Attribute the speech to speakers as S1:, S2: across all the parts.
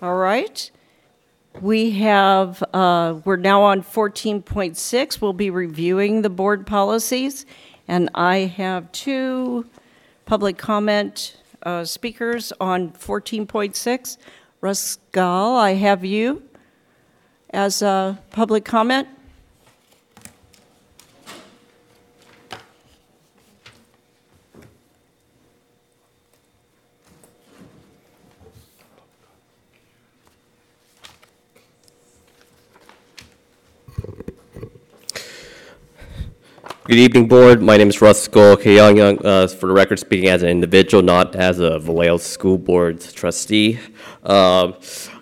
S1: All right. We have, uh, we're now on 14.6. We'll be reviewing the board policies. And I have two public comment uh, speakers on 14.6. Russ Gall, I have you as a public comment.
S2: Good evening, Board. My name is Ruscal, Young uh, for the record, speaking as an individual, not as a Vallejo School Board trustee. Um,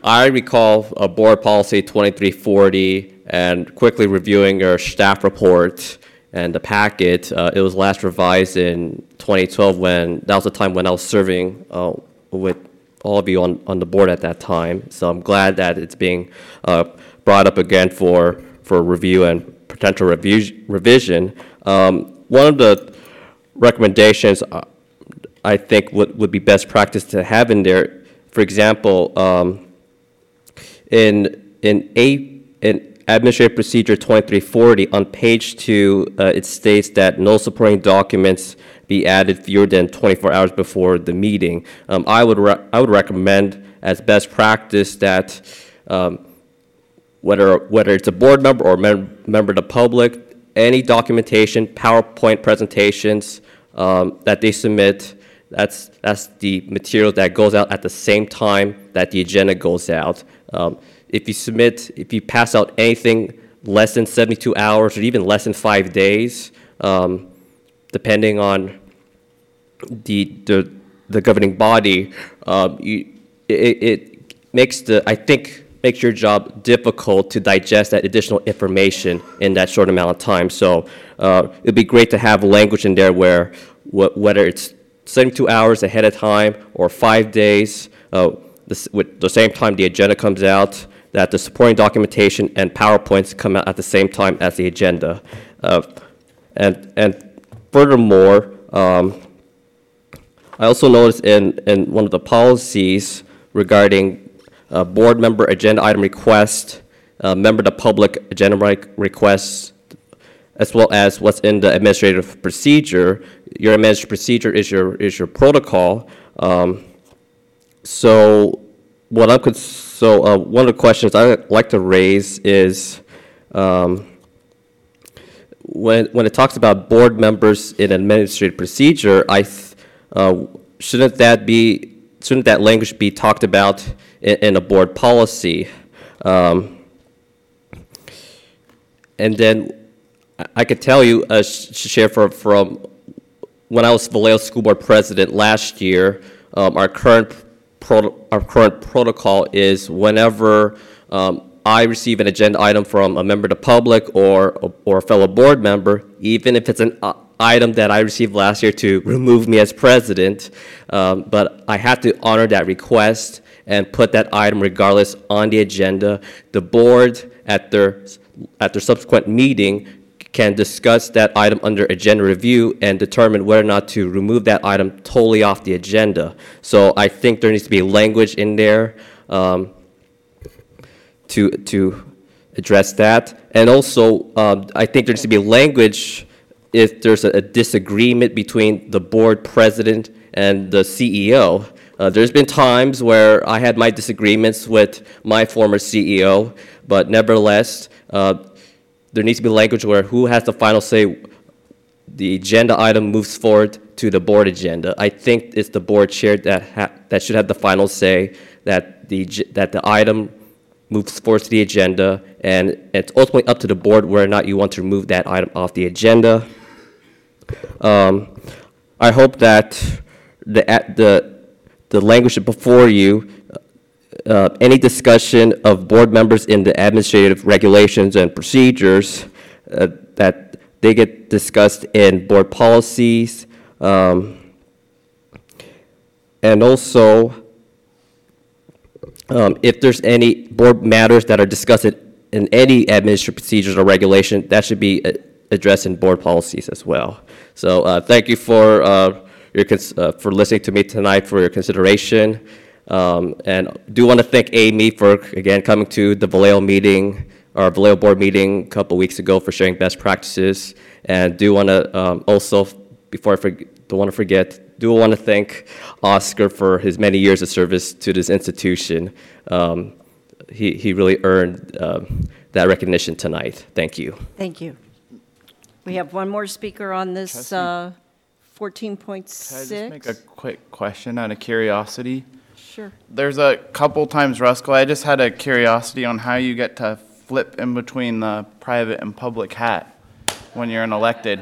S2: I recall a Board Policy 2340 and quickly reviewing your staff report and the packet. Uh, it was last revised in 2012 when, that was the time when I was serving uh, with all of you on, on the board at that time. So I'm glad that it's being uh, brought up again for, for review and potential revu- revision. Um, one of the recommendations uh, I think would, would be best practice to have in there, for example, um, in in a in Administrative Procedure 2340 on page two, uh, it states that no supporting documents be added fewer than 24 hours before the meeting. Um, I would re- I would recommend as best practice that um, whether, whether it's a board member or mem- member of the public, any documentation, PowerPoint presentations um, that they submit, that's, that's the material that goes out at the same time that the agenda goes out. Um, if you submit, if you pass out anything less than 72 hours or even less than five days, um, depending on the, the, the governing body, um, you, it, it makes the, I think, makes your job difficult to digest that additional information in that short amount of time. So uh, it'd be great to have language in there where wh- whether it's 72 hours ahead of time or five days, uh, this, with the same time the agenda comes out, that the supporting documentation and PowerPoints come out at the same time as the agenda. Uh, and, and furthermore, um, I also noticed in, in one of the policies regarding uh, board member agenda item request, uh, member the public agenda requests, as well as what's in the administrative procedure. Your administrative procedure is your is your protocol. Um, so what I'm so uh, one of the questions I like to raise is um, when when it talks about board members in administrative procedure, I th- uh, shouldn't that be shouldn't that language be talked about in, in a board policy? Um, and then I could tell you, uh, share from, from when I was Vallejo School Board President last year, um, our current pro- our current protocol is whenever um, I receive an agenda item from a member of the public or or a fellow board member, even if it's an uh, item that I received last year to remove me as president, um, but I have to honor that request and put that item regardless on the agenda. The board at their at their subsequent meeting can discuss that item under agenda review and determine whether or not to remove that item totally off the agenda. So I think there needs to be language in there um, to to address that. And also, um, I think there needs to be language if there's a, disagreement between the board president and the CEO. Uh, there's been times where I had my disagreements with my former CEO, but nevertheless, uh, there needs to be language where who has the final say. The agenda item moves forward to the board agenda. I think it's the board chair that ha- that should have the final say that the that the item moves forward to the agenda, and it's ultimately up to the board whether or not you want to remove that item off the agenda. Um, I hope that the, the, the language before you, uh, any discussion of board members in the administrative regulations and procedures, uh, that they get discussed in board policies, um, and also um, if there's any board matters that are discussed in any administrative procedures or regulation, that should be uh, addressed in board policies as well. So uh, thank you for uh, your cons- uh, for listening to me tonight for your consideration. Um, And do want to thank Amy for, again, coming to the Vallejo meeting, our Vallejo board meeting a couple weeks ago for sharing best practices. And do want to also, before I don't want to forget, do want to thank Oscar for his many years of service to this institution. Um, He he really earned um, that recognition tonight. Thank you.
S1: Thank you. We have one more speaker on this
S3: Trustee-
S1: uh,
S3: Can I just make a quick question out of curiosity?
S1: Sure.
S3: There's a couple times, Ruscal, I just had a curiosity on how you get to flip in between the private and public hat when you're an elected.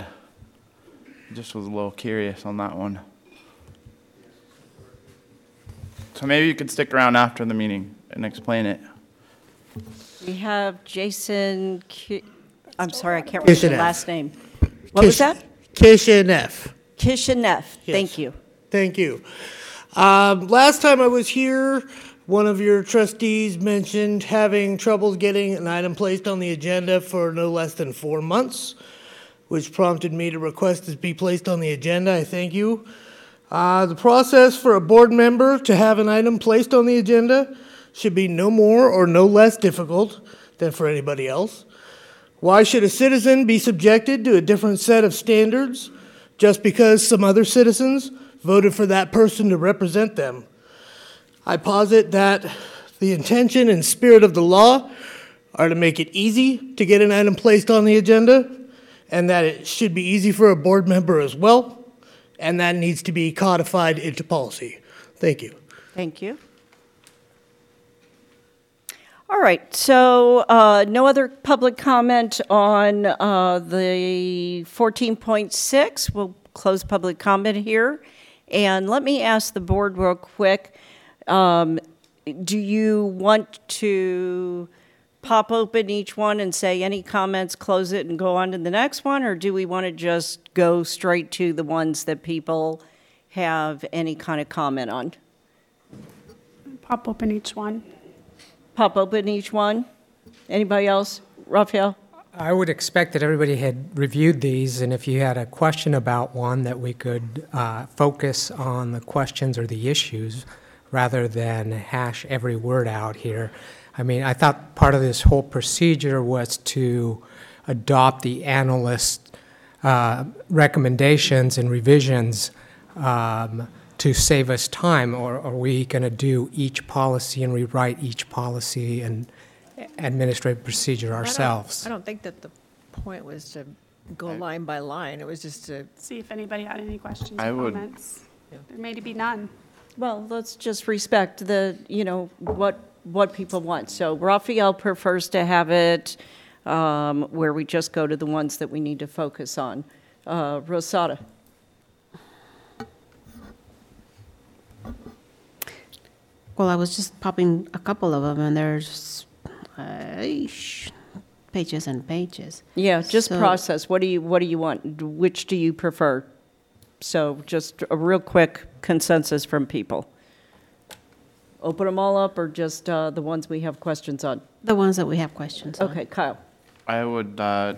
S3: Just was a little curious on that one. So maybe you could stick around after the meeting and explain it.
S1: We have Jason, Ki- I'm sorry, I can't remember the last name. What was
S4: Kish-
S1: that?
S4: Kishinev.
S1: Kishinev. Thank you.
S4: Thank you. Um, last time I was here, one of your trustees mentioned having trouble getting an item placed on the agenda for no less than four months, which prompted me to request this be placed on the agenda. I thank you. Uh, the process for a board member to have an item placed on the agenda should be no more or no less difficult than for anybody else. Why should a citizen be subjected to a different set of standards just because some other citizens voted for that person to represent them? I posit that the intention and spirit of the law are to make it easy to get an item placed on the agenda, and that it should be easy for a board member as well, and that needs to be codified into policy. Thank you.
S1: Thank you. All right, so uh, no other public comment on uh, the 14.6. We'll close public comment here. And let me ask the board real quick, um, do you want to pop open each one and say any comments, close it, and go on to the next one? Or do we want to just go straight to the ones that people have any kind of comment on?
S5: pop open each one.
S1: pop open each one? Anybody else? Raphael?
S6: I would expect that everybody had reviewed these, and if you had a question about one, that we could uh, focus on the questions or the issues rather than hash every word out here. I mean, I thought part of this whole procedure was to adopt the analyst uh, recommendations and revisions um, to save us time, or are we going to do each policy and rewrite each policy and administrative procedure
S7: I don't-
S6: ourselves?
S7: I don't think that the point was to go line by line. It was just to,
S5: See if anybody had any questions
S3: I
S5: or
S3: would-
S5: comments. There may be none.
S1: Well, let's just respect the, you know, what, what people want. So Raphael prefers to have it um, where we just go to the ones that we need to focus on. Uh, Rosada?
S8: Well, I was just popping a couple of them, and there's uh, pages and pages.
S1: Yeah, just
S8: So-
S1: process. What do you, what do you want? Which do you prefer? So just a real quick consensus from people. Open them all up or just uh, the ones we have questions on?
S8: The ones that we have questions on.
S1: Okay, Kyle.
S3: I would uh,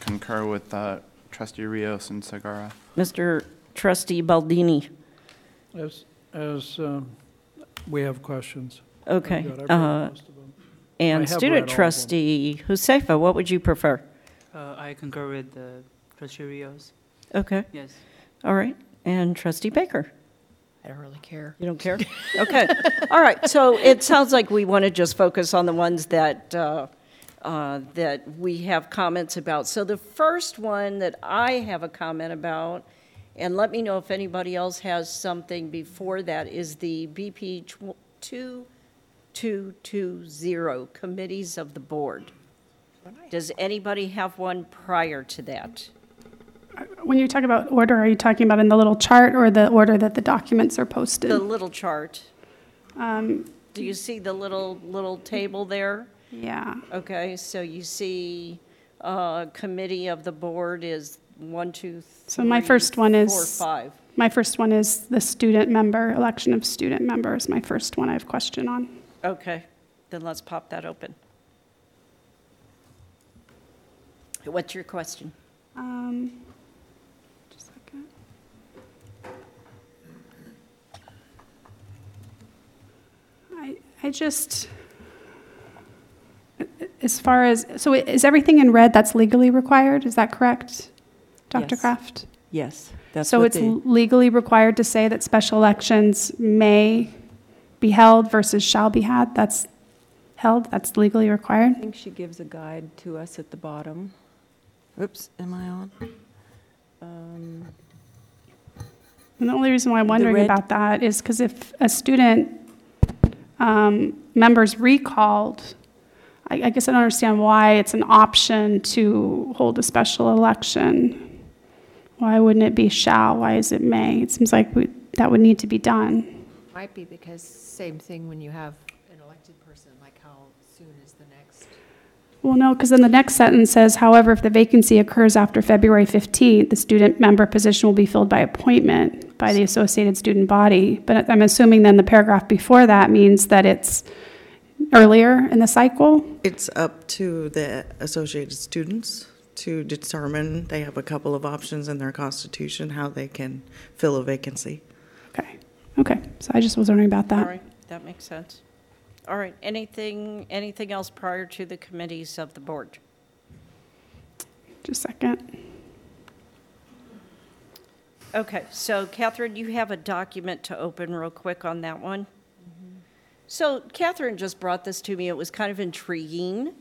S3: concur with uh, trustee Rios and Sagara.
S1: Mr. Trustee Baldini?
S9: As, as um, we have questions.
S1: Okay.
S9: I've got- I've read
S1: uh,
S9: most of them. I
S1: And
S9: have read all
S1: student
S9: of them.
S1: trustee Husefa, what would you prefer?
S10: Uh, I concur with uh, trustee Rios.
S1: Okay,
S10: Yes.
S1: all right. And trustee Baker?
S7: I don't really care.
S1: You don't care? Okay, all right. So it sounds like we want to just focus on the ones that, uh, uh, that we have comments about. So the first one that I have a comment about, and let me know if anybody else has something before that, is the BP tw- 2220, Committees of the Board. Does anybody have one prior to that?
S5: When you talk about order, are you talking about in the little chart or the order that the documents are posted?
S1: The little chart.
S5: Um,
S1: Do you see the little, little table there?
S5: Yeah,
S1: Okay, so you see, uh, committee of the board is one, two,
S5: So my
S1: three,
S5: first one is-
S1: Four, five.
S5: my first one is the student member, election of student members, my first one I have question on.
S1: Okay, then let's pop that open. What's your question?
S5: Um, just a second. I just, as far as, so is everything in red that's legally required? Is that correct, Dr.
S11: Yes.
S5: Kraft?
S11: Yes, that's
S5: So it's
S11: they,
S5: legally required to say that special elections may be held versus shall be had? That's held, that's legally required?
S11: I think she gives a guide to us at the bottom. Oops, am I on? Um,
S5: And the only reason why I'm wondering
S11: red-
S5: about that is because if a student um, member's recalled, I, I guess I don't understand why it's an option to hold a special election. Why wouldn't it be shall? Why is it may? It seems like we, that would need to be done.
S7: Might be because same thing when you have an elected person, like how soon is the next?
S5: Well, no, because then the next sentence says, however, if the vacancy occurs after February 15th, the student member position will be filled by appointment by the associated student body. But I'm assuming then the paragraph before that means that it's earlier in the cycle?
S12: It's up to the associated students to determine, they have a couple of options in their constitution, how they can fill a vacancy.
S5: Okay, okay, so I just was wondering about that.
S1: right, that makes sense. All right, anything, anything else prior to the committees of the board?
S5: Just a second.
S1: Okay, so Catherine, you have a document to open real quick on that one? So Catherine just brought this to me. It was kind of intriguing.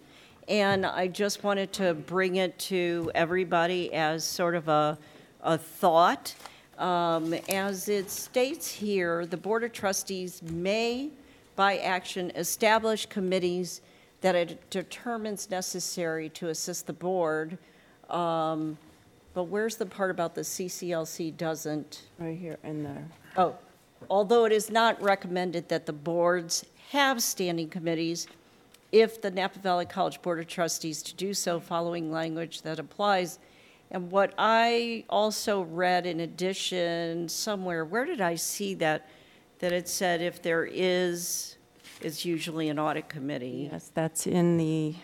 S1: And I just wanted to bring it to everybody as sort of a, a thought. Um, As it states here, the Board of Trustees may, by action, establish committees that it determines necessary to assist the board. Um, But where's the part about the CCLC doesn't?
S11: Right here in there.
S1: Oh, although it is not recommended that the boards have standing committees, if the Napa Valley College Board of Trustees to do so following language that applies. And what I also read in addition somewhere, where did I see that? That it said if there is, it's usually an audit committee.
S11: Yes, that's in the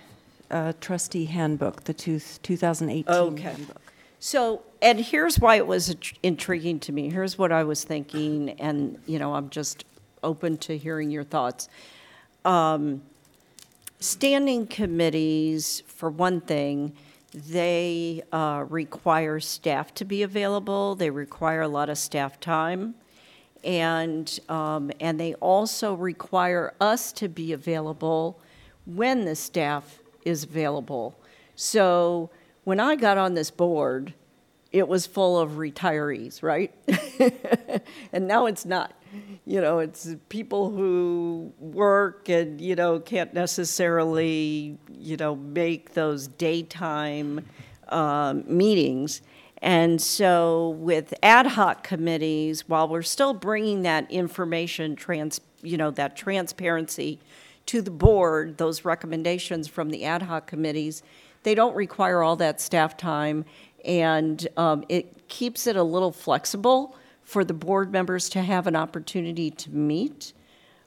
S11: uh, trustee handbook, the two- 2018
S1: Okay.
S11: handbook.
S1: So, and here's why it was int- intriguing to me. Here's what I was thinking, and, you know, I'm just open to hearing your thoughts. Um, Standing committees, for one thing, they uh, require staff to be available. They require a lot of staff time. And, um, and they also require us to be available when the staff is available. So when I got on this board, it was full of retirees, right? and now it's not. You know, it's people who work and, you know, can't necessarily, you know, make those daytime um, meetings. And so with ad hoc committees, while we're still bringing that information, trans, you know, that transparency to the board, those recommendations from the ad hoc committees, they don't require all that staff time, and um, it keeps it a little flexible for the board members to have an opportunity to meet.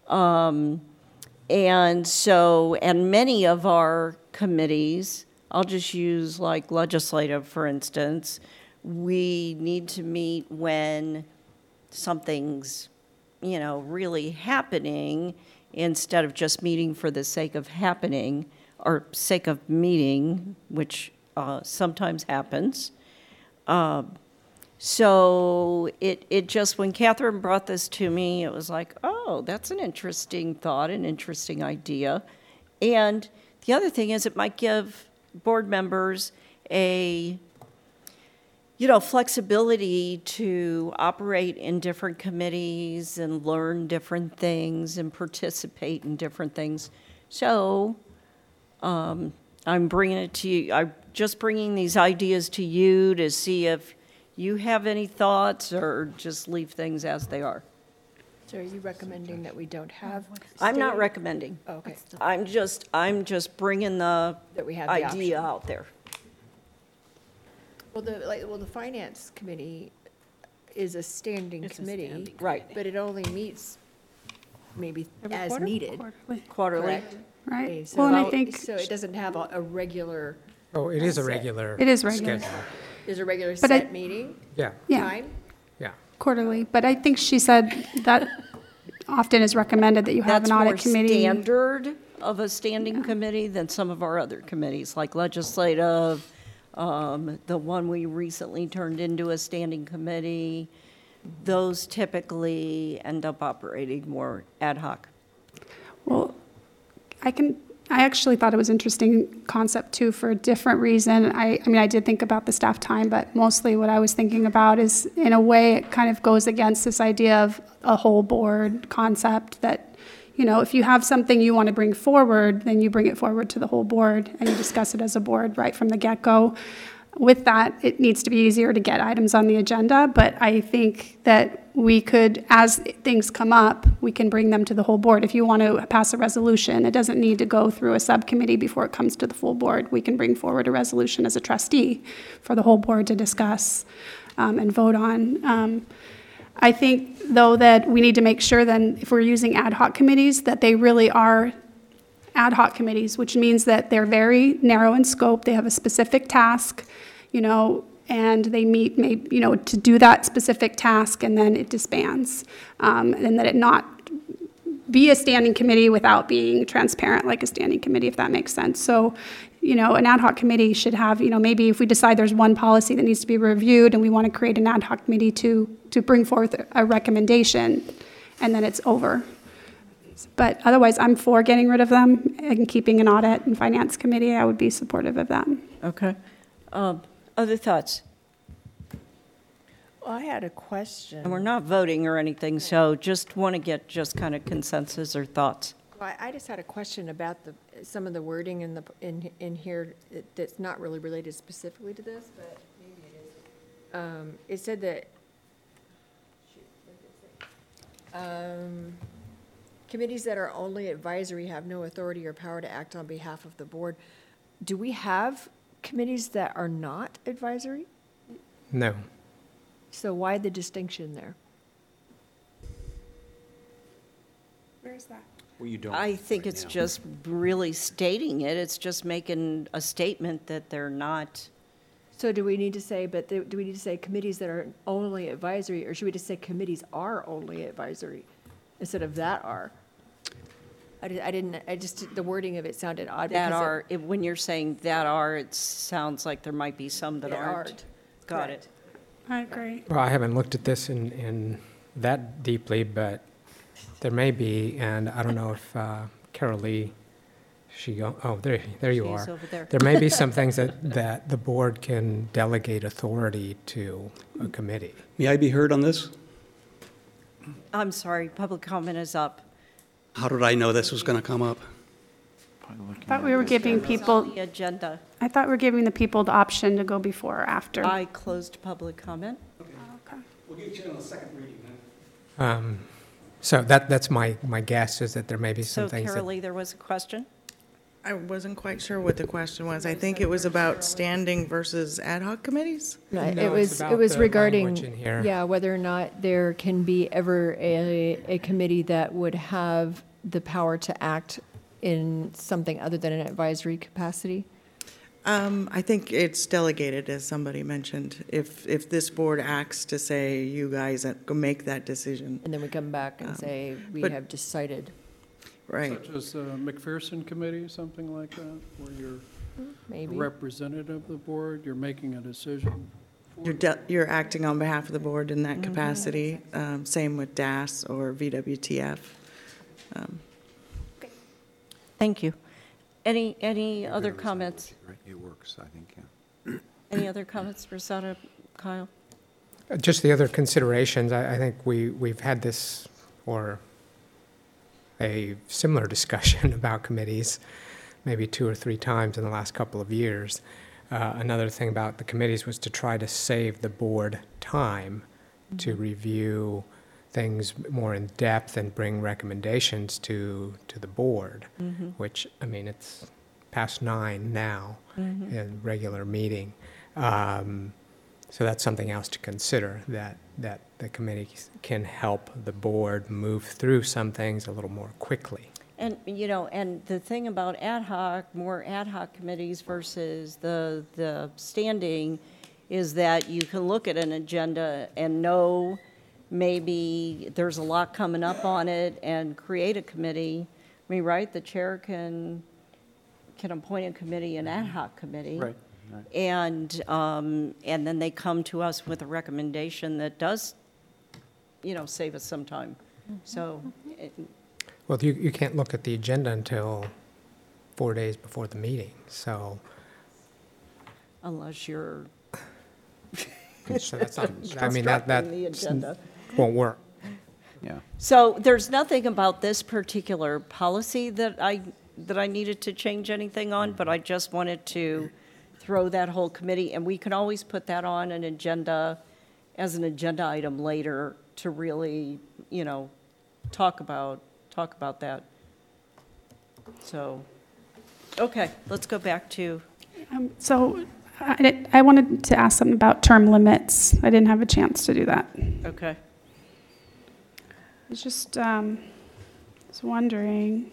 S1: Um, and so, and many of our committees, I'll just use like legislative, for instance, we need to meet when something's, you know, really happening instead of just meeting for the sake of happening or sake of meeting, which uh, sometimes happens. Um, so it, it just, when Catherine brought this to me, it was like, oh, that's an interesting thought, an interesting idea. And the other thing is, it might give board members a, you know, flexibility to operate in different committees and learn different things and participate in different things. So um, I'm bringing it to you, I'm just bringing these ideas to you to see if you have any thoughts or just leave things as they are.
S7: So are you recommending that we don't have?
S1: I'm not recommending.
S7: Okay,
S1: I'm just, I'm just bringing the
S7: that we have the
S1: idea
S7: option.
S1: out there.
S7: Well, the, like, well, the finance committee is a standing committee.
S1: Right.
S7: But it only meets maybe
S5: Every
S7: as
S5: quarter?
S7: needed.
S5: Quarterly.
S1: Quarterly.
S7: correct?
S5: Right.
S7: So
S5: Well, and I think
S7: So it doesn't have a, a regular,
S6: Oh, it is a
S7: That's it.
S6: regular.
S5: It is regular.
S6: schedule.
S7: there's a regular
S5: But I-
S7: set meeting
S6: Yeah,
S5: Yeah.
S7: time?
S6: yeah.
S5: quarterly, but I think she said that often is recommended that you have
S1: That's
S5: an
S1: more
S5: audit committee.
S1: standard of a standing committee than some of our other committees, like legislative, um, the one we recently turned into a standing committee. Those typically end up operating more ad hoc.
S5: Well, I can, I actually thought it was interesting concept too for a different reason. I, I mean, I did think about the staff time, but mostly what I was thinking about is, in a way, it kind of goes against this idea of a whole board concept that, you know, if you have something you want to bring forward, then you bring it forward to the whole board and you discuss it as a board right from the get-go. With that, it needs to be easier to get items on the agenda, but I think that we could, as things come up, we can bring them to the whole board. If you want to pass a resolution, it doesn't need to go through a subcommittee before it comes to the full board. We can bring forward a resolution as a trustee for the whole board to discuss um, and vote on. Um, I think, though, that we need to make sure then, if we're using ad hoc committees, that they really are ad hoc committees, which means that they're very narrow in scope. They have a specific task, you know, and they meet, may, you know, to do that specific task, and then it disbands. Um, and that it not be a standing committee without being transparent like a standing committee, if that makes sense. So, you know, an ad hoc committee should have, you know, maybe if we decide there's one policy that needs to be reviewed and we want to create an ad hoc committee to, to bring forth a recommendation, and then it's over. But otherwise, I'm for getting rid of them and keeping an audit and finance committee. I would be supportive of that.
S1: Okay. Um, Other thoughts?
S7: Well, I had a question.
S1: And we're not voting or anything, so just want to get just kind of consensus or thoughts.
S7: Well, I I just had a question about the, some of the wording in the, in, in here that- that's not really related specifically to this, but maybe it is. Um, It said that, shoot, what did it say? Um, Committees that are only advisory have no authority or power to act on behalf of the board. Do we have committees that are not advisory?
S6: No.
S7: So why the distinction there?
S5: Where's that?
S13: Well, you don't.
S1: I think it's just really stating it, it's just making a statement that they're not,
S7: So do we need to say, but do do we need to say committees that are only advisory, or should we just say committees are only advisory instead of that are? I di- I didn't, I just, the wording of it sounded odd.
S1: that
S7: because it-
S1: are, if- when you're saying that are, it sounds like there might be some that
S7: That
S1: aren't.
S7: aren't.
S1: Got
S7: Correct.
S1: it.
S5: I agree.
S6: Well, I haven't looked at this in, in that deeply, but there may be, and I don't know if uh, Carol Lee, she, go- oh, there, there you
S1: She's
S6: are.
S1: over there.
S6: There may be some things that, that the board can delegate authority to a committee.
S13: May I be heard on this?
S1: I'm sorry, public comment is up.
S13: How did I know this was going to come up?
S5: I thought we were giving people,
S1: The agenda.
S5: I thought we were giving the people the option to go before or after.
S1: I closed public comment.
S5: Okay.
S13: We'll get you on the second reading
S6: Um, So that, that's my, my guess, is that there may be
S1: So
S6: some things that.
S1: Carol Lee, there was a question?
S12: I wasn't quite sure what the question was. I think it was about standing versus ad hoc committees.
S7: No,
S6: No,
S7: it
S6: it's
S7: was,
S6: about
S7: it was
S6: the
S7: regarding,
S6: language in here.
S7: yeah, whether or not there can be ever a, a committee that would have the power to act in something other than an advisory capacity.
S12: Um, I think it's delegated, as somebody mentioned. If, if this board acts to say, you guys uh, go make that decision,
S7: And then we come back and
S12: Um,
S7: say, we
S12: but-
S7: have decided,
S12: right?
S9: Such as the McPherson Committee, something like that, where you're a
S7: maybe.
S9: representative of the board, you're making a decision.
S12: You're, de- you're acting on behalf of the board in that capacity. Um, same with DAS or VWTF. Um,
S1: Thank you. Any, any other comments?
S13: It works, I think, yeah.
S1: Any other comments for Sada, Kyle?
S6: Uh, Just the other considerations, I, I think we, we've had this, or a similar discussion about committees, maybe two or three times in the last couple of years. Uh, another thing about the committees was to try to save the board time to review things more in depth and bring recommendations to, to the board, which, I mean, it's past nine now in regular meeting. Um, so that's something else to consider, that, that the committee can help the board move through some things a little more quickly.
S1: And, you know, and the thing about ad hoc, more ad hoc committees versus the, the standing is that you can look at an agenda and know maybe there's a lot coming up on it and create a committee. I mean, right, the chair can, can appoint a committee, an ad hoc committee.
S13: Right, right.
S1: And, um, and then they come to us with a recommendation that does, you know, save us some time. So, it-
S6: Well, you, you can't look at the agenda until four days before the meeting, so,
S1: unless you're
S6: so that's not, I mean, that, that
S1: constructing the agenda.
S6: Won't work.
S13: Yeah.
S1: So there's nothing about this particular policy that I, that I needed to change anything on, but I just wanted to throw that whole committee, and we can always put that on an agenda, as an agenda item later to really, you know, talk about, talk about that. So, okay, let's go back to,
S5: Um, So I I wanted to ask something about term limits. I didn't have a chance to do that.
S1: okay.
S5: Was just, um, was wondering,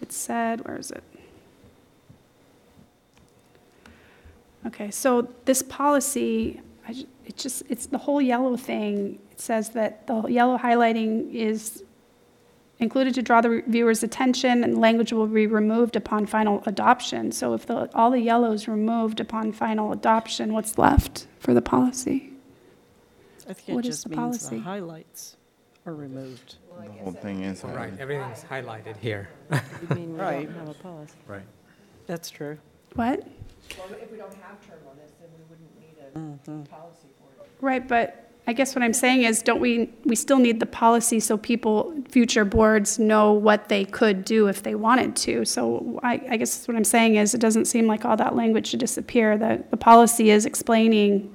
S5: it said, where is it? Okay, so this policy, I, it just, it's the whole yellow thing. It says that the yellow highlighting is included to draw the viewer's attention, and language will be removed upon final adoption. So if the, all the yellow is removed upon final adoption, what's left for the policy?
S1: I think it
S5: What is
S1: just
S5: the
S1: means the
S5: policy?
S1: highlights are removed.
S3: The whole thing is.
S6: Right, everything's highlighted here.
S11: You mean we
S1: Right.
S11: don't have a policy?
S13: Right.
S1: That's true.
S5: What?
S7: Well, if we don't have term limits, then we wouldn't need a mm-hmm. policy for it.
S5: Right, but I guess what I'm saying is, don't we, we still need the policy so people, future boards know what they could do if they wanted to. So I, I guess what I'm saying is, it doesn't seem like all that language should disappear. The, the policy is explaining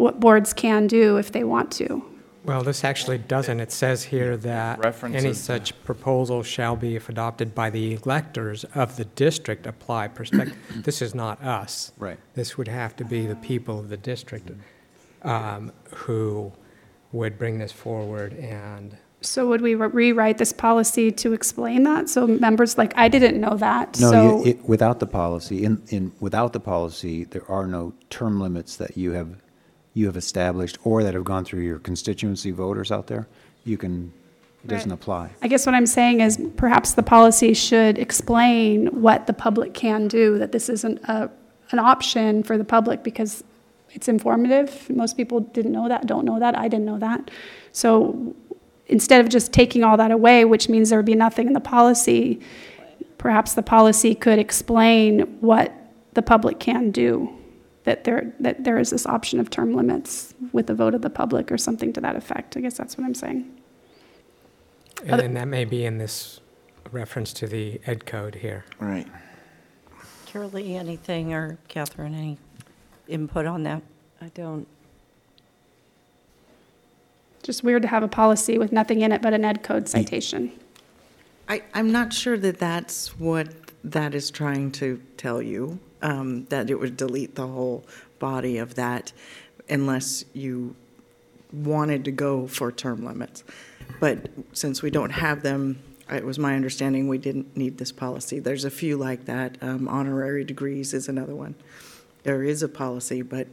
S5: what boards can do if they want to.
S6: Well, this actually doesn't. It says here that any
S3: References to-
S6: such proposal shall be, if adopted by the electors of the district, apply perspective. This is not us.
S13: Right.
S6: This would have to be the people of the district um, who would bring this forward and,
S5: So would we re- rewrite this policy to explain that? So members, like, I didn't know that,
S13: No,
S5: so.
S13: you- it- without the policy, in, in, without the policy, there are no term limits that you have, you have established or that have gone through your constituency voters out there. You can, it doesn't apply.
S5: I guess what I'm saying is perhaps the policy should explain what the public can do, that this isn't a, an option for the public because it's informative. Most people didn't know that, don't know that, I didn't know that. So instead of just taking all that away, which means there would be nothing in the policy, perhaps the policy could explain what the public can do. That there, that there is this option of term limits with the vote of the public or something to that effect. I guess that's what I'm saying.
S6: and then that may be in this reference to the ed code here.
S3: Right.
S1: Carolee, anything, or Catherine, any input on that?
S11: I don't,
S5: Just weird to have a policy with nothing in it but an ed code citation.
S12: I, I'm not sure that that's what that is trying to tell you, um, that it would delete the whole body of that unless you wanted to go for term limits. But since we don't have them, it was my understanding we didn't need this policy. There's a few like that. Um, honorary degrees is another one. There is a policy, but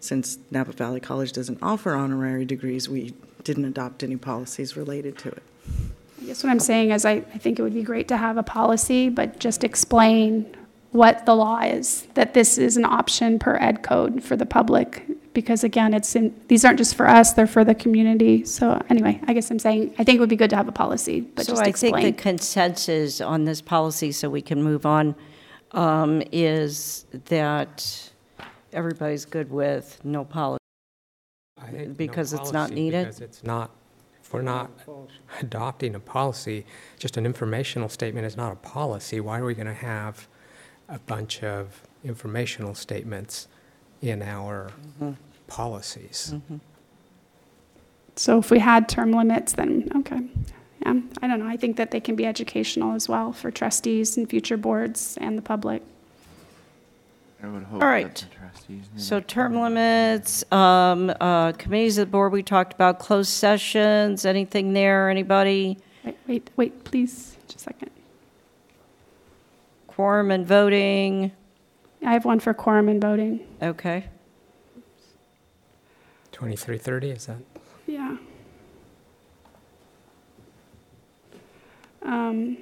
S12: since Napa Valley College doesn't offer honorary degrees, we didn't adopt any policies related to it.
S5: I guess what I'm saying is I, I think it would be great to have a policy, but just explain what the law is, that this is an option per ed code for the public. Because again, it's in, these aren't just for us, they're for the community. So anyway, I guess I'm saying, I think it would be good to have a policy, but
S1: So
S5: just
S1: I think the
S5: explain.
S1: consensus on this policy, so we can move on, um, is that everybody's good with no policy.
S6: I think no
S1: Because it's not
S6: policy,
S1: needed?
S6: Because it's not, if we're not adopting a policy, just an informational statement is not a policy. Why are we going to have a bunch of informational statements in our
S1: Mm-hmm.
S6: policies?
S5: So if we had term limits, then, okay. Yeah, I don't know, I think that they can be educational as well for trustees and future boards and the public.
S3: I would hope
S1: All
S3: that trustees
S1: So term limits, um, uh, committees of the board, we talked about closed sessions, anything there, anybody?
S5: Wait, wait, wait, please, just a second
S1: quorum and voting.
S5: I have one for quorum and voting.
S1: Okay.
S6: 2330, is that? Yeah.
S5: Um,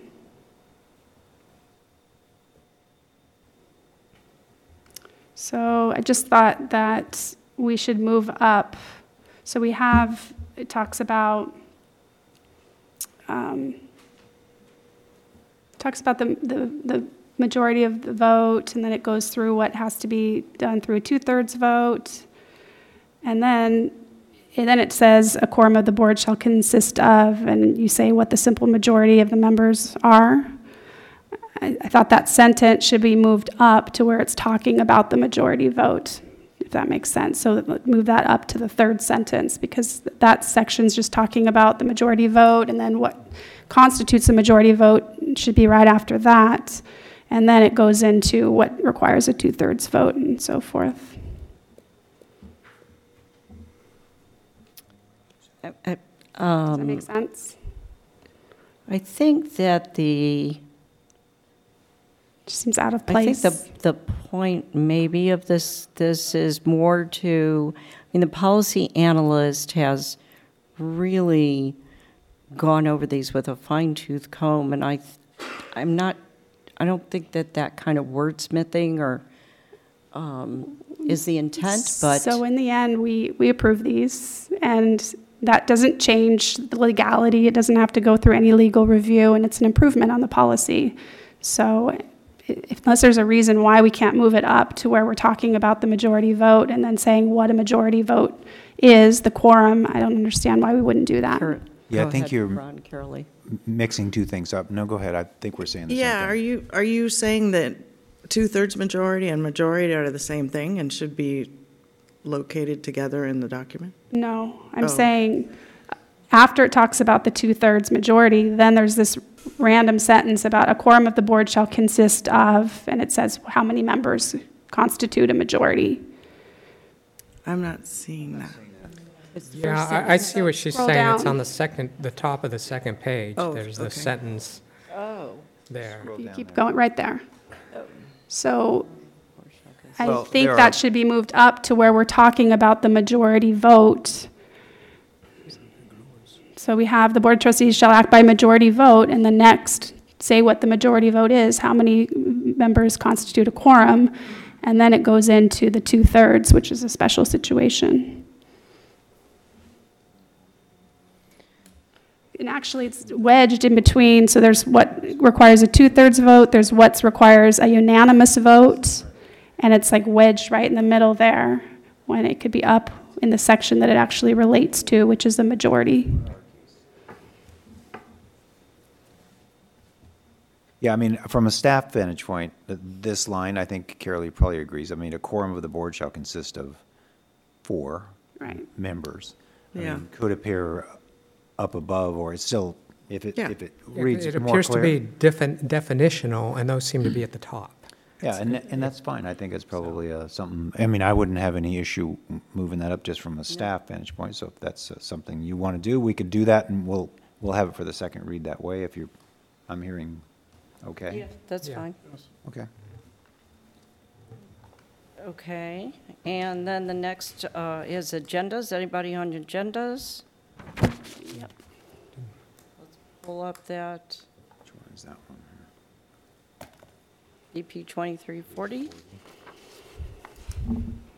S5: so I just thought that we should move up. So we have, it talks about. Um, talks about the, the, the majority of the vote, and then it goes through what has to be done through a two-thirds vote. And then, and then it says, a quorum of the board shall consist of, and you say what the simple majority of the members are. I, I thought that sentence should be moved up to where it's talking about the majority vote, if that makes sense. So move that up to the third sentence, because that section's just talking about the majority vote, and then what constitutes a majority vote should be right after that. And then it goes into what requires a two-thirds vote and so forth.
S1: Uh,
S5: Does that
S1: um,
S5: make sense?
S1: I think that the,
S5: Just seems out of place.
S1: I think the, the point maybe of this, this is more to, I mean, the policy analyst has really gone over these with a fine tooth comb, and I, I'm not, I don't think that that kind of wordsmithing or, um, is the intent, but.
S5: So in the end, we, we approve these, and that doesn't change the legality. It doesn't have to go through any legal review, and it's an improvement on the policy. So unless there's a reason why we can't move it up to where we're talking about the majority vote and then saying what a majority vote is, the quorum, I don't understand why we wouldn't do that.
S1: Sure.
S13: Yeah, I think
S1: ahead,
S13: you're-
S1: Ron Carolee.
S13: Mixing two things up. No, go ahead. I think we're saying the same thing.
S12: Yeah, are you, are you saying that two-thirds majority and majority are the same thing and should be located together in the document?
S5: No, I'm
S12: Oh.
S5: saying, after it talks about the two-thirds majority, then there's this random sentence about a quorum of the board shall consist of, and it says how many members constitute a majority.
S12: I'm not seeing that.
S6: Yeah, I, I see what she's
S5: Scroll
S6: saying. It's
S5: down.
S6: on the second, the top of the second page.
S12: Oh,
S6: There's the
S12: okay.
S6: sentence
S1: Oh.
S6: there.
S5: You keep going right there. So I
S13: Well,
S5: think
S13: there are-
S5: that should be moved up to where we're talking about the majority vote. So we have the board of trustees shall act by majority vote, and the next, say what the majority vote is, how many members constitute a quorum, and then it goes into the two-thirds, which is a special situation. And actually, it's wedged in between, so there's what requires a two-thirds vote, there's what requires a unanimous vote, and it's like wedged right in the middle there, when it could be up in the section that it actually relates to, which is the majority.
S13: Yeah, I mean, from a staff vantage point, this line, I think Carolee probably agrees. I mean, a quorum of the board shall consist of four
S5: Right.
S13: members. I
S12: Yeah.
S13: mean, Could appear up above, or it's still, if it,
S12: Yeah.
S13: if it
S6: It
S13: reads
S6: it
S13: more
S6: appears to
S13: clear.
S6: be defin- definitional, and those seem to be at the top.
S13: Yeah, and, tha- and that's fine. I think it's probably uh, something, I mean, I wouldn't have any issue m- moving that up just from a staff vantage point. So if that's uh, something you want to do, we could do that, and we'll, we'll have it for the second read that way if you're, I'm hearing, okay?
S1: Yeah, that's
S6: Yeah.
S1: fine.
S13: Okay.
S1: Okay, and then the next uh, is agendas. Anybody on agendas? Yep. Let's pull up that
S13: Which one is that one?
S1: BP 2340.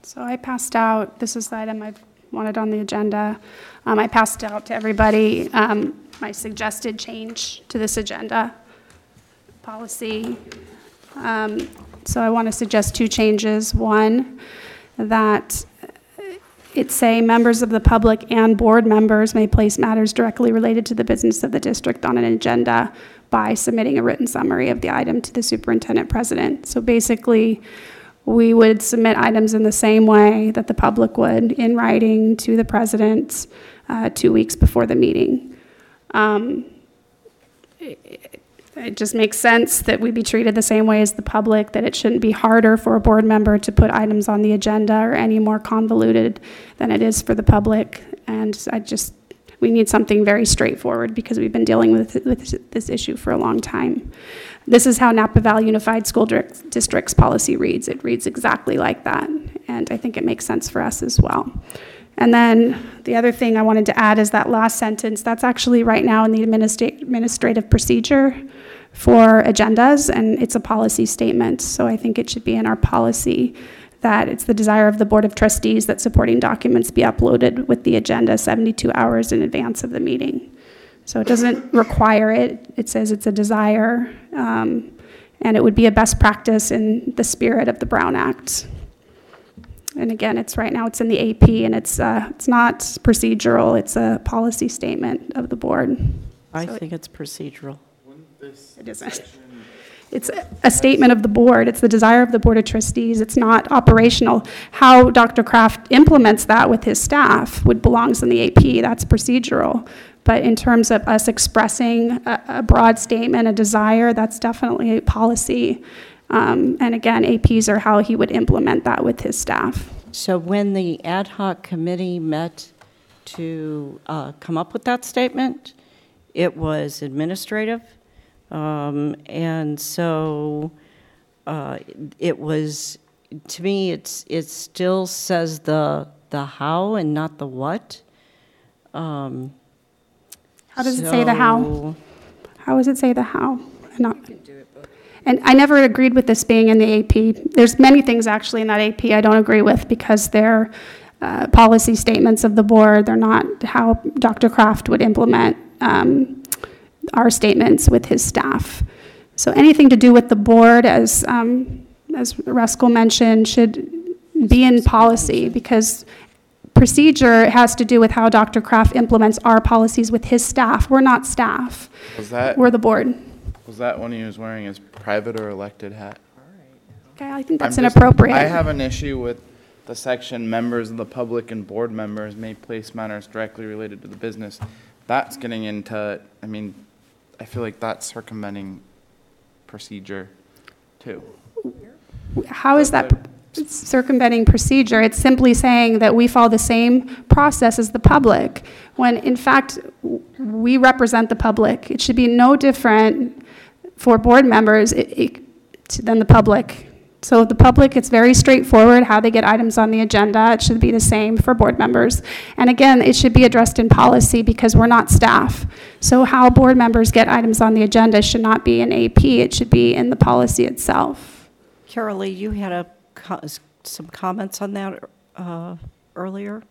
S5: So I passed out, this is the item I wanted on the agenda. Um, I passed out to everybody, um, my suggested change to this agenda policy. Um, so I want to suggest two changes. One, that it say members of the public and board members may place matters directly related to the business of the district on an agenda by submitting a written summary of the item to the superintendent president. So basically, we would submit items in the same way that the public would, in writing to the president, uh, two weeks before the meeting. Um, it just makes sense that we be treated the same way as the public, that it shouldn't be harder for a board member to put items on the agenda or any more convoluted than it is for the public. And I just, we need something very straightforward because we've been dealing with, with this issue for a long time. This is how Napa Valley Unified School District's policy reads. It reads exactly like that, and I think it makes sense for us as well. And then the other thing I wanted to add is that last sentence, that's actually right now in the administra- administrative procedure for agendas, and it's a policy statement. So I think it should be in our policy that it's the desire of the Board of Trustees that supporting documents be uploaded with the agenda 72 hours in advance of the meeting. So it doesn't require it, it says it's a desire, um, and it would be a best practice in the spirit of the Brown Act. And again, it's right now, it's in the AP, and it's, uh, it's not procedural, it's a policy statement of the board.
S1: I
S5: So it-
S1: think it's procedural.
S5: It isn't. It's a- a statement of the board, it's the desire of the Board of Trustees, it's not operational. How Dr. Kraft implements that with his staff would belongs in the AP, that's procedural. But in terms of us expressing a, a broad statement, a desire, that's definitely a policy. Um, and again, APs are how he would implement that with his staff.
S1: So when the ad hoc committee met to uh, come up with that statement, it was administrative. Um, And so uh, it was, to me, it's, it still says the, the how and not the what. Um,
S5: How does it say the how? How does it say the how? And not- And I never agreed with this being in the AP. There's many things actually in that AP I don't agree with because they're uh, policy statements of the board. They're not how Dr. Kraft would implement um, our statements with his staff. So anything to do with the board, as, um, as Ruscal mentioned, should be in policy because procedure has to do with how Dr. Kraft implements our policies with his staff. We're not staff.
S3: Was that,
S5: We're the board.
S3: Was that when he was wearing his private or elected hat?
S5: Okay, I think
S3: I'm
S5: that's
S3: just-
S5: inappropriate.
S3: I have an issue with the section, members of the public and board members may place matters directly related to the business. That's getting into, I mean, I feel like that's circumventing procedure too.
S5: How is that circumventing procedure? It's simply saying that we follow the same process as the public, when in fact, w- we represent the public. It should be no different for board members i- i- to- than the public. So the public, it's very straightforward how they get items on the agenda. It should be the same for board members. And again, it should be addressed in policy because we're not staff. So how board members get items on the agenda should not be in AP, it should be in the policy itself.
S1: Carol Lee, you had a, some comments on that uh, earlier?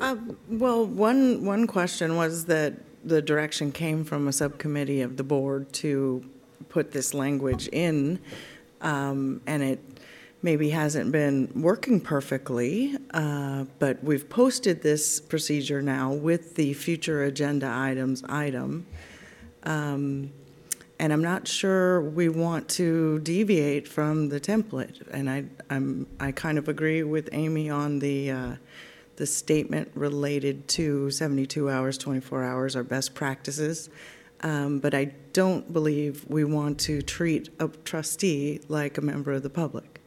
S12: Uh, Well, one, one question was that the direction came from a subcommittee of the board to put this language in, um, and it maybe hasn't been working perfectly, uh, but we've posted this procedure now with the future agenda items item. Um, And I'm not sure we want to deviate from the template. And I, I'm, I kind of agree with Amy on the, uh, the statement related to 72 hours, 24 hours are best practices. Um, But I don't believe we want to treat a trustee like a member of the public.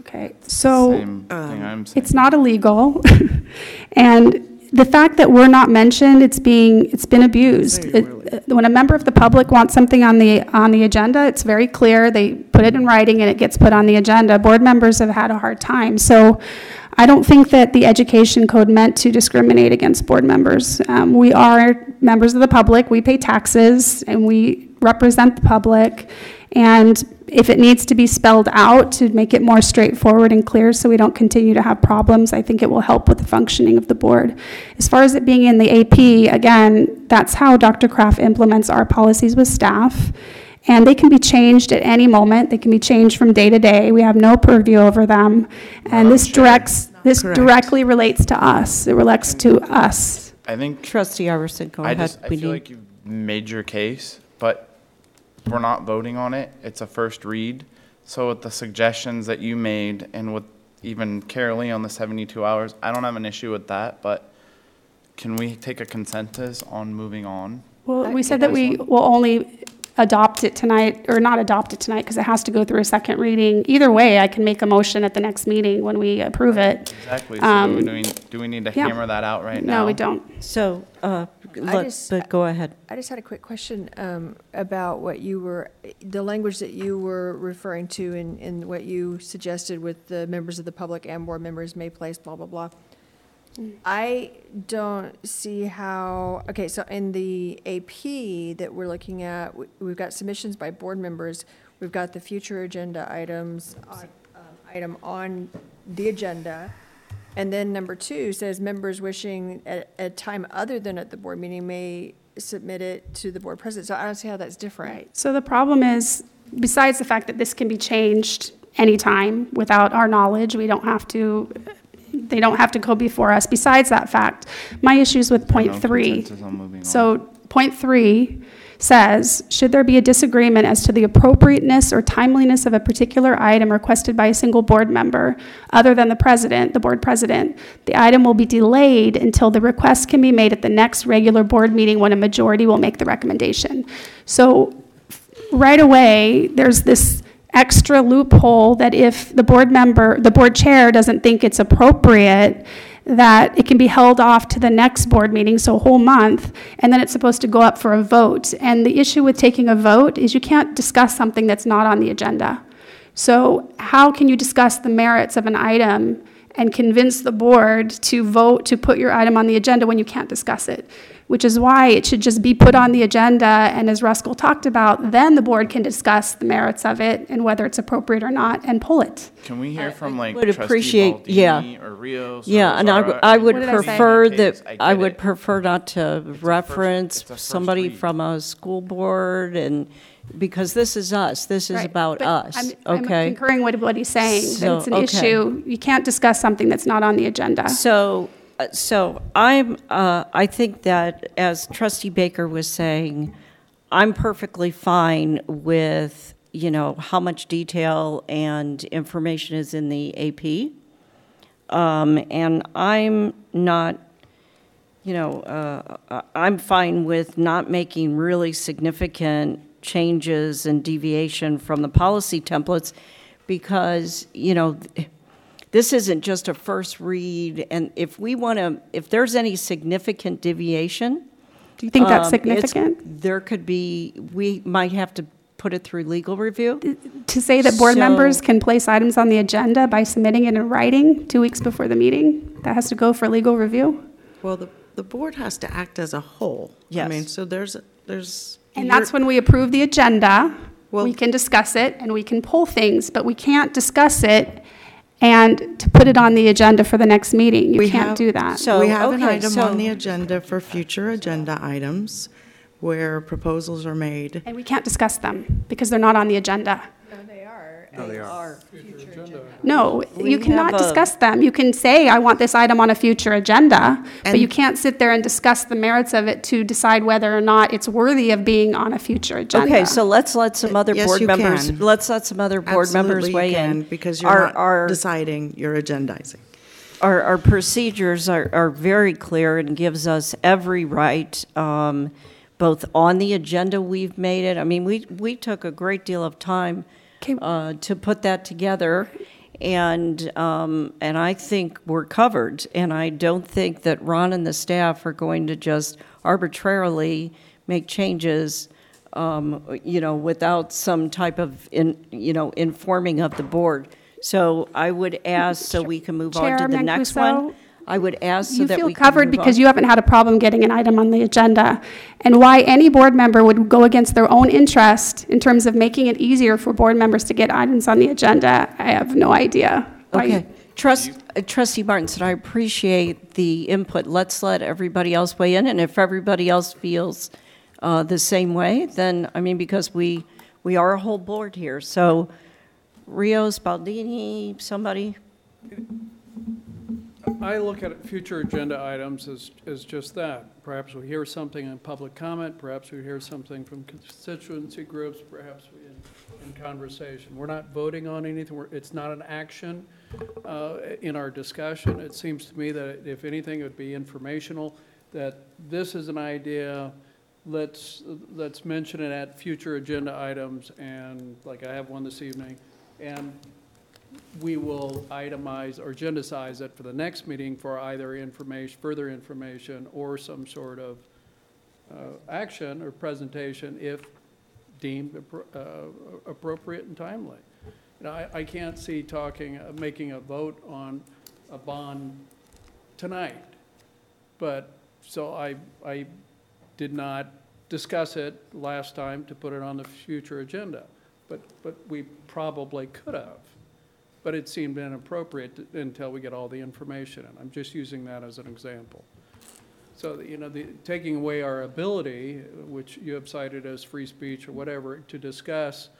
S5: Okay, so.
S3: Same thing I'm saying.
S5: It's not illegal. And the fact that we're not mentioned, it's being, it's been abused. It-
S12: really.
S5: uh, When a member of the public wants something on the, on the agenda, it's very clear, they put it in writing and it gets put on the agenda. Board members have had a hard time. So I don't think that the education code meant to discriminate against board members. Um, We are members of the public, we pay taxes, and we represent the public. And if it needs to be spelled out to make it more straightforward and clear so we don't continue to have problems, I think it will help with the functioning of the board. As far as it being in the AP, again, that's how Dr. Kraft implements our policies with staff. And they can be changed at any moment. They can be changed from day to day. We have no purview over them. And this directs, this
S12: Correct.
S5: directly relates to us. It relates to us.
S3: I think
S1: Trustee Iverson, go
S3: I
S1: ahead.
S3: just, I
S1: We
S3: feel
S1: need-
S3: like you've made your case, but we're not voting on it. It's a first read. So with the suggestions that you made and with even Carolee on the 72 hours, I don't have an issue with that, but can we take a consensus on moving on?
S5: Well, we said that we will only adopt it tonight, or not adopt it tonight, because it has to go through a second reading. Either way, I can make a motion at the next meeting when we approve it.
S3: Exactly. So
S5: Um,
S3: do we, do we need to
S5: yeah.
S3: hammer that out right now?
S5: No, we don't.
S1: So, uh, let-
S7: just-
S1: but go ahead.
S7: I just had a quick question um, about what you were, the language that you were referring to in, in what you suggested with the members of the public and board members may place, blah, blah, blah. I don't see how, okay, so in the AP that we're looking at, we- we've got submissions by board members. We've got the future agenda items, on- um, item on the agenda. And then number two says members wishing at a time other than at the board meeting may submit it to the board president. So I don't see how that's different.
S5: So the problem is, besides the fact that this can be changed anytime without our knowledge, we don't have to, they don't have to go before us. Besides that fact, my issues with three.
S3: consensus on moving on.
S5: So point three says, should there be a disagreement as to the appropriateness or timeliness of a particular item requested by a single board member, other than the president, the board president, the item will be delayed until the request can be made at the next regular board meeting when a majority will make the recommendation. So right away, there's this extra loophole that if the board member, the board chair doesn't think it's appropriate, that it can be held off to the next board meeting, so a whole month, and then it's supposed to go up for a vote. And the issue with taking a vote is you can't discuss something that's not on the agenda. So how can you discuss the merits of an item and convince the board to vote to put your item on the agenda when you can't discuss it? Which is why it should just be put on the agenda, and as Ruscal talked about, then the board can discuss the merits of it and whether it's appropriate or not, and pull it.
S3: Can we hear from like
S1: would
S3: trustee
S1: appreciate- yeah.
S3: Baldini or Rios? or
S1: Yeah, and I,
S3: Rosara?
S1: w- I would
S5: What did I say?
S1: prefer that,
S3: I
S1: I
S3: get
S1: would
S3: it.
S1: prefer not to reference
S3: it's a first
S1: somebody
S3: read.
S1: from a school board and, because this is us, this is
S5: Right,
S1: about
S5: but
S1: us,
S5: I'm- I'm
S1: okay?
S5: concurring with what he's saying, that
S1: So,
S5: it's an
S1: okay.
S5: issue, you can't discuss something that's not on the agenda.
S1: So, so I'm, uh, I think that, as trustee Baker was saying, I'm perfectly fine with, you know, how much detail and information is in the AP. Um, And I'm not, you know, uh, I'm fine with not making really significant changes and deviation from the policy templates because, you know, this isn't just a first read, and if we want to, if there's any significant deviation.
S5: Do you think that's
S1: um, it's-
S5: significant?
S1: There could be, we might have to put it through legal review.
S5: To say that board
S1: So-
S5: members can place items on the agenda by submitting it in writing two weeks before the meeting? That has to go for legal review?
S12: Well, the, the board has to act as a whole.
S1: Yes.
S12: I mean, so there's, there's.
S5: And that's when we approve the agenda,
S12: Well-
S5: we can discuss it and we can pull things, but we can't discuss it and to put it on the agenda for the next meeting. You
S12: We
S5: can't
S12: have-
S5: do that.
S1: So,
S12: We have an
S1: okay,
S12: item
S1: so-
S12: on the agenda for future agenda items where proposals are made.
S5: And we can't discuss them because they're not on the agenda.
S7: No, they are.
S13: No, they are.
S5: No,
S1: We
S5: you cannot
S1: have a-
S5: discuss them. You can say, I want this item on a future agenda, but you can't sit there and discuss the merits of it to decide whether or not it's worthy of being on a future agenda.
S1: Okay, so let's let some other
S12: Yes,
S1: board
S12: you
S1: members,
S12: can.
S1: let's let some other board members
S12: Absolutely you
S1: weigh
S12: can,
S1: in.
S12: Because you're
S1: Our-
S12: not
S1: our-
S12: deciding, you're agendizing.
S1: Our, our procedures are, are very clear and gives us every right, um, both on the agenda we've made it. I mean, we, we took a great deal of time
S5: Okay.
S1: Uh, to put that together, and, um, and I think we're covered. And I don't think that Ron and the staff are going to just arbitrarily make changes, um, you know, without some type of, in, you know, informing of the board. So I would ask, so we can move on to
S5: Chair
S1: the next one.
S5: Mancuso,
S1: I would ask so
S5: You
S1: that
S5: feel
S1: we can
S5: covered
S1: move
S5: because
S1: on.
S5: you haven't had a problem getting an item on the agenda. And why any board member would go against their own interest in terms of making it easier for board members to get items on the agenda, I have no idea. Why-
S1: Okay. Trust, uh, Trustee Martinson, I appreciate the input. Let's let everybody else weigh in, and if everybody else feels uh, the same way, then, I mean, because we, we are a whole board here. So Rios, Baldini, somebody?
S9: I look at future agenda items as, as just that. Perhaps we hear something in public comment, perhaps we hear something from constituency groups, perhaps we in, in conversation. We're not voting on anything, we're, it's not an action uh, in our discussion. It seems to me that if anything, it would be informational, that this is an idea, let's, let's mention it at future agenda items, and like I have one this evening, and we will itemize or agendize it for the next meeting for either information, further information, or some sort of uh, action or presentation if deemed uh, appropriate and timely. You know, I, I can't see talking, uh, making a vote on a bond tonight. But, so I, I did not discuss it last time to put it on the future agenda. But, but we probably could have. But it seemed inappropriate to- until we get all the information. And I'm just using that as an example. So, you know, the, taking away our ability, which you have cited as free speech or whatever, to discuss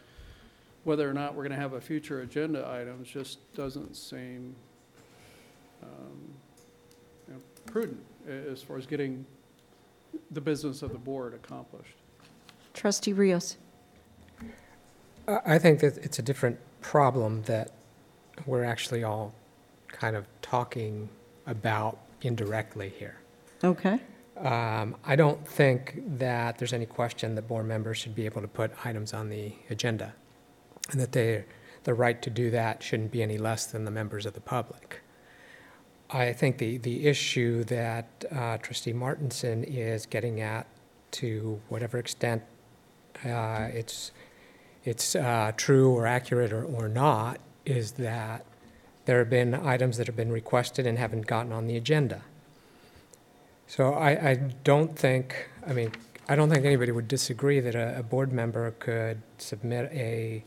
S9: whether or not we're gonna have a future agenda items just doesn't seem, um, you know, prudent a- as far as getting the business of the board accomplished.
S1: Trustee Rios.
S6: I I think that it's a different problem that we're actually all kind of talking about indirectly here.
S1: Okay.
S6: Um, I don't think that there's any question that board members should be able to put items on the agenda, and that they, the right to do that shouldn't be any less than the members of the public. I think the, the issue that uh, trustee Martinson is getting at, to whatever extent uh, it's, it's uh, true or accurate or, or not, is that there have been items that have been requested and haven't gotten on the agenda. So I, I don't think, I mean, I don't think anybody would disagree that a, a board member could submit a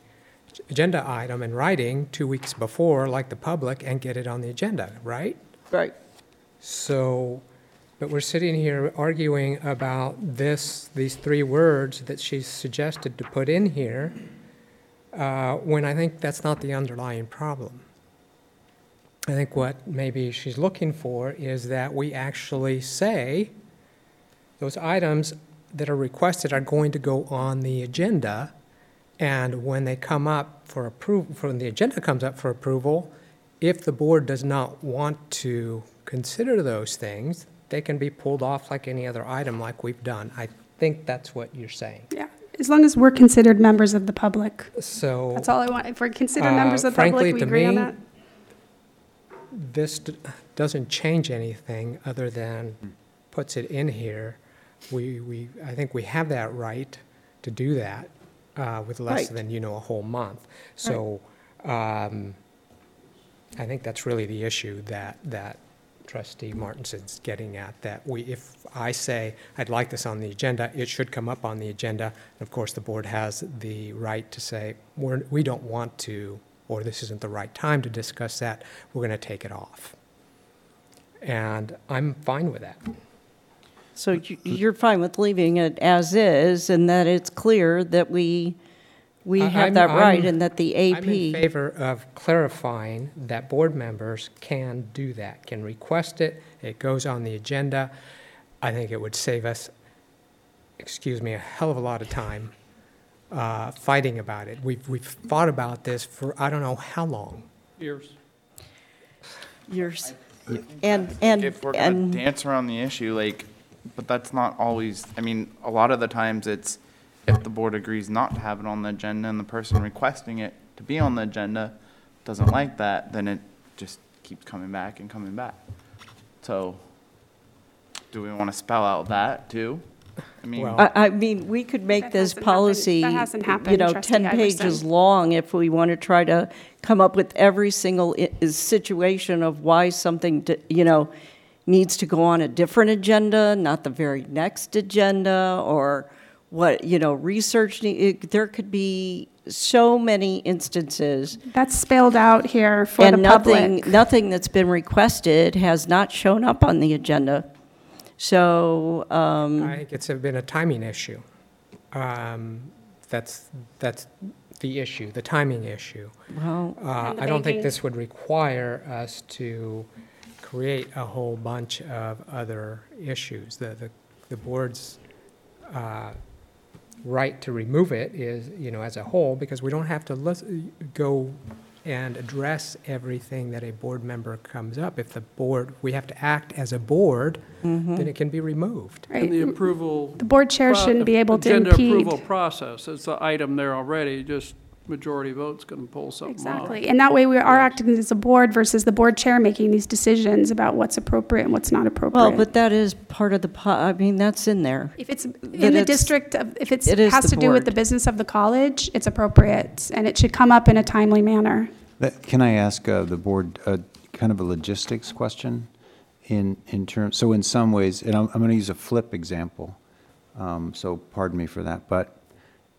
S6: agenda item in writing two weeks before, like the public, and get it on the agenda, right?
S1: Right.
S6: So, but we're sitting here arguing about this, these three words that she's suggested to put in here, uh, when I think that's not the underlying problem. I think what maybe she's looking for is that we actually say those items that are requested are going to go on the agenda, and when they come up for approval, when the agenda comes up for approval, if the board does not want to consider those things, they can be pulled off like any other item like we've done. I think that's what you're saying.
S5: Yeah, as long as we're considered members of the public.
S6: So.
S5: That's all I want. If we're considered
S6: Uh,
S5: members of the
S6: frankly,
S5: public, we
S6: to
S5: agree on
S6: me,
S5: that.
S6: this d- doesn't change anything other than puts it in here. We, we, I think we have that right to do that uh, with less
S1: Right.
S6: than, you know, a whole month. So um, I think that's really the issue that, that trustee Martinson's getting at, that we, if I say, I'd like this on the agenda, it should come up on the agenda. And of course, the board has the right to say, we're, we don't want to, or this isn't the right time to discuss that, we're going to take it off. And I'm fine with that.
S1: So you- you're fine with leaving it as is and that it's clear that we, we
S6: I-
S1: have
S6: I'm-
S1: that right
S6: I'm-
S1: and that the AP.
S6: I'm in favor of clarifying that board members can do that, can request it, it goes on the agenda. I think it would save us, excuse me, a hell of a lot of time uh, fighting about it. We've, we've thought about this for I don't know how long.
S9: Years.
S1: Yours. And, and,
S3: If we're gonna
S1: and,
S3: dance around the issue, like, but that's not always, I mean, a lot of the times it's if the board agrees not to have it on the agenda and the person requesting it to be on the agenda doesn't like that, then it just keeps coming back and coming back. So, do we wanna spell out that too? I mean,
S1: I, I mean, we could make
S5: That
S1: this
S5: hasn't happened-
S1: policy,
S5: that hasn't
S1: you
S5: happened,
S1: know,
S5: trustee
S1: 10 pages
S5: Iverson.
S1: long if we want to try to come up with every single i- is situation of why something, d- you know, needs to go on a different agenda, not the very next agenda, or what, you know, research, it- there could be so many instances.
S5: That's spelled out here for the
S1: And nothing,
S5: public.
S1: nothing that's been requested has not shown up on the agenda. So, um,
S6: I think it's been a timing issue. Um, That's, that's the issue, the timing issue.
S1: well,
S6: Uh, I don't think this would require us to create a whole bunch of other issues. The, the, the board's uh, right to remove it is, you know, as a whole, because we don't have to lis- go and address everything that a board member comes up. If the board, we have to act as a board, mm-hmm. then it can be removed.
S5: Right.
S9: And the mm-hmm. approval.
S5: The board chair
S9: pro-
S5: shouldn't be able to
S9: Agenda
S5: impede.
S9: approval process, it's the item there already, just majority vote's going to pull something off.
S5: Exactly. And that way we are acting as a board versus the board chair making these decisions about what's appropriate and what's not appropriate.
S1: well, but that is part of the, po- I mean, that's in there.
S5: If it's in the
S1: it's-
S5: district, of- if it's,
S1: it is
S5: has
S1: the
S5: to do with
S1: board.
S5: the business of the college, it's appropriate. And it should come up in a timely manner.
S13: That- Can I ask uh, the board uh, kind of a logistics question? in, in terms, so in some ways, and I'm, I'm going to use a flip example, um, so pardon me for that, but i-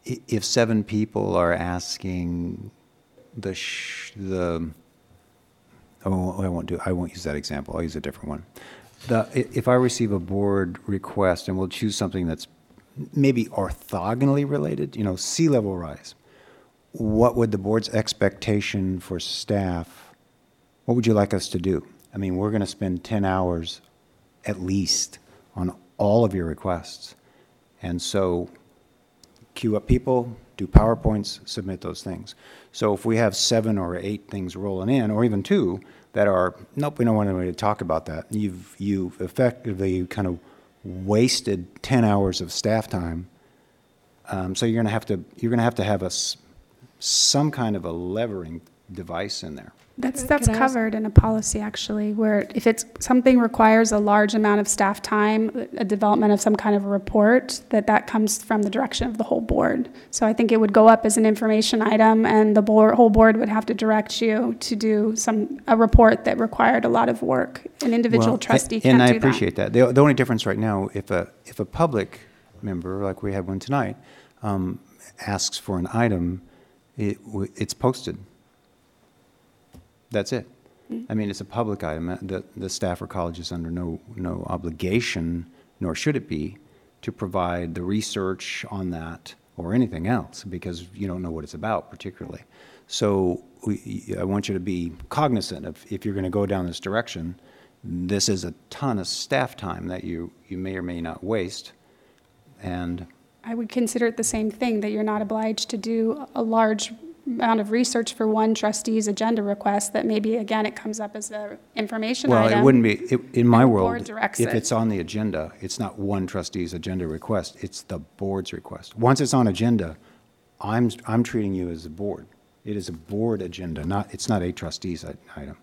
S13: if seven people are asking the, sh- the, oh, I won't do, I won't use that example, I'll use a different one. The, if I receive a board request, and we'll choose something that's maybe orthogonally related, you know, sea level rise, what would the board's expectation for staff, what would you like us to do? I mean, we're going to spend 10 hours at least on all of your requests. And so queue up people, do PowerPoints, submit those things. So if we have seven or eight things rolling in, or even two, that are, nope, we don't want anybody to talk about that, you've, you've effectively kind of wasted 10 hours of staff time. Um, so you're going to have to, you're going to have to have a, some kind of a levering device in there.
S5: That's, that's
S7: can I ask-
S5: covered in a policy, actually, where if it's, something requires a large amount of staff time, a development of some kind of a report, that that comes from the direction of the whole board. So I think it would go up as an information item, and the board, whole board would have to direct you to do some, a report that required a lot of work. An individual
S13: Well, a-
S5: trustee can't do
S13: And
S5: that.
S13: I appreciate that. The, the only difference right now, if a, if a public member, like we had one tonight, um, asks for an item, it, w- it's posted. That's it. I mean, it's a public item. Uh, The, the staff or college is under no, no obligation, nor should it be, to provide the research on that or anything else, because you don't know what it's about particularly. So we, I want you to be cognizant of, if you're going to go down this direction, this is a ton of staff time that you, you may or may not waste. And
S5: I would consider it the same thing, that you're not obliged to do a large amount of research for one trustee's agenda request, that maybe, again, it comes up as an information
S13: Well,
S5: item.
S13: it wouldn't be, it- in my
S5: and the
S13: world,
S5: board directs
S13: if
S5: it.
S13: it's on the agenda, it's not one trustee's agenda request, it's the board's request. Once it's on agenda, I'm, I'm treating you as a board. It is a board agenda, not, it's not a trustee's i- item.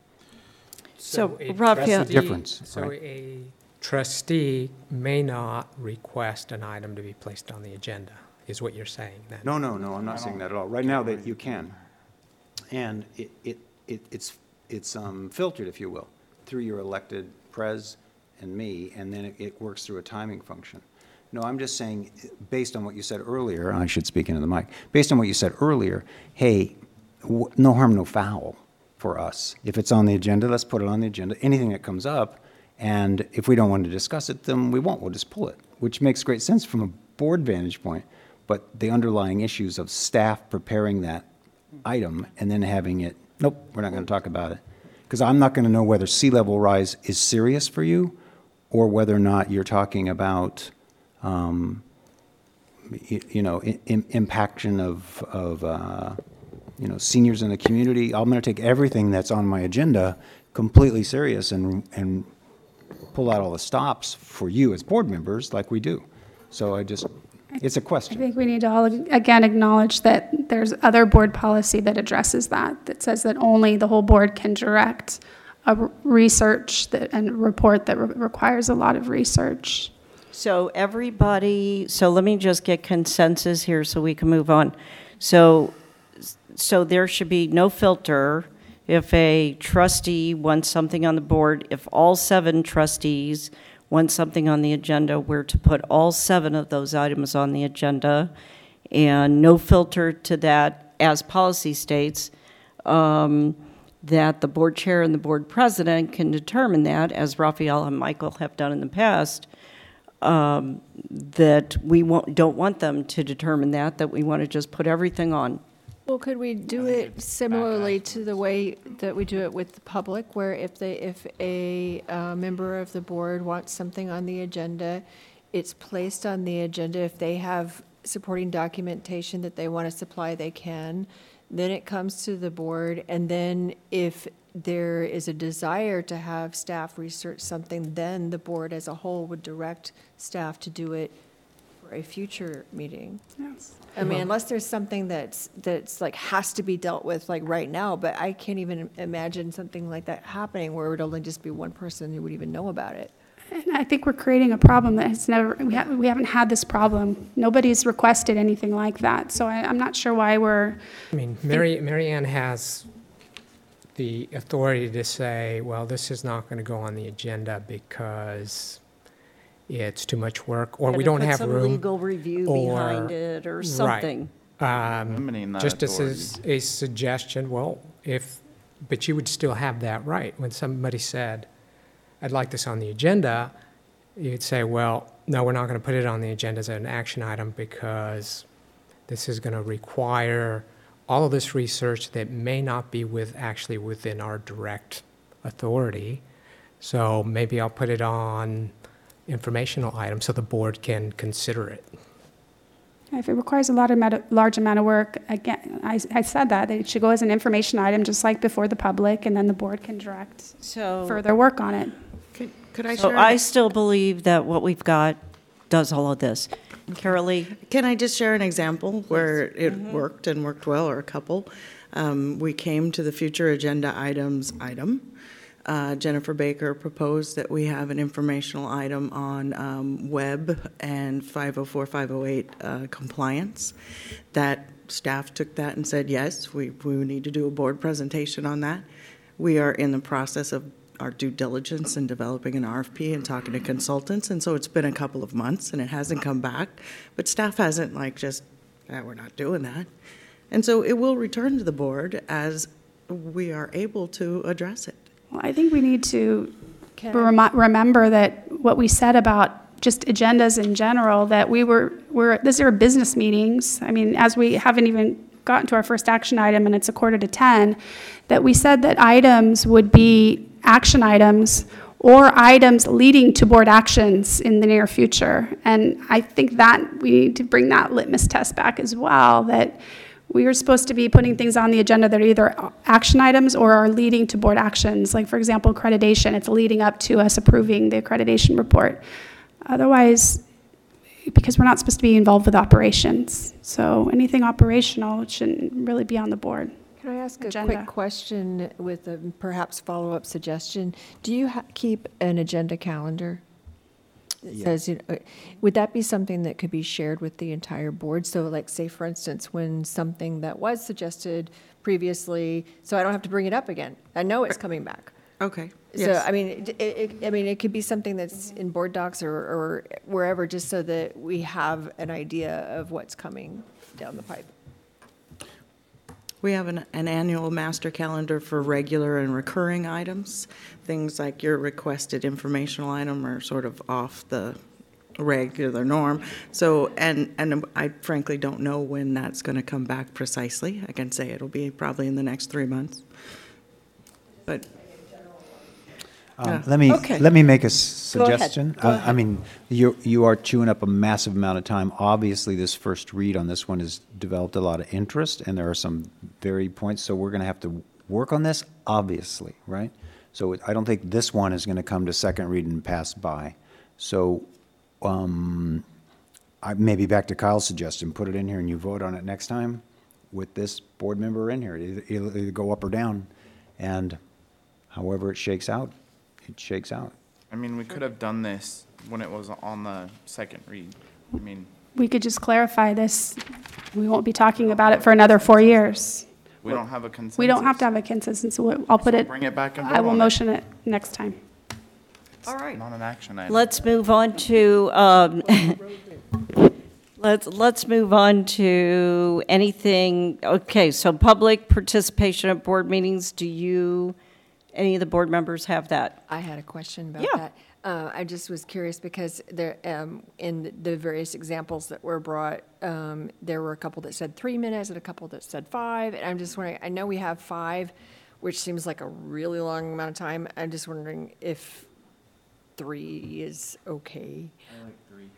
S1: So,
S6: a
S1: Raphael-
S13: That's the difference,
S6: So
S13: right.
S6: a trustee may not request an item to be placed on the agenda, is what you're saying then?
S13: No, no, no, I'm not saying that at all. Right now, that you can. And it, it, it it's, it's um, filtered, if you will, through your elected pres and me, and then it, it works through a timing function. No, I'm just saying, based on what you said earlier, I should speak into the mic, based on what you said earlier, hey, w- no harm, no foul for us. If it's on the agenda, let's put it on the agenda. Anything that comes up, and if we don't want to discuss it, then we won't, we'll just pull it, which makes great sense from a board vantage point. But the underlying issues of staff preparing that item and then having it, nope, we're not going to talk about it. Because I'm not going to know whether sea level rise is serious for you or whether or not you're talking about, um, y- you know, im- impaction of, of, uh, you know, seniors in the community. I'm going to take everything that's on my agenda completely serious and, and pull out all the stops for you as board members like we do. So I just, it's a question.
S5: I think we need to all, again, acknowledge that there's other board policy that addresses that, that says that only the whole board can direct a r- research that, and report that re- requires a lot of research.
S1: So everybody, so let me just get consensus here so we can move on. So, so there should be no filter if a trustee wants something on the board. If all seven trustees want something on the agenda, we're to put all seven of those items on the agenda. And no filter to that, as policy states, um, that the board chair and the board president can determine that, as Raphael and Michael have done in the past, um, that we won't, don't want them to determine that, that we want to just put everything on.
S7: Well, could we do it similarly to the way that we do it with the public, where if they, if a uh, member of the board wants something on the agenda, it's placed on the agenda. If they have supporting documentation that they want to supply, they can. Then it comes to the board, and then if there is a desire to have staff research something, then the board as a whole would direct staff to do it for a future meeting.
S5: Yes.
S7: I mean, uh-huh. unless there's something that's, that's like has to be dealt with like right now, but I can't even imagine something like that happening where it would only just be one person who would even know about it.
S5: And I think we're creating a problem that has never, we haven't, we haven't had this problem. Nobody's requested anything like that, so I, I'm not sure why we're,
S6: I mean, Mary, Mary Ann has the authority to say, well, this is not going to go on the agenda because it's too much work, or we
S1: Gotta
S6: don't
S1: put
S6: have
S1: some
S6: room.
S1: legal review
S6: or-
S1: behind it or
S6: Right.
S1: something.
S6: Um,
S3: Limiting that
S6: Just as
S3: authority.
S6: a- a suggestion, well, if, but you would still have that right. When somebody said, I'd like this on the agenda, you'd say, well, no, we're not going to put it on the agenda as an action item because this is going to require all of this research that may not be with, actually within our direct authority. So maybe I'll put it on informational item so the board can consider it.
S5: If it requires a lot of, amount of- large amount of work, again, I, I said that, it should go as an information item, just like before the public, and then the board can direct
S1: So.
S5: further work on it.
S12: Could- Could I
S1: So
S12: share?
S1: I still believe that what we've got does all of this. Carolee?
S12: Can I just share an example where it worked and worked well, or a couple? Um, We came to the future agenda items item. Uh, Jennifer Baker proposed that we have an informational item on um, web and 504, 508 uh, compliance. That staff took that and said, yes, we, we need to do a board presentation on that. We are in the process of our due diligence in developing an RFP and talking to consultants, and so it's been a couple of months and it hasn't come back. But staff hasn't like just, "Ah, we're not doing that. And so it will return to the board as we are able to address it.
S5: I think we need to remi- remember that what we said about just agendas in general, that we were, we're, these are business meetings. I mean, as we haven't even gotten to our first action item and it's a quarter to 10, that we said that items would be action items or items leading to board actions in the near future. And I think that we need to bring that litmus test back as well, that we are supposed to be putting things on the agenda that are either action items or are leading to board actions. Like, for example, accreditation, it's leading up to us approving the accreditation report. Otherwise, because we're not supposed to be involved with operations. So anything operational shouldn't really be on the board.
S7: Can I ask a quick question with a perhaps follow-up suggestion? Do you ha- keep an agenda calendar? That
S13: Yeah.
S7: says, you know, would that be something that could be shared with the entire board? So like, say, for instance, when something that was suggested previously, so I don't have to bring it up again. I know it's coming back.
S12: Okay.
S7: So,
S12: Yes.
S7: I mean, it, it, I mean, it could be something that's in board docs or, or wherever, just so that we have an idea of what's coming down the pipe.
S12: We have an, an annual master calendar for regular and recurring items. Things like your requested informational item are sort of off the regular norm. So, and, and I frankly don't know when that's going to come back precisely. I can say it'll be probably in the next three months. But
S13: Um,
S12: Yeah.
S13: Let me,
S12: Okay.
S13: let me make a s-
S1: Go ahead.
S13: suggestion. Uh, I mean, you, you are chewing up a massive amount of time. Obviously, this first read on this one has developed a lot of interest, and there are some very points, so we're going to have to work on this, obviously, right? So I don't think this one is going to come to second read and pass by. So, um, I, maybe back to Kyle's suggestion, put it in here and you vote on it next time with this board member in here. It'll either go up or down, and however it shakes out, it shakes out.
S3: I mean, we could have done this when it was on the second read. I mean,
S5: We could just clarify this. We won't be talking about it for another four years.
S3: we don't have a consensus.
S5: We don't have to have a consensus. so I'll put it,
S3: Bring it back and
S5: I will
S3: on it.
S5: motion it next time.
S1: All right.
S3: Not an action item.
S1: Let's move on to, um, let's, let's move on to anything, okay, so public participation at board meetings, do you, any of the board members have that?
S7: I had a question about
S1: Yeah.
S7: that. Uh, I just was curious because there, um, in the various examples that were brought, um, there were a couple that said three minutes and a couple that said five. And I'm just wondering, I know we have five, which seems like a really long amount of time. I'm just wondering if three is okay.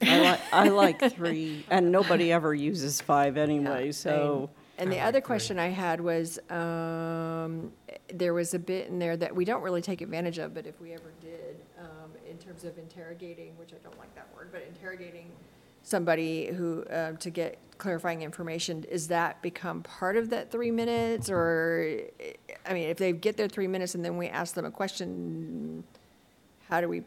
S1: I like, I like three, and nobody ever uses five anyway,
S7: Yeah,
S1: so.
S7: And the other question I had was, um, there was a bit in there that we don't really take advantage of, but if we ever did, um, in terms of interrogating, which I don't like that word, but interrogating somebody who, uh, to get clarifying information, is that become part of that three minutes? Or, I mean, if they get their three minutes and then we ask them a question, how do we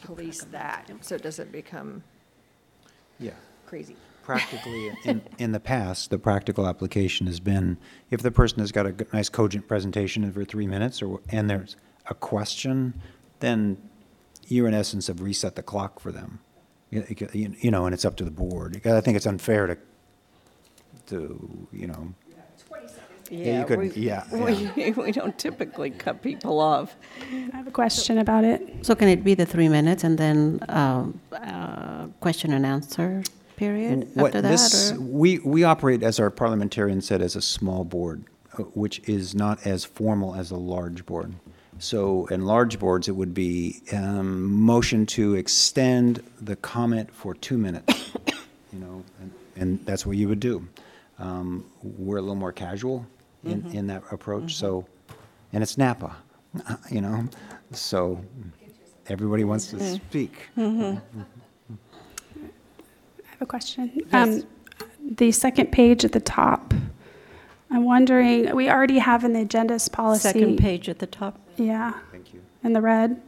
S7: police that so it doesn't become
S13: Yeah.
S7: crazy?
S13: Practically, in, in the past, the practical application has been, if the person has got a g- nice cogent presentation over three minutes, or, and there's a question, then you in essence have reset the clock for them. You, you- you know, and it's up to the board. I think it's unfair to, to, you know, Yeah, you could-
S1: we-
S13: yeah,
S1: We, we don't typically cut people off.
S5: I have a question about it.
S8: So can it be the three minutes and then um, uh, question and answer period
S13: What
S8: after that? or-
S13: we, we operate, as our parliamentarian said, as a small board, uh, which is not as formal as a large board. So in large boards, it would be um, motion to extend the comment for two minutes, you know, and, and that's what you would do. Um, We're a little more casual in, in that approach, so, and it's Napa, you know, so everybody wants to speak.
S5: I have a question. Um, The second page at the top, I'm wondering, we already have in the agendas policy.
S1: Second page at the top.
S5: Yeah.
S13: Thank you.
S5: In the red.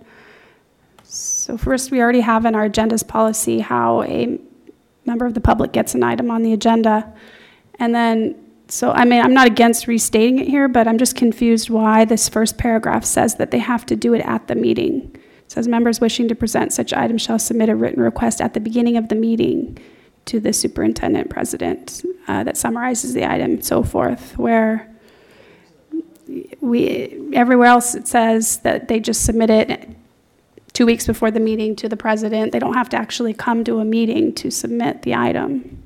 S5: So first, we already have in our agendas policy how a member of the public gets an item on the agenda. And then, so, I mean, I'm not against restating it here, but I'm just confused why this first paragraph says that they have to do it at the meeting. It says, members wishing to present such items shall submit a written request at the beginning of the meeting to the superintendent president uh, that summarizes the item, so forth, where we, everywhere else it says that they just submit it two weeks before the meeting to the president. They don't have to actually come to a meeting to submit the item.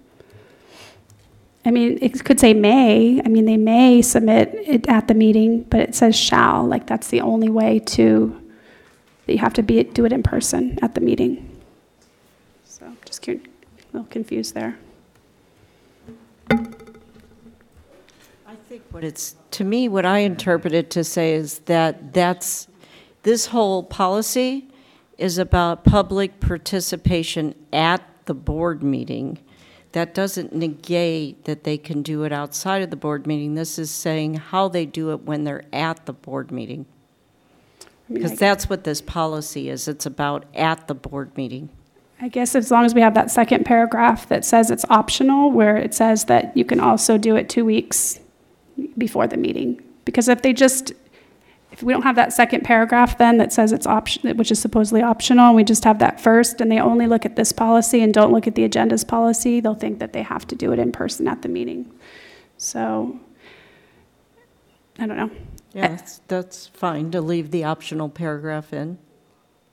S5: I mean, it could say may, I mean, they may submit it at the meeting, but it says shall, like that's the only way to, you have to be, do it in person at the meeting. So, just cu- a little confused there.
S1: I think what it's, to me, what I interpret it to say is that that's, this whole policy is about public participation at the board meeting. That doesn't negate that they can do it outside of the board meeting. This is saying how they do it when they're at the board meeting.
S5: I mean,
S1: Because that's what this policy is. It's about at the board meeting.
S5: I guess as long as we have that second paragraph that says it's optional, where it says that you can also do it two weeks before the meeting. Because if they just, if we don't have that second paragraph then that says it's option, which is supposedly optional, and we just have that first, and they only look at this policy and don't look at the agendas policy, they'll think that they have to do it in person at the meeting. So, I don't know.
S1: That's, that's fine to leave the optional paragraph in.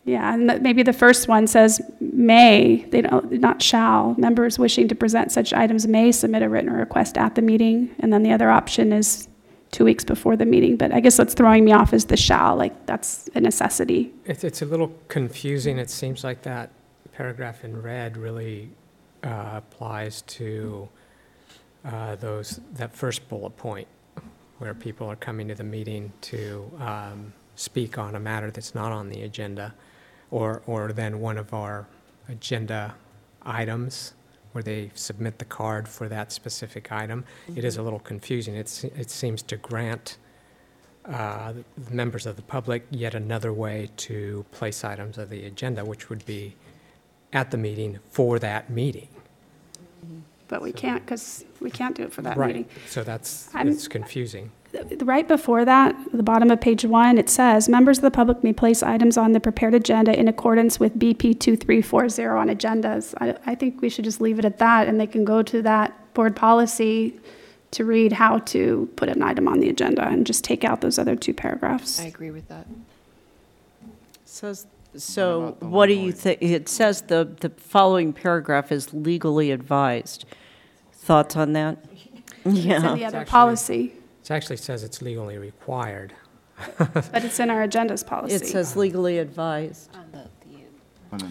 S5: Yeah, and maybe the first one says may, they don't, not shall. Members wishing to present such items may submit a written request at the meeting. And then the other option is two weeks before the meeting. But I guess what's throwing me off is the shall, like that's a necessity.
S6: It's, it's a little confusing. It seems like that paragraph in red really uh, applies to uh, those, that first bullet point, where people are coming to the meeting to um, speak on a matter that's not on the agenda, or, or then one of our agenda items where they submit the card for that specific item. It is a little confusing. It's, it seems to grant uh, the members of the public yet another way to place items of the agenda, which would be at the meeting for that meeting.
S5: But we can't, because we can't do it for that
S6: Right.
S5: meeting.
S6: So that's,
S5: I'm-
S6: it's confusing.
S5: Right before that, the bottom of page one, it says, members of the public may place items on the prepared agenda in accordance with BP 2340 on agendas. I, I think we should just leave it at that, and they can go to that board policy to read how to put an item on the agenda and just take out those other two paragraphs.
S7: I agree with that.
S1: Says, so what do you think, it says the, the following paragraph is legally advised. Thoughts on that?
S5: It's in
S1: Yeah.
S5: the other
S6: actually-
S5: policy,
S6: It actually says it's legally required.
S5: but it's in our agendas policy.
S1: It says legally advised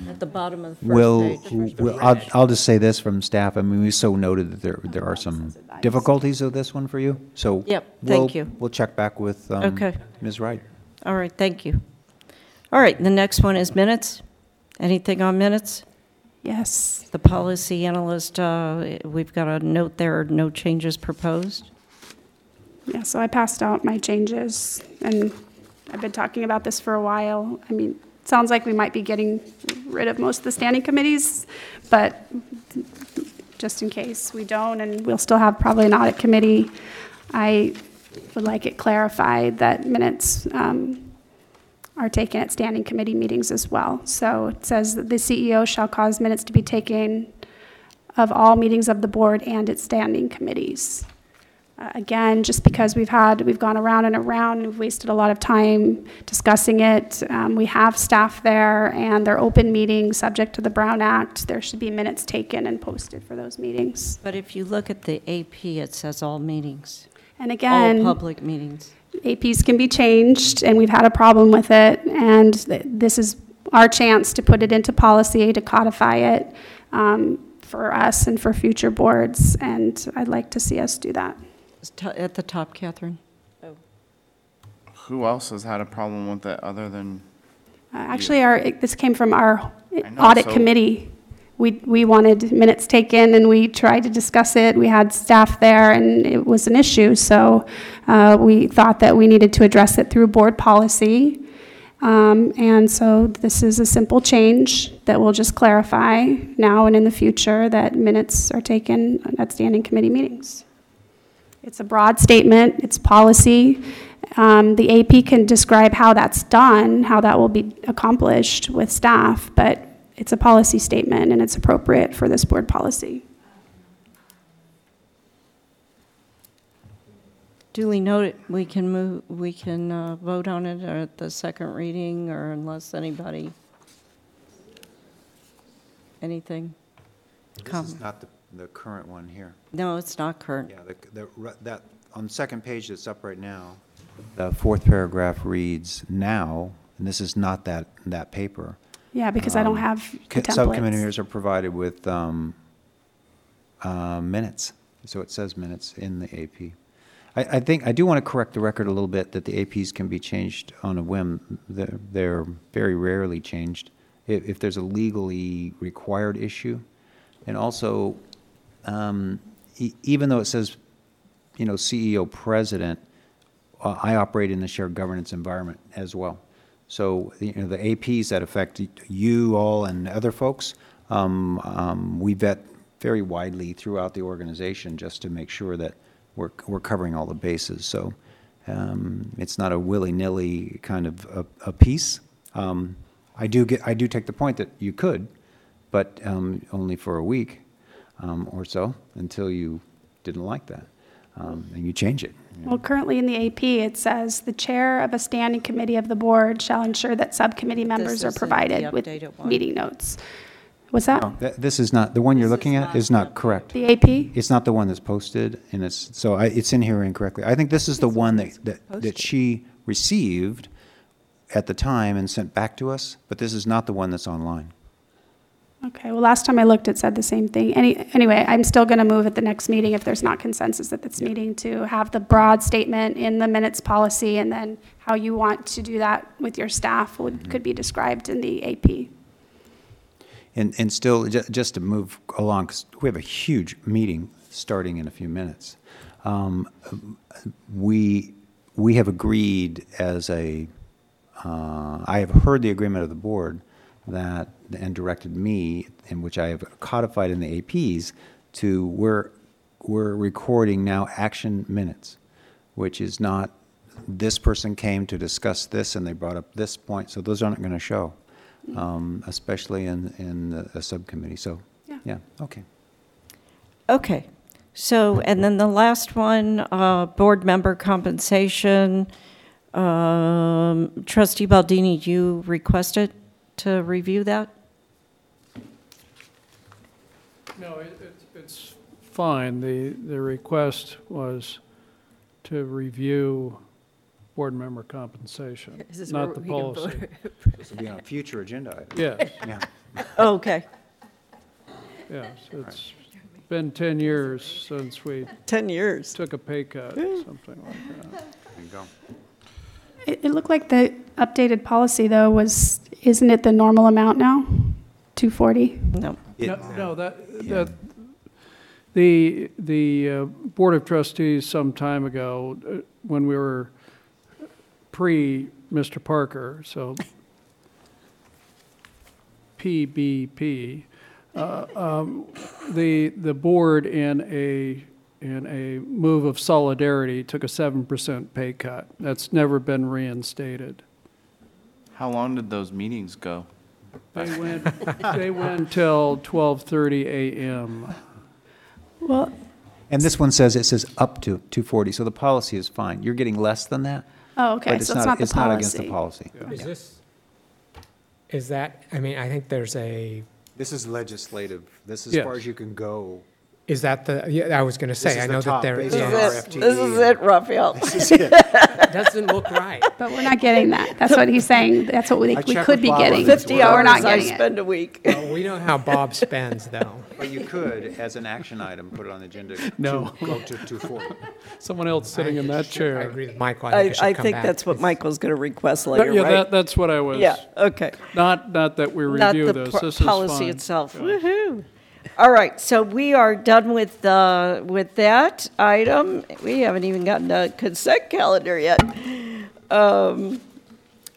S1: at the bottom of the
S13: Will,
S1: first page.
S13: will- I'll, I'll just say this from staff, I mean, we so noted that there, there are some difficulties with this one for you, so.
S1: Yep, thank
S13: we'll-
S1: you.
S13: We'll check back with, um,
S1: Okay.
S13: Ms. Wright.
S1: All right, thank you. All right, the next one is minutes. Anything on minutes?
S5: Yes.
S1: The policy analyst, uh, we've got a note there, no changes proposed.
S5: Yeah, so I passed out my changes, and I've been talking about this for a while. I mean, it sounds like we might be getting rid of most of the standing committees, but just in case we don't, and we'll still have probably an audit committee. I would like it clarified that minutes um, are taken at standing committee meetings as well. So it says that the CEO shall cause minutes to be taken of all meetings of the board and its standing committees. Uh, Again, just because we've had, we've gone around and around, and we've wasted a lot of time discussing it. Um, We have staff there, and they're open meetings, subject to the Brown Act. There should be minutes taken and posted for those meetings.
S1: But if you look at the AP, it says all meetings,
S5: And
S1: all
S5: again,
S1: public meetings.
S5: APs can be changed, and we've had a problem with it, and th- this is our chance to put it into policy, to codify it um, for us and for future boards, and I'd like to see us do that.
S1: It's At the top, Catherine.
S3: Who else has had a problem with that other than,
S5: Uh, Actually, our, it- this came from our
S3: I know,
S5: audit
S3: so-
S5: committee. We, we wanted minutes taken, and we tried to discuss it. We had staff there, and it was an issue, so uh, we thought that we needed to address it through board policy. Um, And so this is a simple change that we'll just clarify now and in the future that minutes are taken at standing committee meetings. It's a broad statement, it's policy. Um, The AP can describe how that's done, how that will be accomplished with staff, but it's a policy statement and it's appropriate for this board policy.
S1: Duly noted, we can move, we can uh, vote on it at the second reading, or unless anybody, anything?
S13: This
S1: Come.
S13: is not the, the current one here.
S1: No, it's not current.
S13: Yeah, the, the, that, on the second page that's up right now, the fourth paragraph reads, "Now," and this is not that, that paper.
S5: Yeah, because I don't
S13: Um,
S5: have the
S13: co- Subcommittee members are provided with um, uh, minutes, so it says minutes in the AP. I, I think, I do want to correct the record a little bit that the APs can be changed on a whim. They're, they're very rarely changed if, if there's a legally required issue. And also, um, e- even though it says, you know, CEO, president, uh, I operate in the shared governance environment as well. So, you know, the APs that affect you all and other folks, um, um, we vet very widely throughout the organization just to make sure that we're, we're covering all the bases. So, um, it's not a willy-nilly kind of a, a piece. Um, I do get, I do take the point that you could, but, um, only for a week, um, or so, until you didn't like that. Um, and you change it. you know.
S5: Well, currently in the AP, it says, "The chair of a standing committee of the board shall ensure that subcommittee members are provided with
S1: one.
S5: meeting notes." What's that?
S13: No, th- This is not, the one you're looking at is not correct.
S5: The AP?
S13: It's not the one that's posted, and it's, so I, it's in here incorrectly. I think this is the one that, that, that she received at the time and sent back to us, but this is not the one that's online.
S5: Okay, well, last time I looked, it said the same thing. Any, anyway, I'm still going to move at the next meeting if there's not consensus at this meeting to have the broad statement in the minutes policy, and then how you want to do that with your staff would, could be described in the AP.
S13: And, and still, ju- just to move along, 'cause we have a huge meeting starting in a few minutes. Um, We, we have agreed as a, uh, I have heard the agreement of the board that, and directed me, in which I have codified in the APs, to, we're, we're recording now action minutes, which is not, this person came to discuss this and they brought up this point, so those aren't going to show, um, especially in, in the- a subcommittee, so,
S5: Yeah.
S13: yeah, okay.
S1: Okay, so, and then the last one, uh, board member compensation. Um, Trustee Baldini, you requested to review that?
S9: No, it, it's- it's fine. The, the request was to review board member compensation,
S7: This is
S9: not the
S7: we can vote.
S9: policy.
S13: This will be on a future agenda item.
S9: Yes,
S13: Yeah.
S1: Oh, okay.
S9: yes. It's been 10 years since we
S1: 10 years.
S9: took a pay cut, something like that.
S13: There you go.
S5: It, it looked like the updated policy, though, was, isn't it the normal amount now? 240?
S1: No.
S9: No, no, that, that, the, the uh, Board of Trustees some time ago, uh, when we were pre-Mr. Parker, so PBP, uh, um, the, the board in a, in a move of solidarity took a 7% pay cut. That's never been reinstated.
S3: How long did those meetings go?
S9: They went, they went till 12:30 a.m.
S5: Well,
S13: And this one says, it says up to 240, so the policy is fine. You're getting less than that?
S5: oh, okay,
S13: but
S5: so it's not the
S13: It's not against the
S5: policy.
S13: policy.
S6: Is this, is that, I mean, I think there's a,
S13: This is legislative. This is as far as you can go.
S6: is that the, yeah, I was going to
S13: This
S6: say,
S13: is
S6: I
S13: the
S6: know that
S13: top
S6: there,
S13: based on
S1: This is it, this is it, Raphael.
S6: doesn't look right.
S5: But we're not getting that. That's what he's saying. That's what we,
S13: I
S5: we
S13: checked
S5: could
S13: with
S5: be
S13: Bob on
S5: getting.
S13: this.
S1: Fifty
S5: but We're
S1: hours
S5: not
S1: I
S5: getting it.
S1: spend a week.
S6: Well, we know how Bob spends, though.
S13: But you could, as an action item, put it on the agenda. to
S9: No.
S13: Go to 240.
S9: Someone else sitting in that
S6: I
S9: chair.
S6: agree with Michael. I
S1: I,
S6: think it should
S1: I
S6: come
S1: think
S6: back.
S1: that's what
S6: It's-
S1: Michael's going to request
S9: That-
S1: later,
S9: Yeah,
S1: right?
S9: that, that's what I was.
S1: Yeah, okay.
S9: Not, not that we
S1: Not
S9: review
S1: the
S9: this.
S1: pro-
S9: This is
S1: policy
S9: fine.
S1: itself.
S9: Yeah.
S1: Woo-hoo. All right, so we are done with, uh, with that item. We haven't even gotten a consent calendar yet. Um,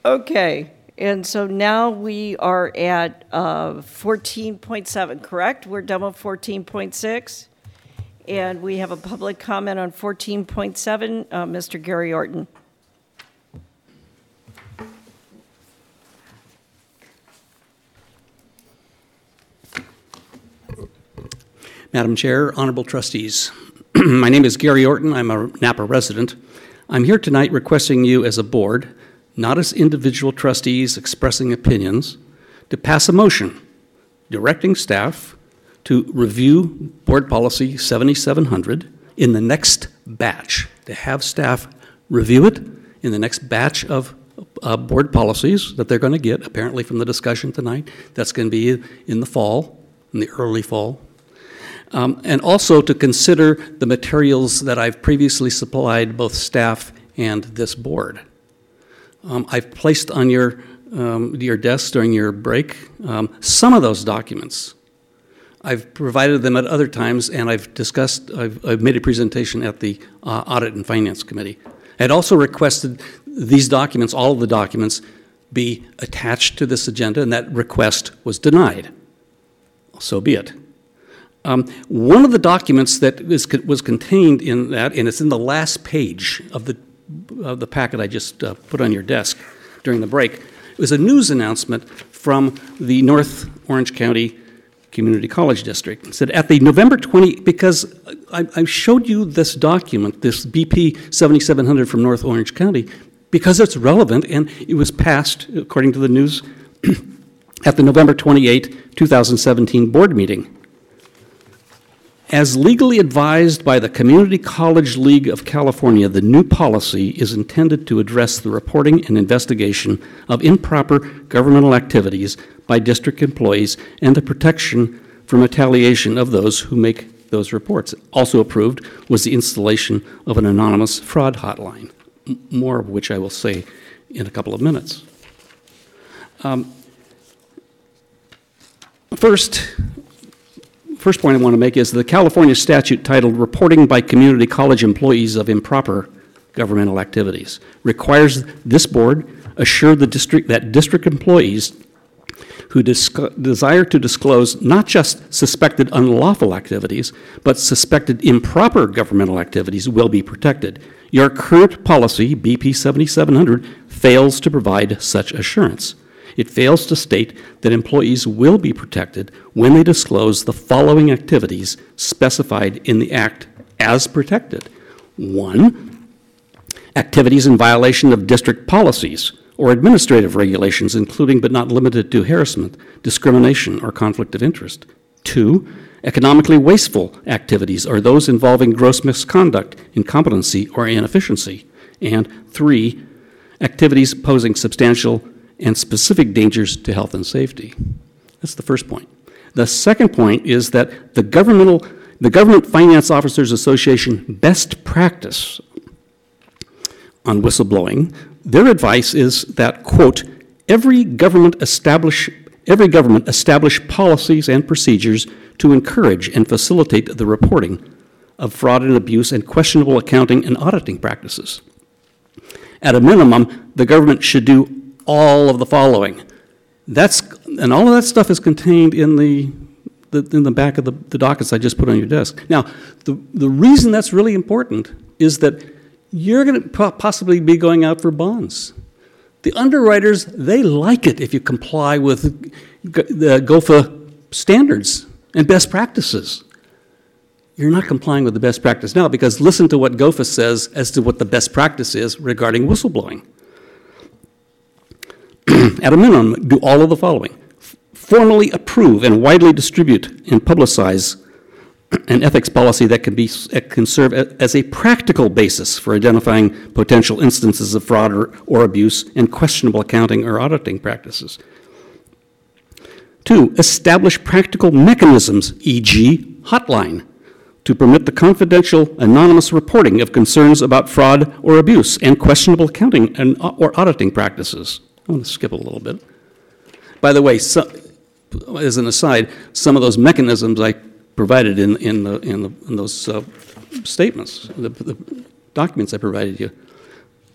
S1: Okay, and so now we are at uh, 14.7, correct? We're done with 14.6? And we have a public comment on 14.7, uh, Mr. Gary Orton.
S14: Madam Chair, honorable trustees. My name is Gary Orton. I'm a Napa resident. I'm here tonight requesting you as a board, not as individual trustees expressing opinions, to pass a motion directing staff to review Board Policy 7700 in the next batch, to have staff review it in the next batch of uh, board policies that they're going to get, apparently from the discussion tonight. That's going to be in the fall, in the early fall. Um, and also to consider the materials that I've previously supplied both staff and this board. Um, I've placed on your, um, your desk during your break um, some of those documents. I've provided them at other times, and I've discussed, I've, I've made a presentation at the uh, Audit and Finance Committee. I had also requested these documents, all of the documents, be attached to this agenda, and that request was denied. So be it. Um, one of the documents that is, was contained in that, and it's in the last page of the, of the packet I just uh, put on your desk during the break, was a news announcement from the North Orange County Community College District. It said at the November 20, because I, I showed you this document, this BP 7700 from North Orange County, because it's relevant and it was passed, according to the news, at the November 28, 2017 board meeting. As legally advised by the Community College League of California, the new policy is intended to address the reporting and investigation of improper governmental activities by district employees and the protection from retaliation of those who make those reports. Also approved was the installation of an anonymous fraud hotline, m- more of which I will say in a couple of minutes. Um, First, first point I want to make is the California statute titled Reporting by Community College Employees of Improper Governmental Activities requires this board assure the district that district employees who disc- desire to disclose not just suspected unlawful activities, but suspected improper governmental activities will be protected. Your current policy, BP 7700, fails to provide such assurance. It fails to state that employees will be protected when they disclose the following activities specified in the Act as protected. One, activities in violation of district policies or administrative regulations, including but not limited to harassment, discrimination, or conflict of interest. Two, economically wasteful activities or those involving gross misconduct, incompetency, or inefficiency. And three, activities posing substantial and specific dangers to health and safety. That's the first point. The second point is that the governmental the Government Finance Officers Association best practice on whistleblowing, their advice is that, quote, every government establish every government establish policies and procedures to encourage and facilitate the reporting of fraud and abuse and questionable accounting and auditing practices. At a minimum, the government should do all of the following. That's and all of that stuff is contained in the the, in the back of the, the dockets I just put on your desk. Now, the, the reason that's really important is that you're going to possibly be going out for bonds. The underwriters, they like it if you comply with the GOFA standards and best practices. You're not complying with the best practice now because listen to what GOFA says as to what the best practice is regarding whistleblowing. At a minimum, do all of the following formally approve and widely distribute and publicize an ethics policy that can, be, can serve as a practical basis for identifying potential instances of fraud or, or abuse and questionable accounting or auditing practices. Two, establish practical mechanisms, e.g., hotline, to permit the confidential, anonymous reporting of concerns about fraud or abuse and questionable accounting and, uh, or auditing practices. I'm going to skip a little bit. By the way, so, as an aside, some of those mechanisms I provided in, in, the, in, the, in those uh, statements, the, the documents I provided you.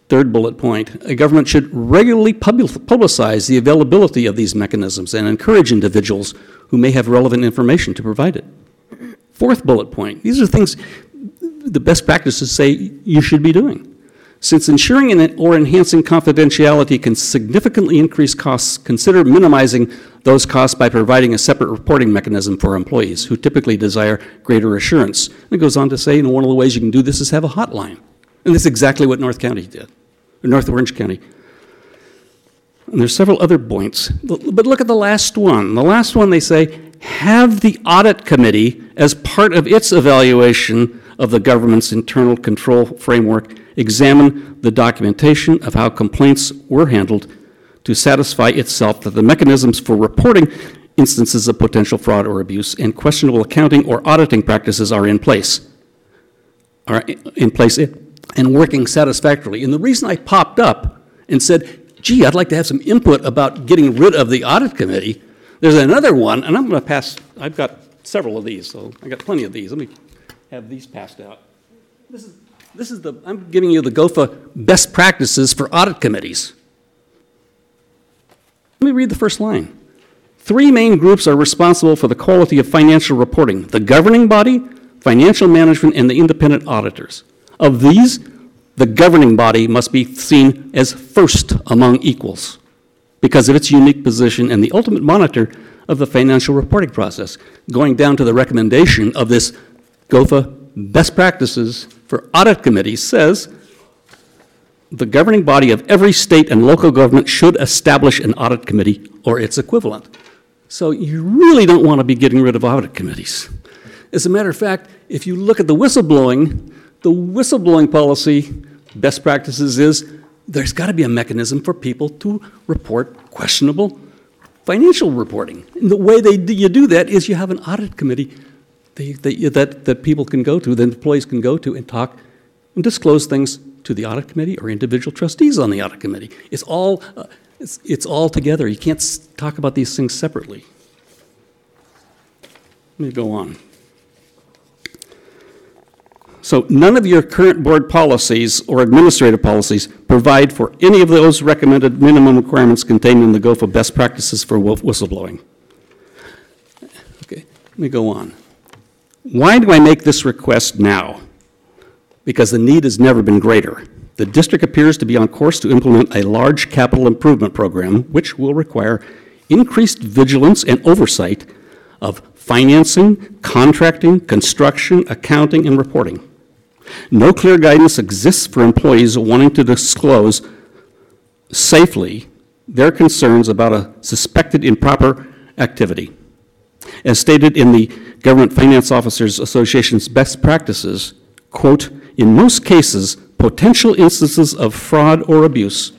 S14: Third bullet point a government should regularly publicize the availability of these mechanisms and encourage individuals who may have relevant information to provide it. Fourth bullet point these are things the best practices say you should be doing. Since ensuring or enhancing confidentiality can significantly increase costs, consider minimizing those costs by providing a separate reporting mechanism for employees who typically desire greater assurance. And it goes on to say, you know, one of the ways you can do this is have a hotline. And that's exactly what North County did, or North Orange County. And there's several other points. But look at the last one. The last one they say, have the audit committee, as part of its evaluation of the government's internal control framework, examine the documentation of how complaints were handled to satisfy itself that the mechanisms for reporting instances of potential fraud or abuse and questionable accounting or auditing practices are in place. Are in place and working satisfactorily. And the reason I popped up and said, gee, I'd like to have some input about getting rid of the audit committee, there's another one, and I'm going to pass, I've got several of these, so I got plenty of these. Let me have these passed out. This is, this is the, I'm giving you the GOFA best practices for audit committees. Let me read the first line. Three main groups are responsible for the quality of financial reporting the governing body, financial management, and the independent auditors. Of these, the governing body must be seen as first among equals because of its unique position and the ultimate monitor of the financial reporting process, going down to the recommendation of this GOFA best practices for audit committees says the governing body of every state and local government should establish an audit committee or its equivalent. So you really don't want to be getting rid of audit committees. As a matter of fact, if you look at the whistleblowing, the whistleblowing policy best practices is there's got to be a mechanism for people to report questionable financial reporting. And the way they do, you do that is you have an audit committee that, that, people can go to, that employees can go to and talk and disclose things to the audit committee or individual trustees on the audit committee. It's all, uh, it's, it's all together. You can't s- talk about these things separately. Let me go on. So, none of your current board policies or administrative policies provide for any of those recommended minimum requirements contained in the GOFA best practices for whistleblowing. Okay, let me go on. Why do I make this request now? Because the need has never been greater. The district appears to be on course to implement a large capital improvement program, which will require increased vigilance and oversight of financing, contracting, construction, accounting, and reporting. No clear guidance exists for employees wanting to disclose safely their concerns about a suspected improper activity. As stated in the Government Finance Officers Association's best practices, quote, in most cases, potential instances of fraud or abuse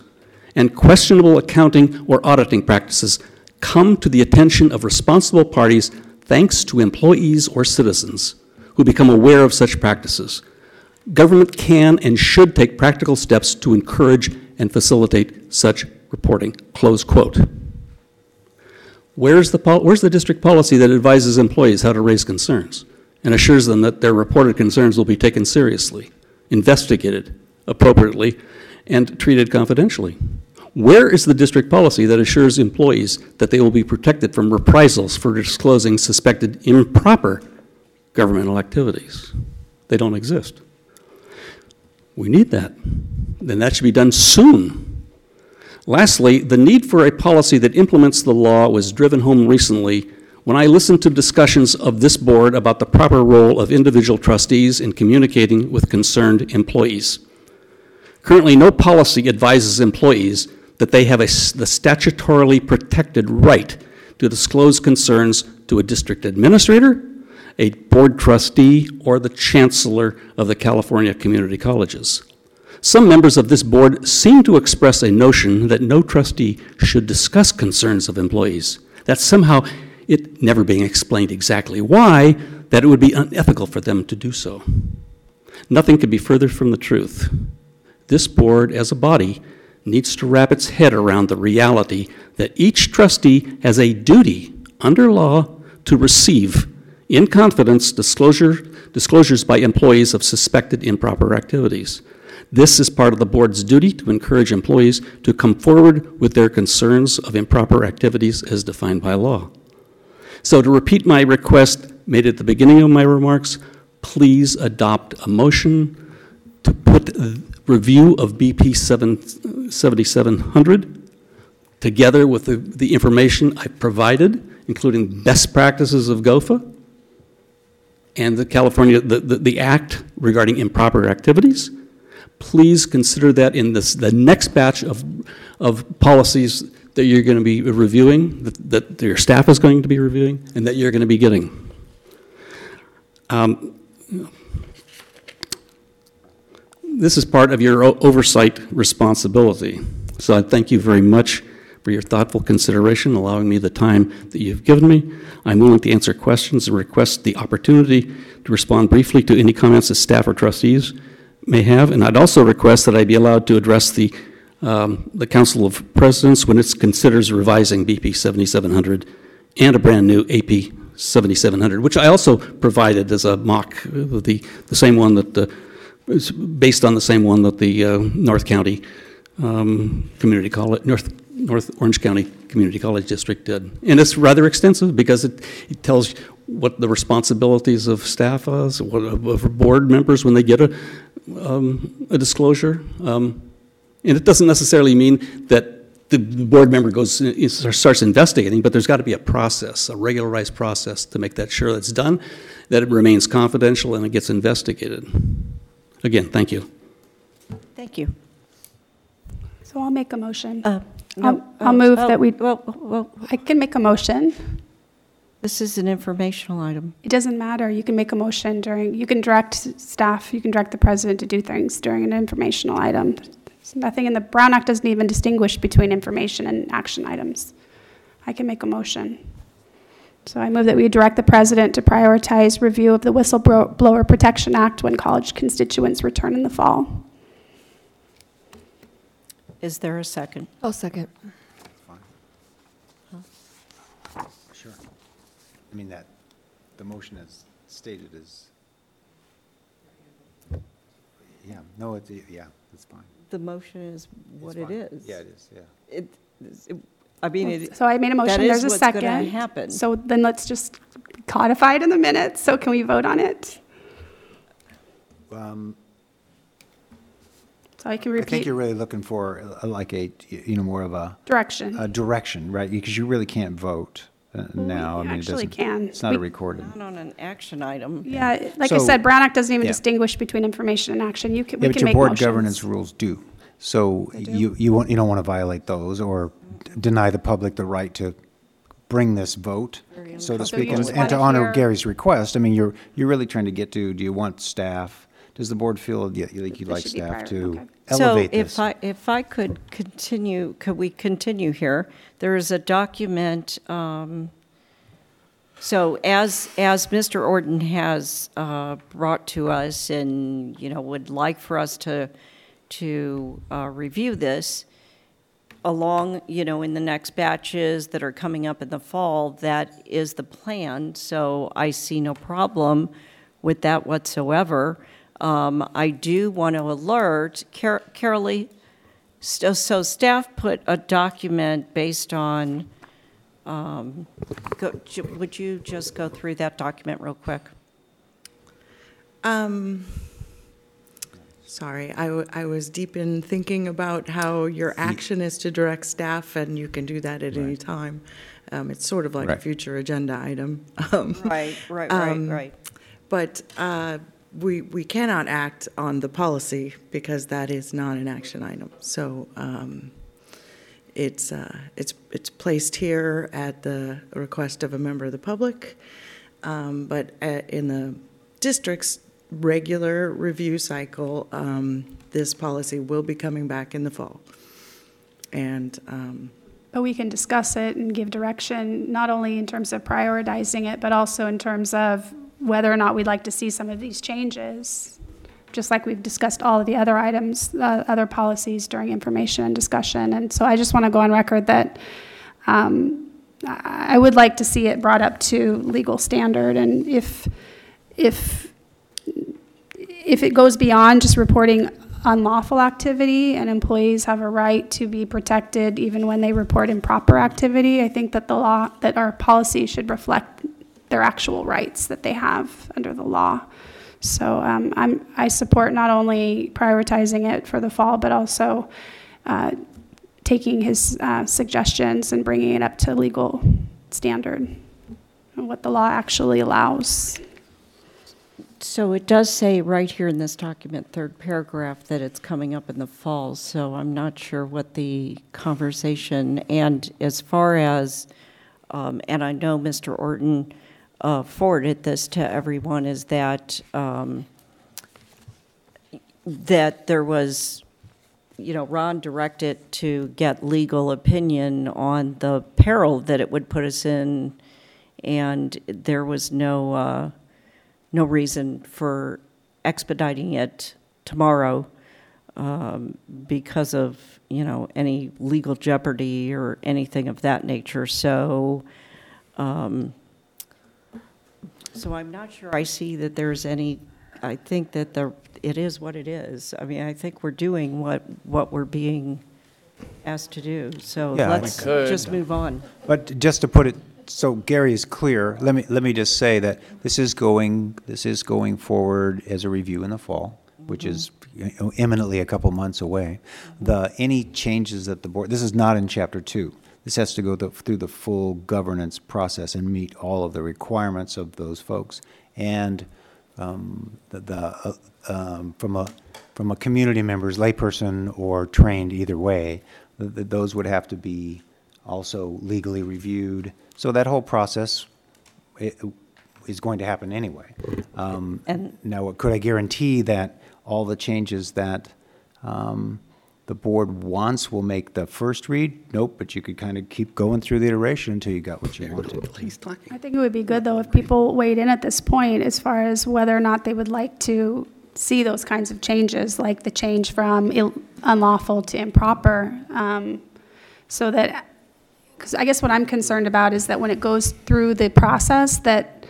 S14: and questionable accounting or auditing practices come to the attention of responsible parties thanks to employees or citizens who become aware of such practices. Government can and should take practical steps to encourage and facilitate such reporting. Close quote. Where's the, where's the district policy that advises employees how to raise concerns and assures them that their reported concerns will be taken seriously, investigated appropriately, and treated confidentially? Where is the district policy that assures employees that they will be protected from reprisals for disclosing suspected improper governmental activities? They don't exist. We need that. Then that should be done soon. Lastly, the need for a policy that implements the law was driven home recently when I listened to discussions of this board about the proper role of individual trustees in communicating with concerned employees. Currently, no policy advises employees that they have a, the statutorily protected right to disclose concerns to a district administrator, a board trustee, or the chancellor of the California Community Colleges. Some members of this board seem to express a notion that no trustee should discuss concerns of employees. That somehow, it never being explained exactly why, that it would be unethical for them to do so. Nothing could be further from the truth. This board, as a body, needs to wrap its head around the reality that each trustee has a duty under law to receive in confidence disclosure, disclosures by employees of suspected improper activities. This is part of the board's duty to encourage employees to come forward with their concerns of improper activities as defined by law. So, to repeat my request made at the beginning of my remarks, please adopt a motion to put review of BP 7, 7700 together with the, the information I provided, including best practices of GOFA and the California, the, the, the act regarding improper activities. Please consider that in this, the next batch of, of policies that you're going to be reviewing, that, that your staff is going to be reviewing, and that you're going to be getting. Um, this is part of your oversight responsibility. So I thank you very much for your thoughtful consideration, allowing me the time that you've given me. I'm willing to answer questions and request the opportunity to respond briefly to any comments that staff or trustees may have. And I'd also request that I be allowed to address the, um, the Council of Presidents when it considers revising BP 7700 and a brand-new AP 7700, which I also provided as a mock, uh, the, the same one that the it's based on the same one that the uh, North County um, Community College, North, North Orange County Community College District did. And it's rather extensive because it, it tells what the responsibilities of staff is, what, of board members when they get a, um, a disclosure. Um, and it doesn't necessarily mean that the board member goes starts investigating, but there's got to be a process, a regularized process to make that sure that's done, that it remains confidential and it gets investigated. Again, thank you.
S1: Thank you.
S5: So I'll make a motion.
S1: Uh,
S5: I'll,
S1: no,
S5: I'll
S1: uh,
S5: move
S1: oh,
S5: that we,
S1: Well, well,
S5: I can make a motion.
S1: This is an informational item.
S5: It doesn't matter. You can make a motion during, you can direct staff, you can direct the president to do things during an informational item. There's nothing in the, Brown Act doesn't even distinguish between information and action items. I can make a motion. So I move that we direct the president to prioritize review of the Whistleblower Protection Act when college constituents return in the fall.
S1: Is there a second?
S7: I'll second.
S13: Sure. I mean, that, the motion is stated as, yeah, no, it's, yeah, it's fine.
S1: The motion is what it
S13: It's fine.
S1: is.
S13: Yeah, it is, yeah.
S1: It, it- I mean, it.
S5: So I made a motion,
S1: that is
S5: there's a
S1: what's
S5: second.
S1: gonna happen.
S5: So then let's just codify it in the minutes. So can we vote on it?
S13: Um,
S5: So I can repeat.
S13: I think
S5: repeat
S13: you're really looking for uh, like a, you know, more of a.
S5: direction.
S13: A direction, right? Because you really can't vote uh, now. I mean,
S5: actually
S13: doesn't-
S5: can.
S13: It's not a recorded.
S1: Not on an action item.
S5: Yeah, like I said, Brown Act doesn't even
S13: yeah.
S5: distinguish between information and action. You can,
S13: Yeah,
S5: we
S13: but
S5: can
S13: your
S5: make
S13: board
S5: motions.
S13: governance rules do. So you, you want, you don't want to violate those or deny the public the right to bring this vote, so to speak.
S5: you
S13: And and to honor
S5: hear-
S13: Gary's request, I mean, you're, you're really trying to get to, do you want staff, does the board feel yeah, like you'd like staff to
S5: okay.
S13: elevate
S1: So if? I, if I could continue, could we continue here? There is a document, um, so as, as Mr. Orton has uh, brought to us and, you know, would like for us to, to uh, review this along, you know, in the next batches that are coming up in the fall, that is the plan. So I see no problem with that whatsoever. Um, I do want to alert, Car- Carolee, So, so staff put a document based on, um, go- would you just go through that document real quick?
S12: Um, sorry, I, w- I was deep in thinking about how your action is to direct staff, and you can do that at any time. Um, it's sort of like a
S13: Right.
S12: future agenda item. Um,
S1: Right, right, right,
S12: Um,
S1: right.
S12: But uh, we, we cannot act on the policy because that is not an action item. So um, it's, uh, it's, it's placed here at the request of a member of the public. Um, But uh, in the district's regular review cycle, um, this policy will be coming back in the fall. And um,
S5: But we can discuss it and give direction, not only in terms of prioritizing it, but also in terms of whether or not we'd like to see some of these changes, just like we've discussed all of the other items, uh, other policies during information and discussion. And so I just want to go on record that um, I would like to see it brought up to legal standard, and if, if if it goes beyond just reporting unlawful activity and employees have a right to be protected even when they report improper activity, I think that the law, that our policy should reflect their actual rights that they have under the law. So um, I'm, I support not only prioritizing it for the fall, but also uh, taking his uh, suggestions and bringing it up to legal standard and what the law actually allows.
S1: So it does say right here in this document, third paragraph, that it's coming up in the fall, so I'm not sure what the conversation, and as far as, um, and I know Mr. Orton uh, forwarded this to everyone, is that, um, that there was, you know, Ron directed to get legal opinion on the peril that it would put us in, and there was no, uh, no reason for expediting it tomorrow um, because of, you know, any legal jeopardy or anything of that nature. So, um, so I'm not sure I see that there's any, I think that the, it is what it is. I mean, I think we're doing what, what we're being asked to do. So
S13: Yeah, I-
S1: let's
S3: We could.
S1: just move on.
S13: But just to put it, so Gary is clear, let me, let me just say that this is going, this is going forward as a review in the fall, which is imminently a couple months away. The, any changes that the board, this is not in chapter two. This has to go through the full governance process and meet all of the requirements of those folks. And um, the, the, uh, um, from a, from a community member's layperson or trained either way, th- th- those would have to be also legally reviewed. So that whole process i- is going to happen anyway. Um,
S1: And-
S13: Now, could I guarantee that all the changes that um, the board wants will make the first read? Nope, but you could kind of keep going through the iteration until you got what you wanted.
S14: He's.
S5: I think it would be good, though, if people weighed in at this point as far as whether or not they would like to see those kinds of changes, like the change from ill- unlawful to improper, um, so that, because I guess what I'm concerned about is that when it goes through the process, that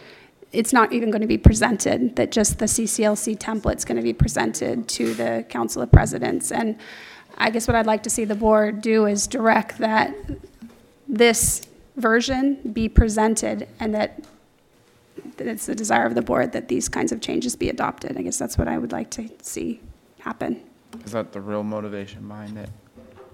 S5: it's not even going to be presented, that just the CCLC template's going to be presented to the Council of Presidents. And I guess what I'd like to see the board do is direct that this version be presented and that it's the desire of the board that these kinds of changes be adopted. I guess that's what I would like to see happen.
S3: Is that the real motivation behind it?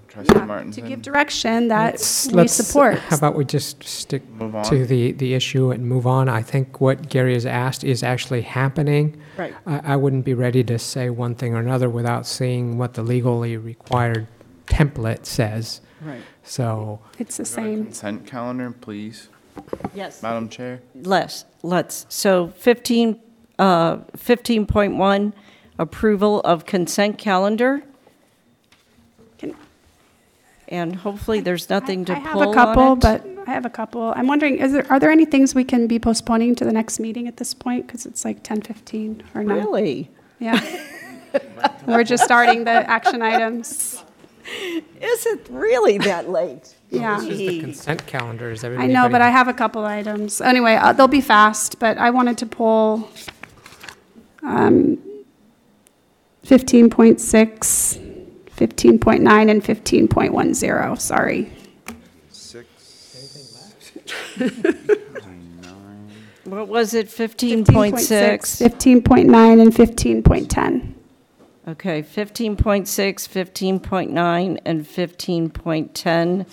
S3: Trustee Martin?
S5: To give direction that
S6: Let's-
S5: we
S6: let's-
S5: support.
S6: How about we just stick to the, the issue and move on? I think what Gary has asked is actually happening.
S1: Right.
S6: I, I wouldn't be ready to say one thing or another without seeing what the legally required template says.
S1: Right.
S6: So,
S5: It's the same.
S3: Consent calendar, please,
S1: Yes.
S3: Madam Chair.
S1: Let's, let's. So 15, uh, 15.1, approval of consent calendar.
S5: Can-
S1: And hopefully, there's nothing to
S5: I have
S1: pull
S5: a
S1: on
S5: couple,
S1: it.
S5: but I have a couple. I'm wondering, is there, are there any things we can be postponing to the next meeting at this point? Because it's like 10:15 or no?
S1: Really?
S5: Yeah. We're just starting the action items.
S1: Is it really that late?
S5: Yeah.
S6: this is the consent calendar, is
S5: I
S6: everybody?
S5: know, but I have a couple items. Anyway, uh, they'll be fast, but I wanted to pull um, 15.6, 15.9 and 15.10, sorry. Six.
S1: What was it,
S5: 15.6,
S1: 15.6?
S5: 15.9 and 15.10.
S1: Okay, 15.6, 15.9, and 15.10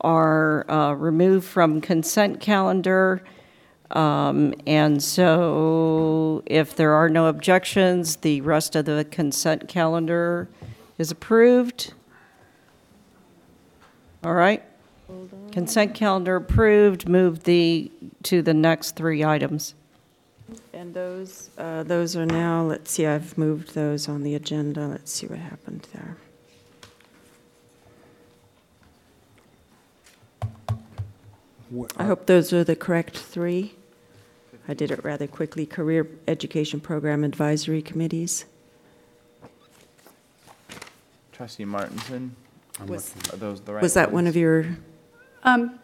S1: are uh, removed from consent calendar. Um, And so if there are no objections, the rest of the consent calendar is approved. All right? Consent calendar approved, move the, to the next three items.
S11: And those, uh, those are now, let's see, I've moved those on the agenda. Let's see what happened there. I hope those are the correct three. I did it rather quickly. Career Education Program Advisory Committees.
S3: Trustee Martinson?
S11: Was-
S3: Are those the right
S11: Was that one of your,
S5: Um,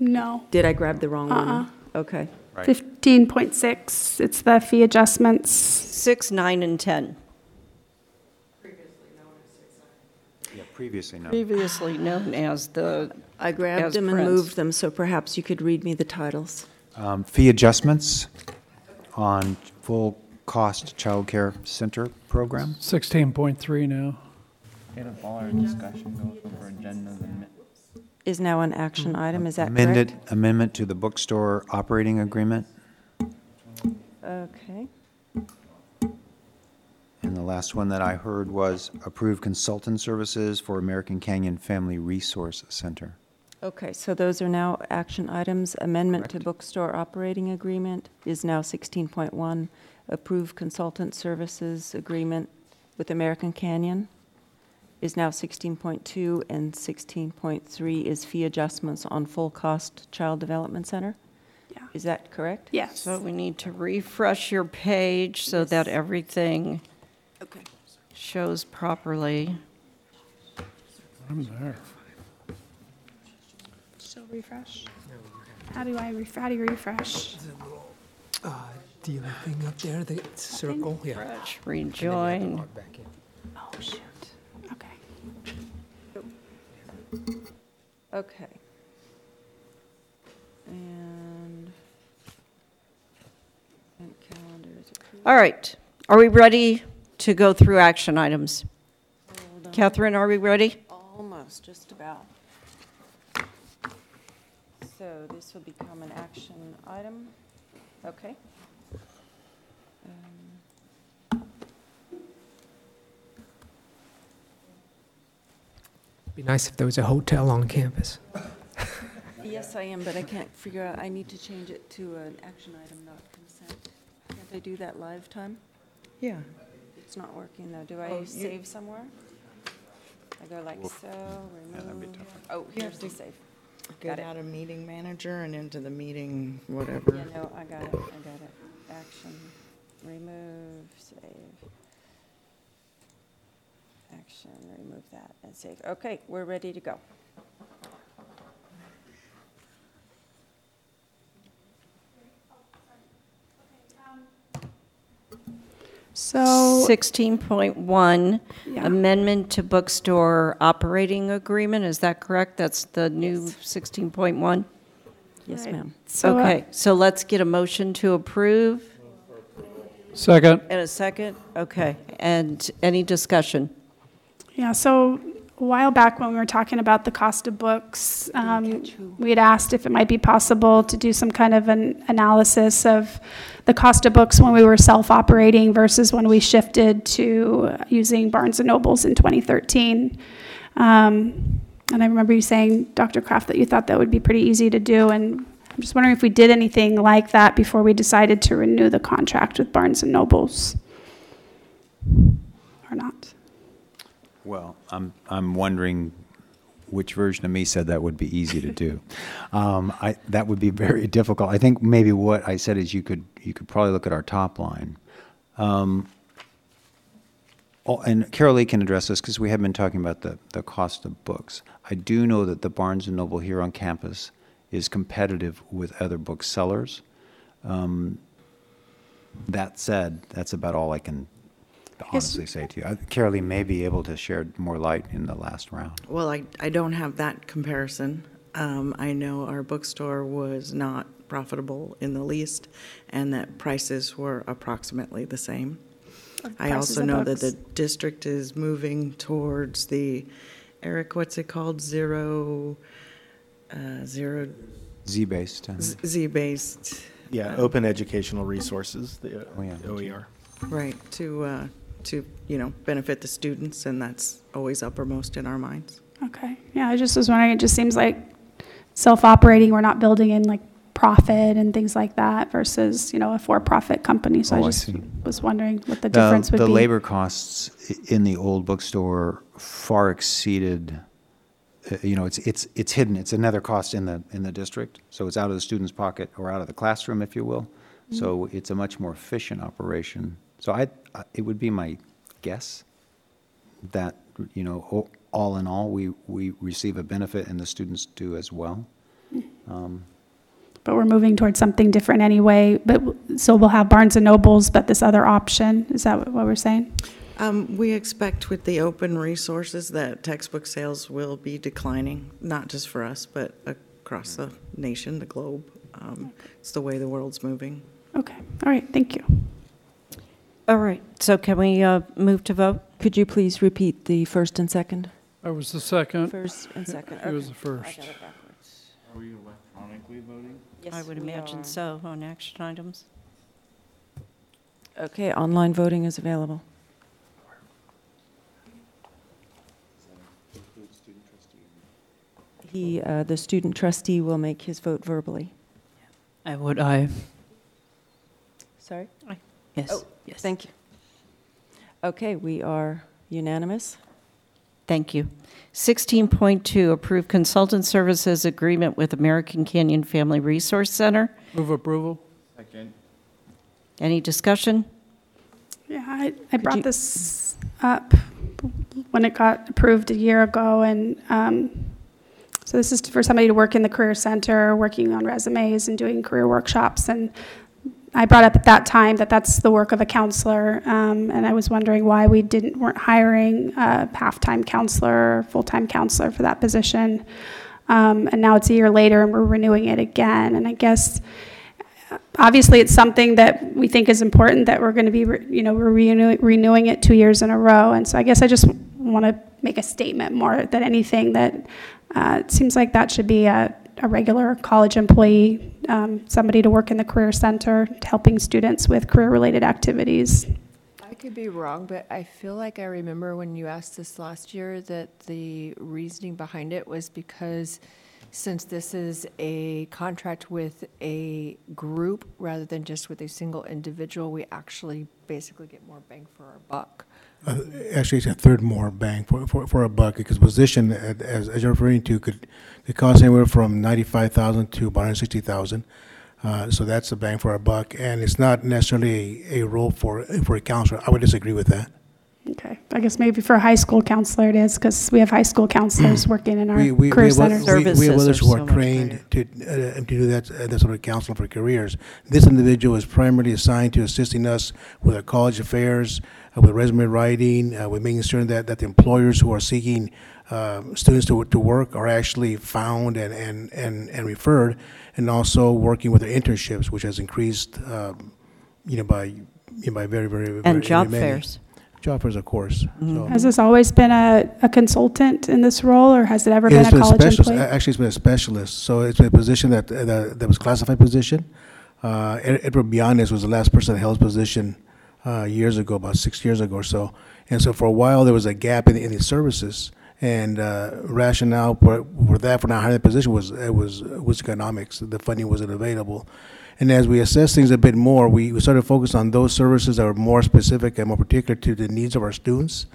S5: no.
S11: did I grab the wrong
S5: Uh-uh.
S11: one? Okay.
S5: 15.6, it's the fee adjustments.
S1: Six, nine, and 10.
S13: Yeah, previously, no.
S1: Previously known as the,
S11: I grabbed
S1: As
S11: them and
S1: prints.
S11: moved them, so perhaps you could read me the titles.
S13: Um, Fee adjustments on full-cost childcare center program.
S9: 16.3 now.
S3: If all our discussion goes over agendas and
S11: Is now an action item, is that
S13: Amended,
S11: correct?
S13: amendment to the bookstore operating agreement.
S11: Okay.
S13: And the last one that I heard was approve consultant services for American Canyon Family Resource Center.
S11: Okay, so those are now action items. Amendment to bookstore operating agreement is now 16.1. Approve consultant services agreement with American Canyon is now 16.2, and 16.3 is fee adjustments on full-cost child development center?
S5: Yeah.
S11: Is that correct?
S5: Yes.
S1: so we need to refresh your page so that everything
S11: Okay.
S1: shows properly.
S9: I'm there.
S5: Still refresh? How do I, ref- how do you refresh?
S6: Uh, dealer thing up there, the circle, yeah.
S1: Refresh, rejoin.
S6: back in.
S5: Oh, shoot. Okay.
S11: Okay. And and calendar is approved.
S1: All right, are we ready to go through action items? Catherine, are we ready?
S11: Almost, just about. So this will become an action item. Okay.
S6: Be nice if there was a hotel on campus.
S11: Yes, I am, but I can't figure out, I need to change it to an action item, not consent. Can't I do that live time?
S12: Yeah.
S11: It's not working though. Do
S12: Oh,
S11: I
S12: you-
S11: save somewhere? I go like so, remove. Oh, here's the save.
S12: Get
S11: Got it.
S12: out of meeting manager and into the meeting, whatever.
S11: Yeah, no, I got it, I got it. Action, remove, save. Action, remove that and save. Okay, we're ready to go.
S5: So,
S1: 16.1,
S5: Yeah.
S1: amendment to bookstore operating agreement, is that correct? That's the new 16.1?
S11: Yes,
S5: Right.
S11: ma'am.
S5: so, uh,
S1: Okay, so let's get a motion to approve
S9: Second.
S1: and a second. Okay, and any discussion?
S5: Yeah, so a while back when we were talking about the cost of books, um, we had asked if it might be possible to do some kind of an analysis of the cost of books when we were self-operating versus when we shifted to using Barnes and Nobles in 2013. Um, and I remember you saying, Dr. Kraft, that you thought that would be pretty easy to do, and I'm just wondering if we did anything like that before we decided to renew the contract with Barnes and Nobles, or not.
S13: Well, I'm, I'm wondering which version of me said that would be easy to do. Um, I, that would be very difficult. I think maybe what I said is you could, you could probably look at our top line. Um, Oh, and Carolee can address this because we have been talking about the, the cost of books. I do know that the Barnes and Noble here on campus is competitive with other booksellers. Um, that said, that's about all I can honestly say to you. I- Carolee may be able to share more light in the last round.
S12: Well, I, I don't have that comparison. Um, I know our bookstore was not profitable in the least, and that prices were approximately the same. I
S5: Prices
S12: also
S5: of
S12: know that the district is moving towards the, Eric, what's it called? Zero, uh, zero,
S13: Z-based. uh,
S12: Z- Z-based.
S15: Yeah,
S12: uh,
S15: open educational resources, the
S13: Oh, yeah.
S15: OER.
S12: Right, to, uh, to, you know, benefit the students, and that's always uppermost in our minds.
S5: Okay, yeah, I just was wondering, it just seems like self-operating, we're not building in like profit and things like that versus, you know, a for-profit company. So
S13: Oh,
S5: I
S13: I
S5: just
S13: see.
S5: was wondering what the
S13: The-
S5: difference would be.
S13: The labor costs in the old bookstore far exceeded, uh, you know, it's, it's, it's hidden. It's another cost in the, in the district. So it's out of the student's pocket or out of the classroom, if you will. So
S5: Mm-hmm.
S13: it's a much more efficient operation. So I, I- it would be my guess that, you know, all in all, we, we receive a benefit and the students do as well. Um,
S5: But we're moving towards something different anyway, but, so we'll have Barnes and Nobles, but this other option, is that what we're saying?
S12: Um, we expect with the open resources that textbook sales will be declining, not just for us, but across the nation, the globe. Um, it's the way the world's moving.
S5: Okay, all right, thank you.
S1: All right, so can we uh, move to vote?
S11: Could you please repeat the first and second?
S9: I was the second.
S11: First and second.
S9: He was the first.
S11: I got it backwards.
S3: Are we electronically voting?
S1: I would
S11: we
S1: imagine
S11: are.
S1: so on action items.
S11: Okay, online voting is available. He, uh, the student trustee will make his vote verbally.
S10: I would, I.
S11: Sorry?
S10: I yes.
S11: Oh,
S10: yes.
S11: Thank you. Okay, we are unanimous.
S1: Thank you. 16.2, approve consultant services agreement with American Canyon Family Resource Center.
S9: Move approval?
S3: Second.
S1: Any discussion?
S5: Yeah, I, I
S1: you-
S5: brought this up when it got approved a year ago, and um, so this is for somebody to work in the Career Center, working on resumes and doing career workshops, and I brought up at that time that that's the work of a counselor, um, and I was wondering why we didn't, weren't hiring a half-time counselor, full-time counselor for that position. Um, And now it's a year later, and we're renewing it again, and I guess obviously, it's something that we think is important, that we're going to be, re- you know, we're renew- renewing it two years in a row. And so I guess I just want to make a statement more than anything that uh, it seems like that should be a, a regular college employee, um, somebody to work in the Career Center, helping students with career-related activities.
S7: I could be wrong, but I feel like I remember when you asked this last year that the reasoning behind it was because since this is a contract with a group rather than just with a single individual, we actually basically get more bang for our buck.
S16: Uh, Actually, it's a third more bang for, for, for a buck, because position, uh, as, as you're referring to, could, could cost anywhere from ninety-five thousand to about hundred sixty thousand. Uh, so that's a bang for a buck, and it's not necessarily a, a role for, for a counselor. I would disagree with that.
S5: Okay, I guess maybe for a high school counselor it is, because we have high school counselors working in our
S16: We, we, we
S5: career
S16: have,
S5: centers.
S16: oth- we, we have
S1: Services
S16: others
S1: are
S16: who are
S1: so much
S16: trained to, uh, to do that, uh, that sort of counseling for careers. This individual is primarily assigned to assisting us with our college affairs, with resume writing, uh, with making sure that, that the employers who are seeking um, students to, to work are actually found and, and, and, and referred, and also working with the internships, which has increased, um, you know, by, you know, by very, very, very
S1: And job
S16: many.
S1: fairs.
S16: Job fairs, of course. So-
S5: Has this always been a, a consultant in this role, or has it ever
S16: It
S5: been a college
S16: specialist.
S5: employee?
S16: A- Actually, it's been a specialist, so it's been a position that, that, that was classified position. Uh, Ed- Edward Bionis was the last person that held his position, uh, years ago, about six years ago or so. And so for a while, there was a gap in, in the services, and, uh, rationale for, for that, for not hiring the position was, it was, was economics. The funding wasn't available. And as we assess things a bit more, we, we started to focus on those services that were more specific and more particular to the needs of our students.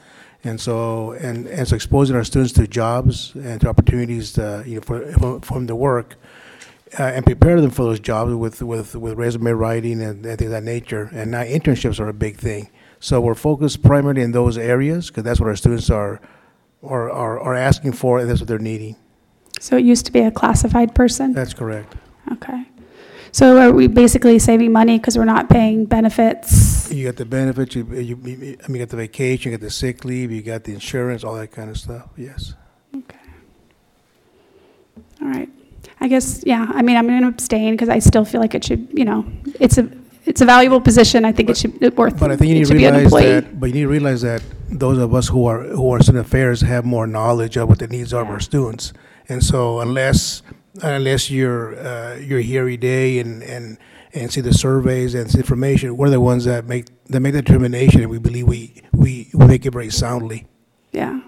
S16: And so, and, and so exposing our students to jobs and to opportunities, to, you know, for, them to work, uh, and prepare them for those jobs with, with, with resume writing and, and things of that nature. And now internships are a big thing. So we're focused primarily in those areas, because that's what our students are, are, are, are asking for, and that's what they're needing.
S5: So it used to be a classified person?
S16: That's correct.
S5: Okay. So are we basically saving money because we're not paying benefits?
S16: You got the benefits, you, you, you- I mean, you get the vacation, you got the sick leave, you got the insurance, all that kind of stuff, yes. Okay.
S5: All right. I guess, yeah, I mean, I'm going to abstain because I still feel like it should, you know, it's a, it's a valuable position. I think it should, it worth,
S16: But I think you
S5: it
S16: need to
S5: should be an
S16: realize
S5: employee.
S16: that, but you need to realize that those of us who are, who are student affairs have more knowledge of what the needs are of our students. And so unless, unless you're, uh, you're here every day and, and, and see the surveys and see information, we're the ones that make, that make the determination, and we believe we, we, we make it very soundly.
S5: Yeah.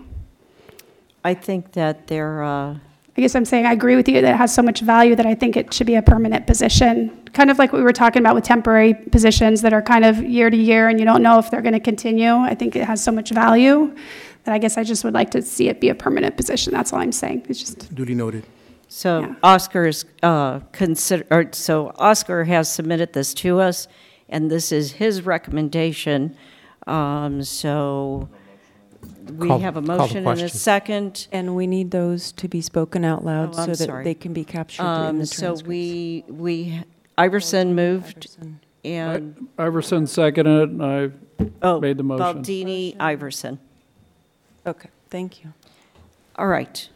S1: I think that they're, uh,
S5: I guess I'm saying I agree with you that it has so much value that I think it should be a permanent position. Kind of like what we were talking about with temporary positions that are kind of year to year and you don't know if they're going to continue. I think it has so much value that I guess I just would like to see it be a permanent position. That's all I'm saying. It's just,
S16: Duly noted.
S1: So Oscar is uh, consider, so Oscar has submitted this to us, and this is his recommendation. Um, So we
S11: Call-
S1: have a
S11: call the
S1: motion and a
S11: question.
S1: second.
S11: And we need those to be spoken out loud
S1: Oh, I'm
S11: so that they can be captured in
S1: Um,
S11: the
S1: So
S11: transcript.
S1: we, we, Iverson moved, and,
S9: Iverson seconded, and I
S1: oh,
S9: made the motion.
S1: Baldini, Iverson.
S11: Okay, thank you.
S1: All right.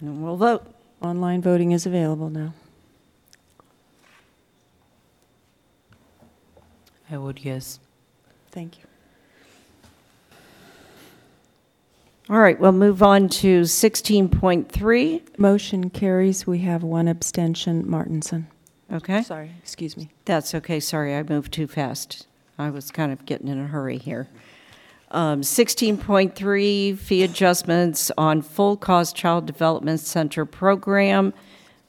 S1: And we'll vote.
S11: Online voting is available now.
S10: I would yes.
S11: Thank you.
S1: All right, we'll move on to 16.3.
S11: Motion carries. We have one abstention, Martinson.
S1: Okay.
S11: Sorry, excuse me.
S1: That's okay, sorry, I moved too fast. I was kind of getting in a hurry here. Um, 16.3, fee adjustments on full-cost child development center program.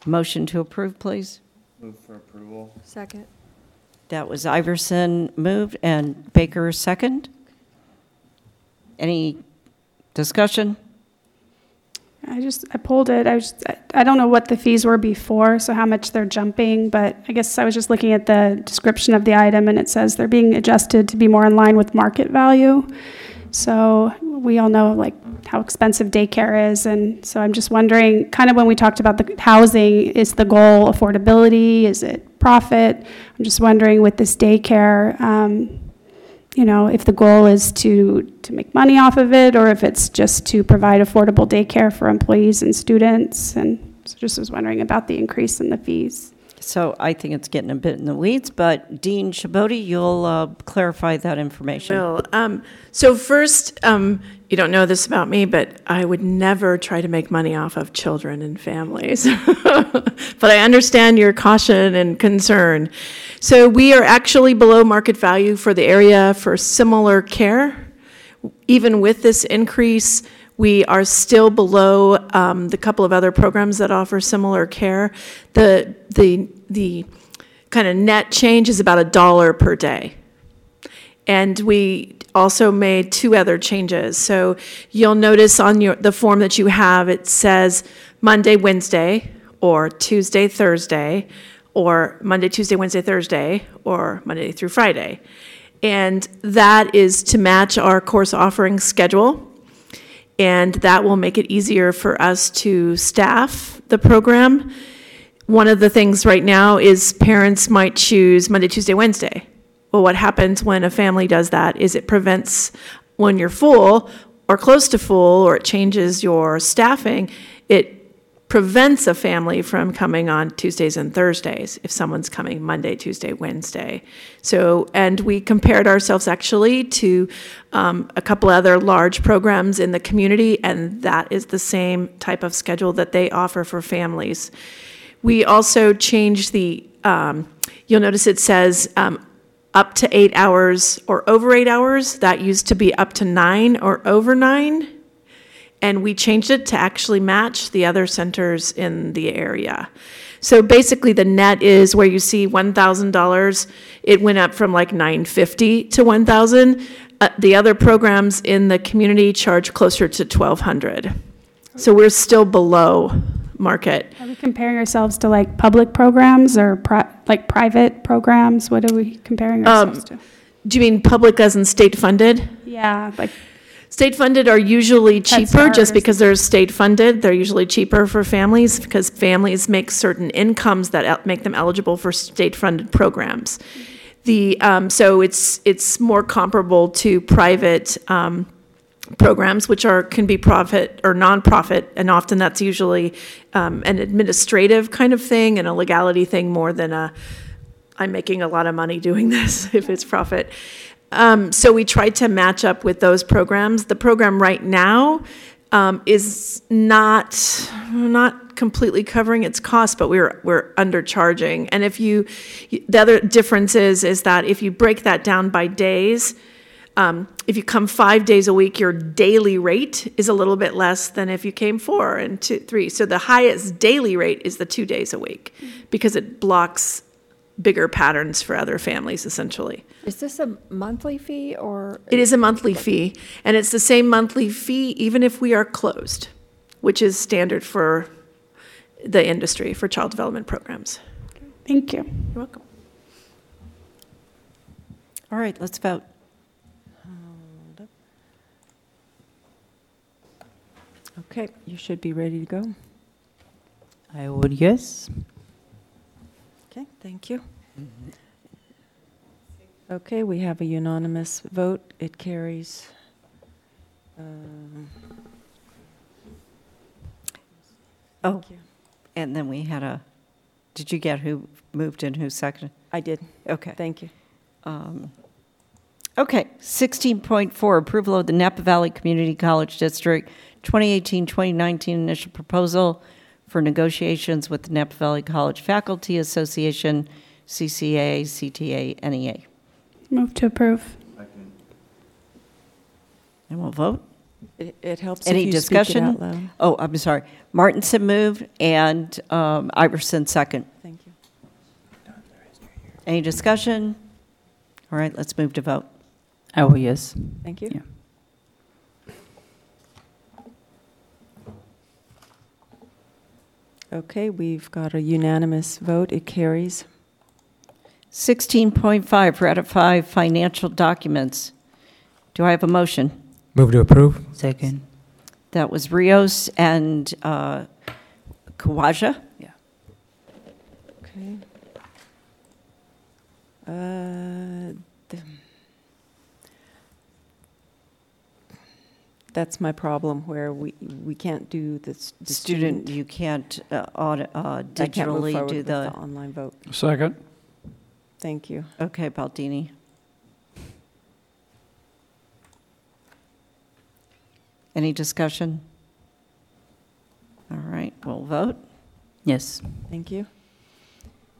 S1: Motion to approve, please.
S3: Move for approval.
S7: Second.
S1: That was Iverson moved and Baker second. Any discussion?
S5: I just, I pulled it. I was, I- don't know what the fees were before, so how much they're jumping, but I guess I was just looking at the description of the item and it says they're being adjusted to be more in line with market value. So we all know like how expensive daycare is, and so I'm just wondering, kind of when we talked about the housing, is the goal affordability? Is it profit? I'm just wondering with this daycare, um, you know, if the goal is to, to make money off of it, or if it's just to provide affordable daycare for employees and students, and so just was wondering about the increase in the fees.
S1: So I think it's getting a bit in the weeds, but Dean Shabodi, you'll uh, clarify that information.
S17: Will. Um, so first, um, you don't know this about me, but I would never try to make money off of children and families. but I understand your caution and concern. So we are actually below market value for the area for similar care. Even with this increase, we are still below um, the couple of other programs that offer similar care. The the the kind of net change is about a dollar per day. And we also made two other changes. So you'll notice on your, the form that you have, it says Monday, Wednesday, or Tuesday, Thursday, or Monday, Tuesday, Wednesday, Thursday, or Monday through Friday. And that is to match our course offering schedule. And that will make it easier for us to staff the program. One of the things right now is parents might choose Monday, Tuesday, Wednesday. Well, what happens when a family does that is it prevents when you're full or close to full or it changes your staffing, it prevents a family from coming on Tuesdays and Thursdays if someone's coming Monday, Tuesday, Wednesday. So, and we compared ourselves actually to um, a couple other large programs in the community, and that is the same type of schedule that they offer for families. We also changed the, um, you'll notice it says um, up to eight hours or over eight hours. That used to be up to nine or over nine. And we changed it to actually match the other centers in the area. So basically, the net is where you see $1,000. It went up from like 950 to 1,000. Uh, the other programs in the community charge closer to 1,200. So we're still below market.
S5: Are we comparing ourselves to like public programs or pri- like private programs? What are we comparing ourselves
S17: Um,
S5: to?
S17: Do you mean public as in state funded?
S5: Yeah, like
S17: State-funded are usually cheaper,
S5: ours.
S17: just because they're state-funded. They're usually cheaper for families, because families make certain incomes that el- make them eligible for state-funded programs. The, um, so it's, it's more comparable to private um, programs, which are, can be profit or nonprofit, and often that's usually um, an administrative kind of thing and a legality thing more than a, I'm making a lot of money doing this if it's profit. Um, so we tried to match up with those programs. The program right now um, is not not completely covering its cost, but we're we're undercharging. And if you, the other difference is is that if you break that down by days, um, if you come five days a week, your daily rate is a little bit less than if you came four and two, three. So the highest daily rate is the two days a week because it blocks bigger patterns for other families essentially.
S7: Is this a monthly fee or?
S17: It is a monthly fee, and it's the same monthly fee even if we are closed, which is standard for the industry for child development programs.
S5: Thank you.
S17: You're welcome.
S1: All right, let's vote.
S11: Okay, you should be ready to go.
S10: I would, yes.
S11: Okay, thank you. Okay, we have a unanimous vote. It carries. um,
S1: Oh,
S11: Thank you.
S1: and then we had a, did you get who moved and who seconded?
S11: I did.
S1: Okay.
S11: Thank you.
S1: Um, Okay, 16.4, approval of the Napa Valley Community College District 2018-2019 initial proposal for negotiations with the Napa Valley College Faculty Association, CCA, CTA, NEA.
S5: Move to approve.
S1: And we'll vote.
S11: It it helps if
S1: Any
S11: you speak it
S1: discussion?
S11: out loud.
S1: Oh, I'm sorry. Martinson moved and um, Iverson second.
S11: Thank you.
S1: Any discussion? All right, let's move to vote.
S10: Oh, yes.
S11: Thank you.
S10: Yeah.
S11: Okay, we've got a unanimous vote. It carries.
S1: 16.5, ratify financial documents. Do I have a motion?
S6: Move to approve?
S10: Second.
S1: That was Rios and uh, Kawaja.
S10: Yeah.
S11: Okay. Uh, the- That's my problem, where we, we can't do the s- the
S1: Student,
S11: student.
S1: you can't uh, audit- uh,
S11: I can't move
S1: digitally
S11: forward
S1: do
S11: with
S1: the,
S11: Online vote.
S9: Second.
S11: Thank you.
S1: okay, Baldini. Any discussion? All right, we'll vote.
S10: Yes.
S11: Thank you.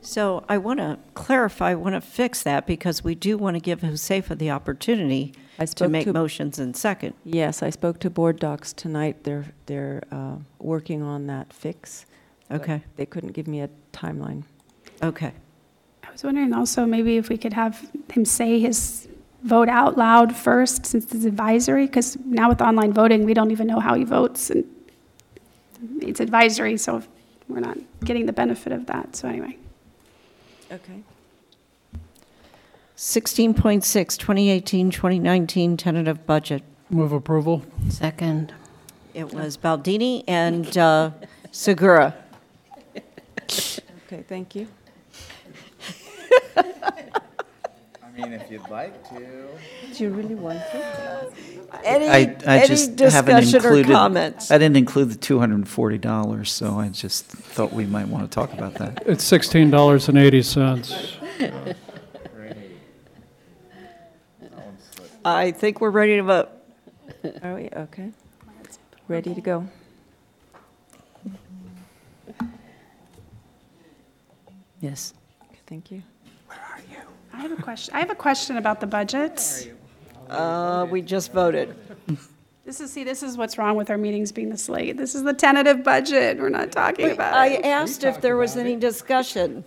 S1: So I want to clarify, I want to fix that because we do want to give Josefa the opportunity
S11: I
S1: to
S11: spoke
S1: make
S11: to-
S1: motions in second.
S11: Yes, I spoke to BoardDocs tonight. They're, they're uh, working on that fix. but
S1: Okay.
S11: They couldn't give me a timeline.
S1: Okay.
S5: I was wondering also maybe if we could have him say his vote out loud first, since it's advisory, because now with online voting, we don't even know how he votes, and it's advisory, so we're not getting the benefit of that, so anyway.
S11: Okay.
S1: 16.6, 2018-2019 tentative budget.
S9: Move approval.
S8: Second.
S1: It was Baldini and uh, Segura.
S11: Okay, thank you.
S3: I mean, if you'd like to.
S11: Do you really want to?
S1: Any,
S18: I, I
S1: any
S18: just haven't
S1: discussion or
S18: included.
S1: comments?
S18: I didn't include the two hundred and forty dollars, so I just thought we might want to talk about that.
S9: It's sixteen dollars and eighty cents.
S1: I think we're ready to vote.
S11: Are we, okay. Ready to go.
S10: Yes.
S11: Thank you.
S5: I have a question, I have a question about the budget.
S1: Uh, We just voted.
S5: This is, see, this is what's wrong with our meetings being this late. This is the tentative budget, we're not talking about
S1: I
S5: it.
S1: asked if there was any discussion,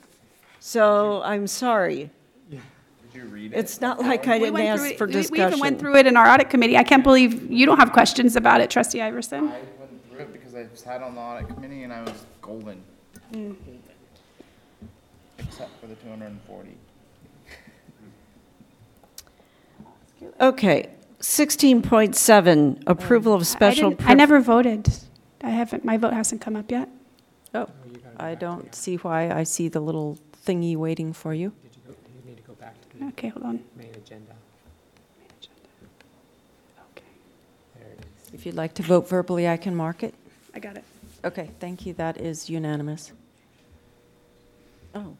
S1: so I'm sorry.
S3: Did you read it?
S1: It's not like I
S5: We
S1: didn't
S5: went
S1: ask
S5: through it-
S1: for
S5: we- We even went
S1: discussion.
S5: through it in our audit committee. I can't believe you don't have questions about it, trustee Iverson.
S3: I went through it because I sat on the audit committee and I was golden. Except for the two hundred and forty.
S1: Okay, 16.7, approval of
S5: I
S1: special.
S5: didn't- I
S1: priv-
S5: never voted. I haven't, my vote hasn't come up yet.
S11: Oh, oh I don't see why. I see the little thingy waiting for you.
S6: You need to go back to
S5: Okay, hold on.
S6: the main agenda. There it is.
S11: If you'd like to vote verbally, I can mark it.
S5: I got it.
S11: Okay, thank you. That is unanimous.
S1: Oh.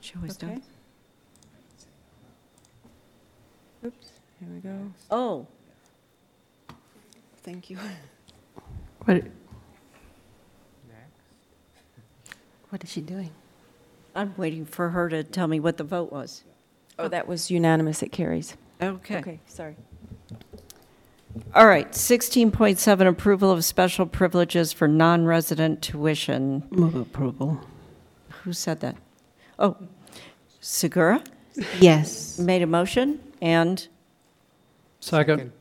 S1: She always
S11: Okay.
S1: does.
S11: Oops, here we go.
S1: Oh,
S11: Thank you.
S8: What, what is she doing?
S1: I'm waiting for her to tell me what the vote was.
S11: Oh, that was unanimous. It carries.
S1: Okay.
S11: Okay, sorry.
S1: All right, 16.7, approval of special privileges for non-resident tuition.
S8: Move approval.
S1: Who said that? Oh, Segura
S8: Yes.
S1: made a motion, and
S9: Second.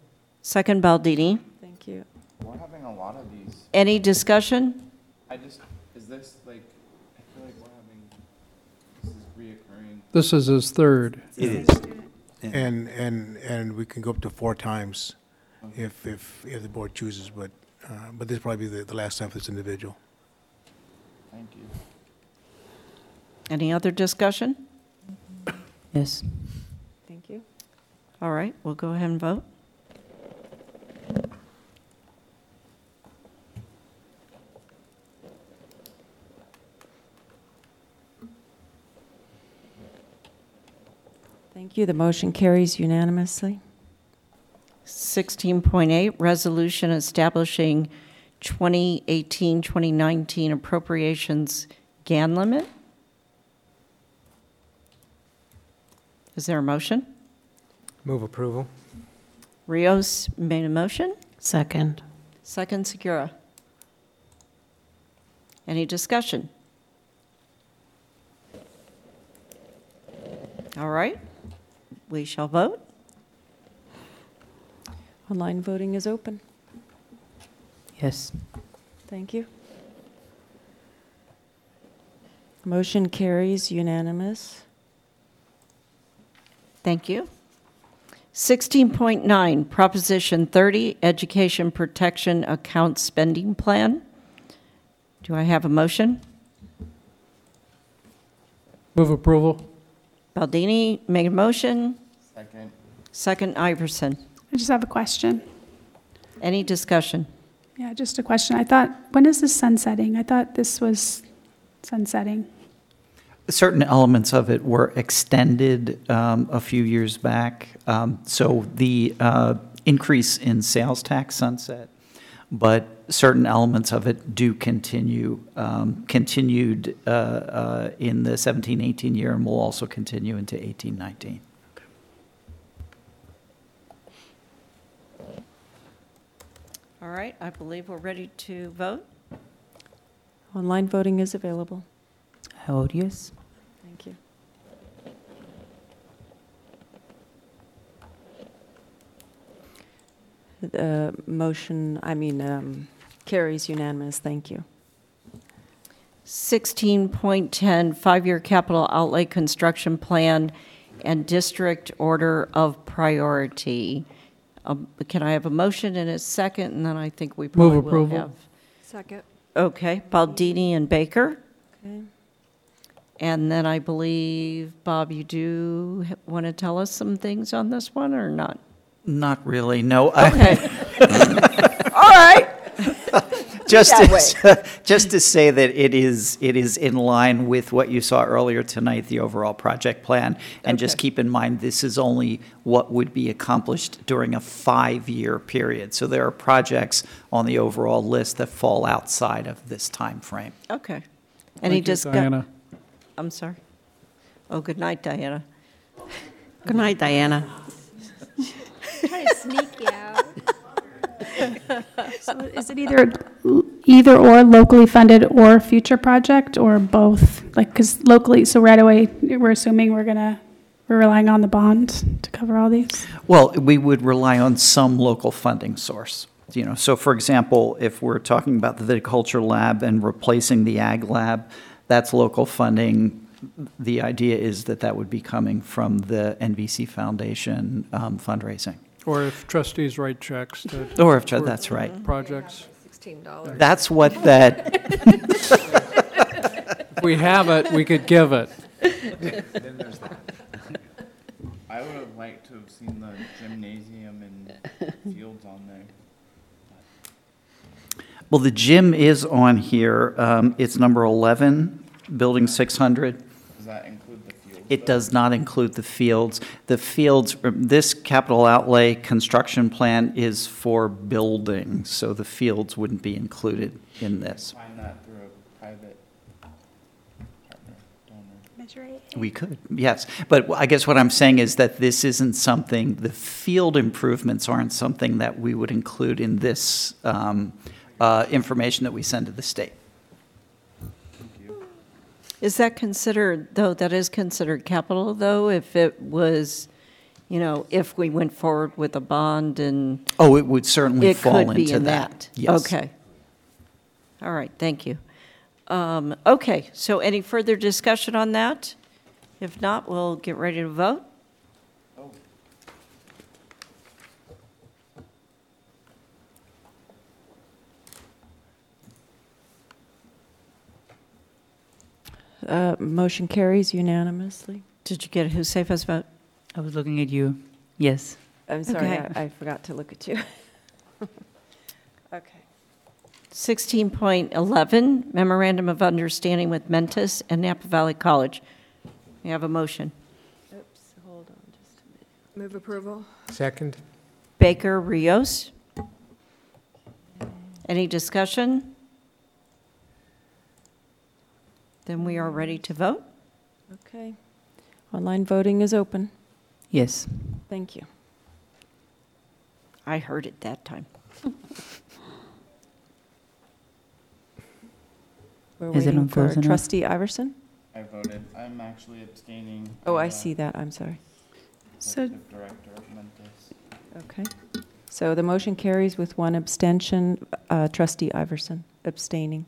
S1: second Baldini.
S11: Thank you.
S3: We're having a lot of these.
S1: Any discussion?
S3: I just, is this like, I feel like we're having, this is reoccurring.
S9: This is his third.
S13: It is.
S16: And, and, and we can go up to four times if, if, if the board chooses, but, uh, but this will probably be the, the last time for this individual.
S3: Thank you.
S1: Any other discussion?
S10: Yes.
S11: Thank you.
S1: All right, we'll go ahead and vote.
S11: Thank you. The motion carries unanimously.
S1: 16.8, resolution establishing 2018-2019 appropriations Gann limit. Is there a motion?
S6: Move approval.
S1: Rios made a motion,
S8: Second.
S1: second Segura. Any discussion? All right, we shall vote.
S11: Online voting is open.
S10: Yes.
S11: Thank you. Motion carries unanimous.
S1: Thank you. 16.9, Proposition 30, Education Protection Account Spending Plan. Do I have a motion?
S9: Move approval.
S1: Baldini made a motion,
S3: Second.
S1: second Iverson.
S5: I just have a question.
S1: Any discussion?
S5: Yeah, just a question. I thought, when is this sunsetting? I thought this was sunsetting.
S18: Certain elements of it were extended um, a few years back. Um, So the uh, increase in sales tax sunset, but certain elements of it do continue, um, continued uh, uh, in the 17-18 year and will also continue into 18-19.
S1: All right, I believe we're ready to vote.
S11: Online voting is available.
S10: I.
S11: Thank you. The motion, I mean, um, carries unanimous. Thank you.
S1: 16.10, five-year capital outlay construction plan and district order of priority. Um, Can I have a motion and a second, and then I think we probably will
S9: approval.
S1: have.
S7: Second.
S1: Okay, Baldini and Baker.
S11: Okay.
S1: And then I believe, Bob, you do want to tell us some things on this one, or not?
S18: Not really, no.
S1: Okay. All right.
S18: Just to, just to say that it is, it is in line with what you saw earlier tonight, the overall project plan. And just
S1: Okay.
S18: keep in mind, this is only what would be accomplished during a five-year period. So there are projects on the overall list that fall outside of this time frame.
S1: Okay. Any
S9: Thank you,
S1: discussion?
S9: Diana.
S1: I'm sorry. Oh, good night, Diana.
S8: Good night, Diana.
S7: Trying to sneak you out.
S5: So is it either, either or locally funded or future project or both? Like, because locally, so right away, we're assuming we're gonna, we're relying on the bond to cover all these?
S18: Well, we would rely on some local funding source. You know, so for example, if we're talking about the viticulture lab and replacing the ag lab, that's local funding the idea is that that would be coming from the NVC Foundation um, fundraising.
S9: Or if trustees write checks to.
S18: Or if tru- that's right.
S9: Projects.
S7: Sixteen dollars.
S18: That's what that,
S9: If we have it, we could give it.
S3: I would have liked to have seen the gymnasium and fields on there.
S18: Well, the gym is on here. Um, It's number 11, Building 600.
S3: Does that include the fields?
S18: It does not include the fields. The fields, this capital outlay construction plan is for buildings, so the fields wouldn't be included in this.
S3: Find that through a private partner, donor.
S18: We could, yes. But I guess what I'm saying is that this isn't something, the field improvements aren't something that we would include in this um, uh, information that we send to the state.
S1: Is that considered, though, that is considered capital, though, if it was, you know, if we went forward with a bond and
S18: Oh, it would certainly
S1: it
S18: fall
S1: could be
S18: into
S1: in
S18: that.
S1: that?
S18: Yes.
S1: Okay. All right, thank you. Um, Okay, so any further discussion on that? If not, we'll get ready to vote.
S11: Uh, Motion carries unanimously.
S1: Did you get a safe safest vote?
S10: I was looking at you. Yes.
S11: I'm sorry,
S1: Okay.
S11: I I forgot to look at you. Okay.
S1: 16.11, Memorandum of Understanding with Mentis and Napa Valley College. We have a motion.
S11: Oops, hold on just a minute.
S7: Move approval?
S6: Second?
S1: Baker, Rios. Any discussion? Then we are ready to vote.
S11: Okay. Online voting is open.
S10: Yes.
S11: Thank you.
S1: I heard it that time.
S11: We're
S10: Is it
S11: waiting
S10: on
S11: for
S10: frozen up?
S11: trustee Iverson?
S3: I voted. I'm actually abstaining.
S11: Oh, I
S3: uh,
S11: see that, I'm sorry.
S5: So
S3: executive Director of Mentis.
S11: Okay. So the motion carries with one abstention, uh, trustee Iverson abstaining.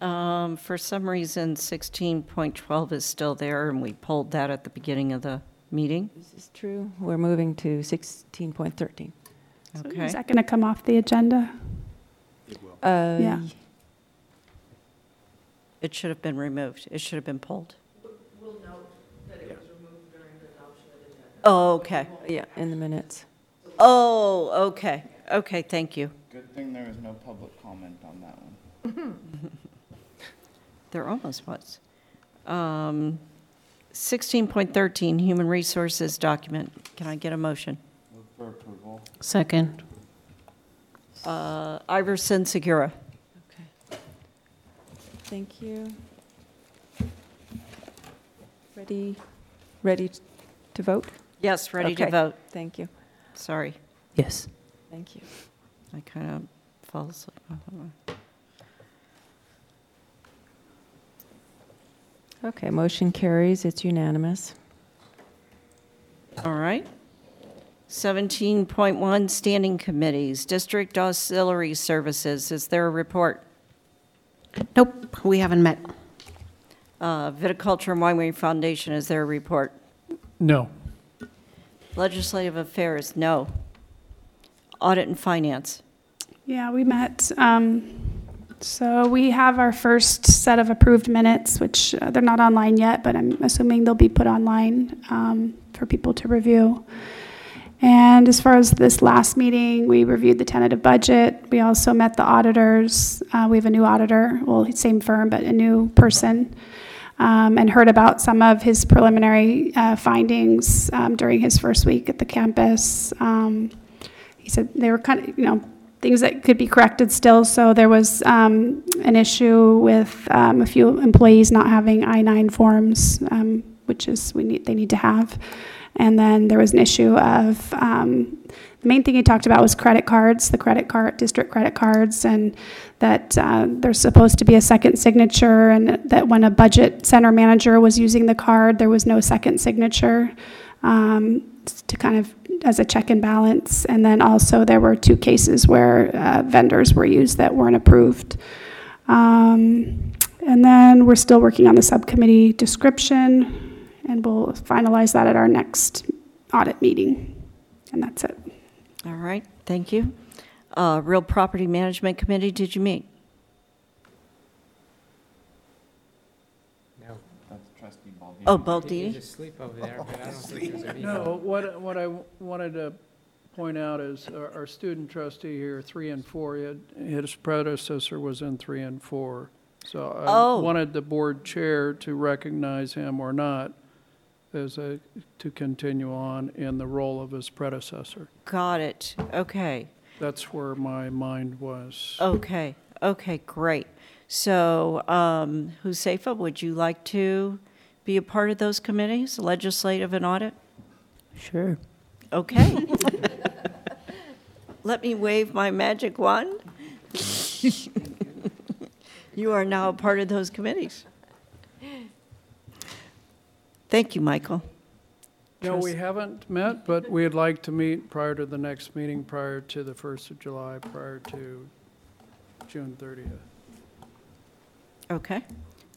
S1: Um, For some reason, 16.12 is still there, and we pulled that at the beginning of the meeting.
S11: This is true. We're moving to 16.13.
S5: So
S1: Okay.
S5: Is that going to come off the agenda?
S11: Uh,
S5: Yeah.
S1: It should have been removed. It should have been pulled. We'll note that it was removed during the Oh, okay.
S11: Yeah, in the minutes.
S1: Oh, okay. Okay, thank you.
S3: Good thing there was no public comment on that one.
S1: There almost was. Um, 16.13, Human Resources Document. Can I get a motion?
S3: Move for approval.
S8: Second.
S1: Uh, Iverson, Segura.
S11: Okay. Thank you. Ready, ready to vote?
S1: Yes, ready to
S11: Okay.
S1: vote.
S11: Thank you.
S1: Sorry,
S10: Yes.
S11: Thank you.
S1: I kind of fall asleep.
S11: Okay, motion carries. It's unanimous.
S1: All right. 17.1, Standing Committees, District Auxiliary Services. Is there a report?
S8: Nope, we haven't met.
S1: Uh, Viticulture and Winery Foundation, is there a report?
S9: No.
S1: Legislative Affairs, no. Audit and Finance.
S5: Yeah, we met. um, So we have our first set of approved minutes, which uh, they're not online yet, but I'm assuming they'll be put online um, for people to review. And as far as this last meeting, we reviewed the tentative budget. We also met the auditors. Uh, We have a new auditor, well, same firm, but a new person, um, and heard about some of his preliminary uh, findings um, during his first week at the campus. Um, he said they were kind of, you know, things that could be corrected still. So there was um, an issue with um, a few employees not having I-9 forms, um, which is we need they need to have. And then there was an issue of um, the main thing he talked about was credit cards, the credit card, district credit cards, and that uh, there's supposed to be a second signature, and that when a budget center manager was using the card, there was no second signature um, to kind of as a check and balance. And then also there were two cases where uh, vendors were used that weren't approved. Um, And then we're still working on the subcommittee description, and we'll finalize that at our next audit meeting. And that's it.
S1: All right, thank you. Uh, Real Property Management Committee, did you meet? Oh, Baldini?
S6: sleep over there, but I don't think there's any.
S9: No, what, what I wanted to point out is our, our student trustee here, three and four, had- his predecessor was in three and four. So I
S1: Oh.
S9: wanted the board chair to recognize him or not as a, to continue on in the role of his predecessor.
S1: Got it, okay.
S9: That's where my mind was.
S1: Okay, okay, great. So, um, Husefa, would you like to be a part of those committees, legislative and audit?
S10: Sure.
S1: Okay. Let me wave my magic wand. You are now a part of those committees. Thank you, Michael.
S9: No, we haven't met, but we'd like to meet prior to the next meeting, prior to the 1st of July, prior to June 30th.
S1: Okay.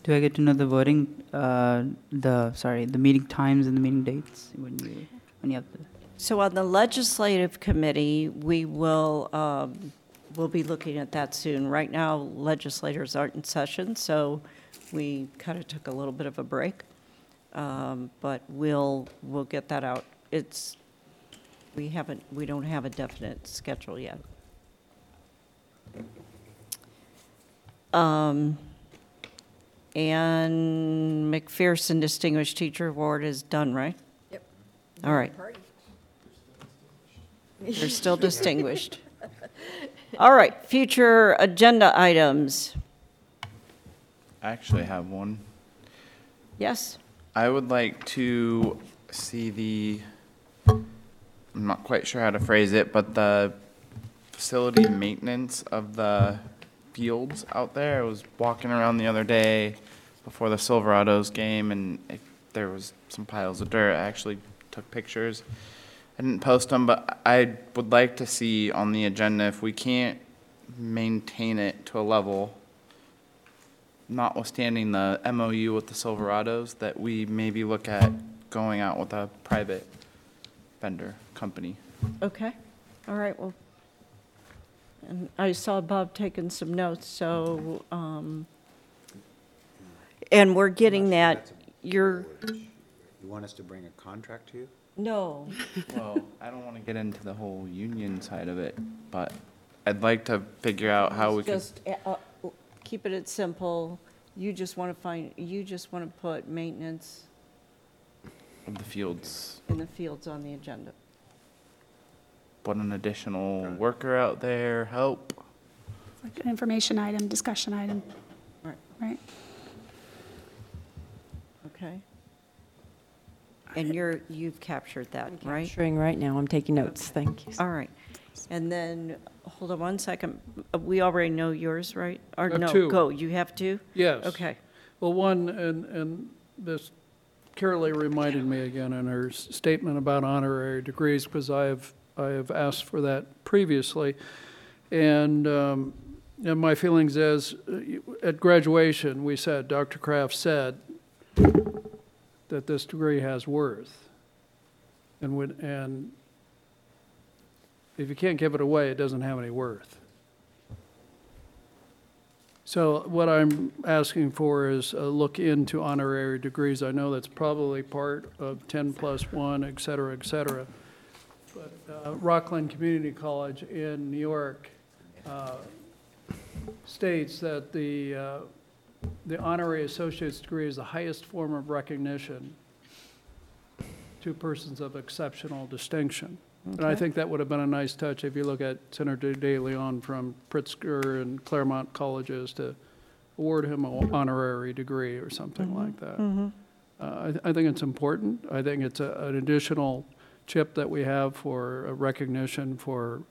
S10: Do I get to know the voting, uh, the, sorry, the meeting times and the meeting dates when you, when you have the?
S1: So on the legislative committee, we will, um, we'll be looking at that soon. Right now, legislators aren't in session, so we kind of took a little bit of a break. Um, But we'll, we'll get that out. It's, we haven't, we don't have a definite schedule yet. Um, And McPherson Distinguished Teacher Award is done, right?
S7: Yep.
S1: All right.
S7: Party.
S1: They're still distinguished. All right, future agenda items.
S3: I actually have one.
S1: Yes?
S3: I would like to see the, I'm not quite sure how to phrase it, but the facility maintenance of the fields out there. I was walking around the other day before the Silverados game and it, there was some piles of dirt. I actually took pictures. I didn't post them, but I would like to see on the agenda if we can't maintain it to a level notwithstanding the MOU with the Silverados, that we maybe look at going out with a private vendor company.
S1: Okay, all right, well, and I saw Bob taking some notes, so, um, and we're getting that, you're,
S13: You want us to bring a contract to you?
S1: no,
S3: Well, I don't want to get into the whole union side of it, but I'd like to figure out how we could.
S1: just, uh, uh, keep it simple. You just want to find, you just want to put maintenance
S3: Of the fields,
S1: in the fields on the agenda.
S3: Put an additional worker out there, help.
S5: Like an information item, discussion item,
S1: Right.
S5: right?
S1: Okay. And you're, you've captured that, right?
S11: Capturing right now, I'm taking notes, thank you.
S1: All right. And then, hold on one second. Uh, We already know yours, right? Or
S9: I have
S1: no,
S9: two.
S1: go, you have two?
S9: Yes.
S1: Okay.
S9: Well, one, and, and this, Carolee reminded me again in her s- statement about honorary degrees, because I have, I have asked for that previously. And, um, and my feelings is, uh, at graduation, we said, Dr. Kraft said that this degree has worth. And would, and if you can't give it away, it doesn't have any worth. So what I'm asking for is a look into honorary degrees. I know that's probably part of 10 plus 1, et cetera, et cetera. But uh, Rockland Community College in New York uh, states that the, uh, the honorary associate's degree is the highest form of recognition to persons of exceptional distinction. And I
S1: Okay.
S9: think that would have been a nice touch if you look at Senator De Leon from Pitzer and Claremont colleges to award him an honorary degree or something like that.
S1: Mhm.
S9: Uh, I, th- I think it's important. I think it's a, an additional chip that we have for recognition for,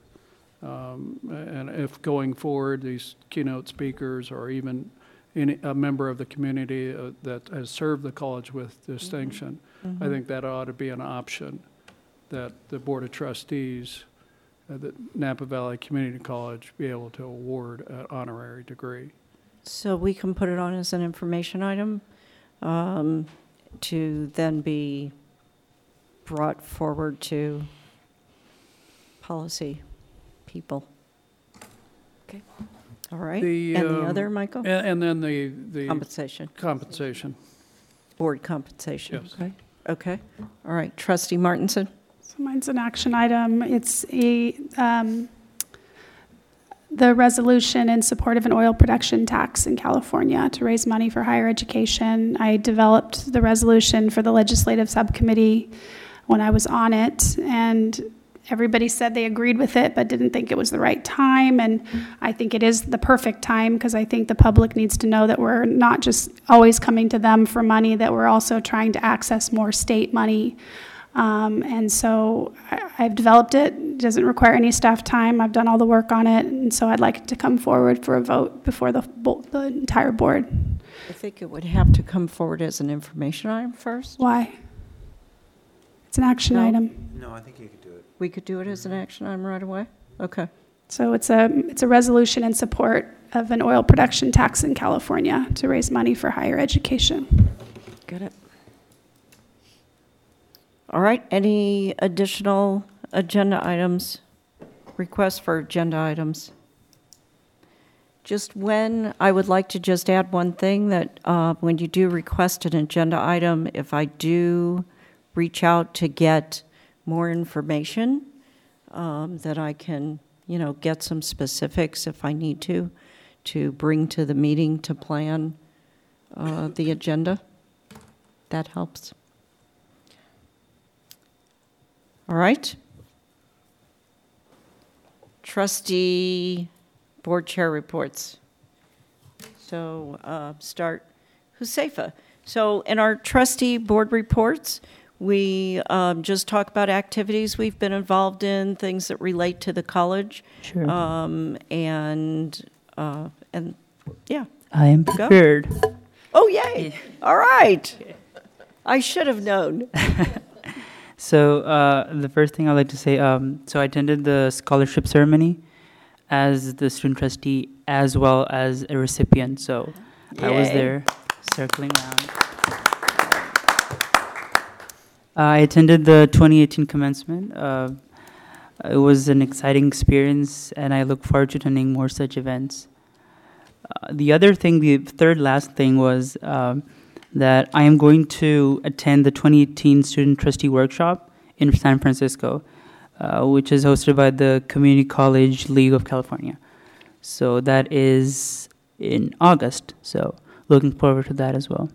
S9: um, and if going forward, these keynote speakers or even any, a member of the community uh, that has served the college with distinction, I
S1: Mhm.
S9: think that ought to be an option that the Board of Trustees, uh, that Napa Valley Community College be able to award an honorary degree.
S1: So we can put it on as an information item um, to then be brought forward to policy people.
S7: Okay.
S1: All right.
S9: The,
S1: And the
S9: um,
S1: other, Michael?
S9: a- And then the, the.
S1: Compensation.
S9: Compensation.
S1: Board compensation.
S9: Yes.
S1: Okay. Okay. All right. Trustee Martinson?
S5: So mine's an action item. It's a, um, the resolution in support of an oil production tax in California to raise money for higher education. I developed the resolution for the legislative subcommittee when I was on it, and everybody said they agreed with it, but didn't think it was the right time. And I think it is the perfect time, because I think the public needs to know that we're not just always coming to them for money, that we're also trying to access more state money. Um, and so I, I've developed it. It doesn't require any staff time. I've done all the work on it, and so I'd like to come forward for a vote before the, the entire board.
S1: I think it would have to come forward as an information item first.
S5: Why? It's an action
S1: No.
S5: item.
S13: No, I think you could do it.
S1: We could do it as an action item right away? Okay.
S5: So it's a, it's a resolution in support of an oil production tax in California to raise money for higher education.
S7: Got it.
S1: All right. Any additional agenda items? Requests for agenda items? Just when, I would like to just add one thing, that uh, when you do request an agenda item, if I do reach out to get more information, um, that I can, you know, get some specifics if I need to, to bring to the meeting to plan uh, the agenda. That helps. All right. Trustee Board Chair reports. So uh, start, Husefa. So in our trustee board reports, we um, just talk about activities we've been involved in, things that relate to the college.
S10: Sure.
S1: Um, And, uh, and, yeah.
S10: I am
S1: Go.
S10: prepared.
S1: Oh, yay. All right. I should have known.
S10: So uh, the first thing I'd like to say, um, so I attended the scholarship ceremony as the student trustee as well as a recipient. So I was there circling around. I attended the 2018 commencement. Uh, it was an exciting experience, and I look forward to attending more such events. Uh, the other thing, the third last thing was um, that I am going to attend the 2018 Student Trustee Workshop in San Francisco, uh, which is hosted by the Community College League of California. So that is in August. So looking forward to that as well.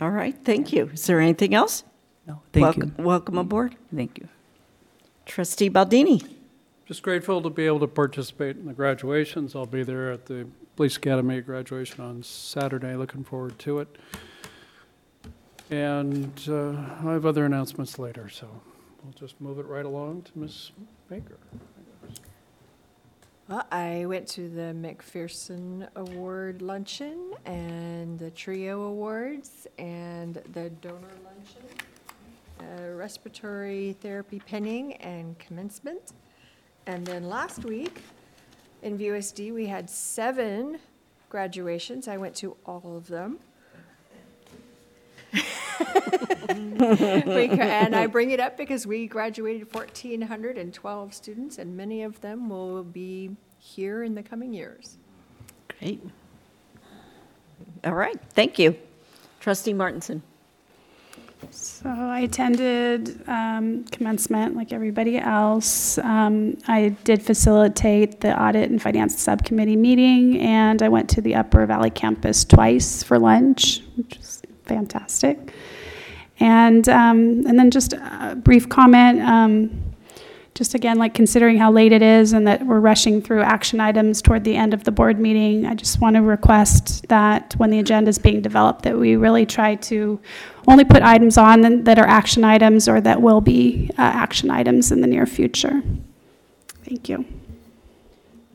S1: All right, thank you. Is there anything else?
S10: No, thank
S1: welcome, you. Welcome aboard.
S10: Thank you.
S1: Trustee Baldini.
S9: Just grateful to be able to participate in the graduations. I'll be there at the Police Academy graduation on Saturday. Looking forward to it. And uh, I have other announcements later, so we'll just move it right along to Ms. Baker.
S7: Well, I went to the McPherson Award luncheon and the Trio Awards and the donor luncheon, uh, respiratory therapy penning and commencement. And then last week in VUSD, we had seven graduations. I went to all of them. We And I bring it up because we graduated 1,412 students, and many of them will be here in the coming years.
S1: Great. All right, thank you. Trustee Martinson.
S5: So I attended um, commencement like everybody else. Um, I did facilitate the audit and finance subcommittee meeting, and I went to the Upper Valley campus twice for lunch, which was fantastic. And um, and then just a brief comment. Just again, like considering how late it is and that we're rushing through action items toward the end of the board meeting, I just want to request that when the agenda is being developed, that we really try to only put items on that- that are action items or that will be uh, action items in the near future. Thank you.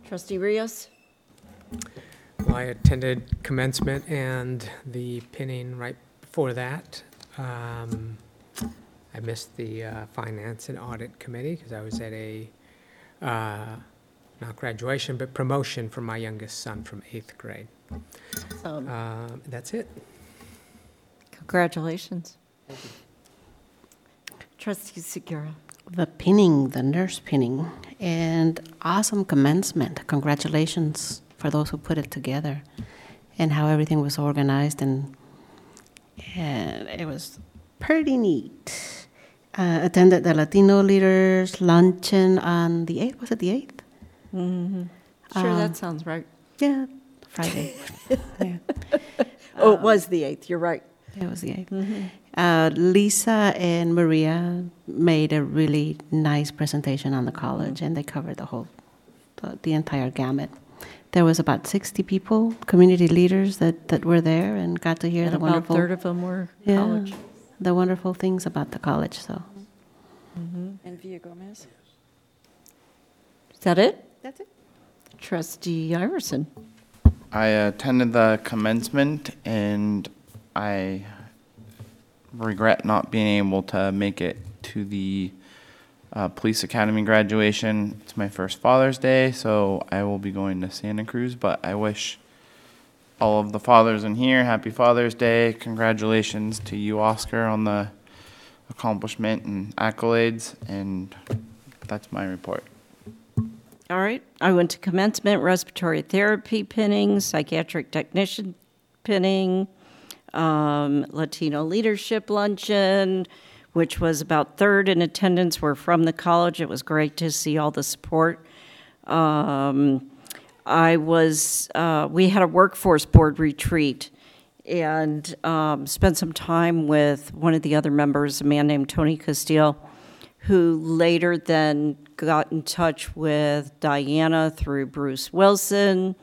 S1: Trustee Rios.
S6: Well, I attended commencement and the pinning right before that. Um, I missed the uh, Finance and Audit Committee because I was at a uh, not graduation, but promotion for my youngest son from eighth grade.
S1: Um,
S6: Uh, That's it.
S1: Congratulations. Trustee Segura.
S8: The pinning, the nurse pinning, and awesome commencement. Congratulations for those who put it together and how everything was organized and, and it was pretty neat. Uh, attended the Latino Leaders Luncheon on the 8th. Was it the 8th?
S1: Mm-hmm. Sure,
S8: Um,
S1: that sounds right.
S8: Yeah, Friday. yeah.
S1: Oh, it was the 8th, you're right.
S8: It was the 8th.
S1: Mhm.
S8: Uh, Lisa and Maria made a really nice presentation on the college, and they covered the whole, the, the entire gamut. There was about 60 people, community leaders that, that were there and got to hear
S1: And
S8: the
S1: about
S8: wonderful.
S1: third of them were
S8: yeah,
S1: college.
S8: The wonderful things about the college. So
S11: And Villa Gomez?
S1: Is that it?
S11: That's it.
S1: Trustee Iverson.
S3: I attended the commencement and I regret not being able to make it to the uh, police academy graduation. It's my first Father's Day, so I will be going to Santa Cruz. But I wish all of the fathers in here happy Father's Day. Congratulations to you, Oscar, on the accomplishment and accolades. And that's my report.
S1: All right. I went to commencement, respiratory therapy pinning, psychiatric technician pinning, um, Latino leadership luncheon, which was about third in attendance, were from the college. It was great to see all the support. Um, I was, uh, we had a workforce board retreat and um, spent some time with one of the other members, a man named Tony Castile, who later then got in touch with Diana through Bruce Wilson.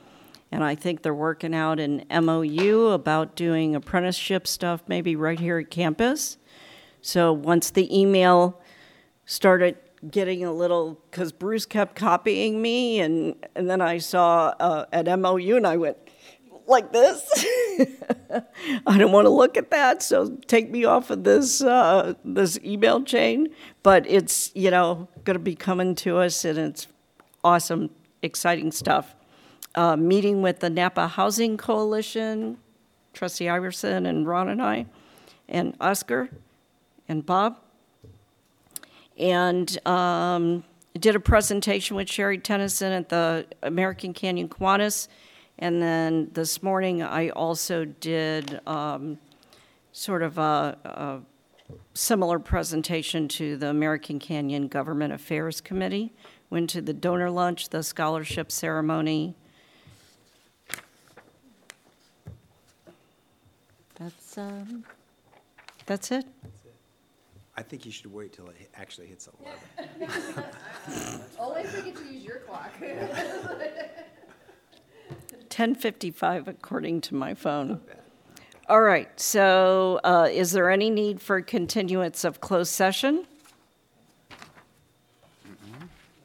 S1: And I think they're working out an MOU about doing apprenticeship stuff, maybe right here at campus. So once the email started getting a little, because Bruce kept copying me, and, and then I saw uh, an MOU and I went, like this. I don't want to look at that, so take me off of this uh, this email chain. But it's you know going to be coming to us, and it's awesome, exciting stuff. Uh, meeting with the Napa Housing Coalition, Trustee Iverson and Ron and I, and Oscar, and Bob, and um, did a presentation with Sherry Tennyson at the American Canyon Kiwanis. And then this morning, I also did um, sort of a, a similar presentation to the American Canyon Government Affairs Committee. Went to the donor lunch, the scholarship ceremony. That's, um, that's it.
S13: I think you should wait till it actually hits 11.
S7: Only if we get to use your clock.
S1: 10:55 according to my phone. All right, so uh, is there any need for continuance of closed session?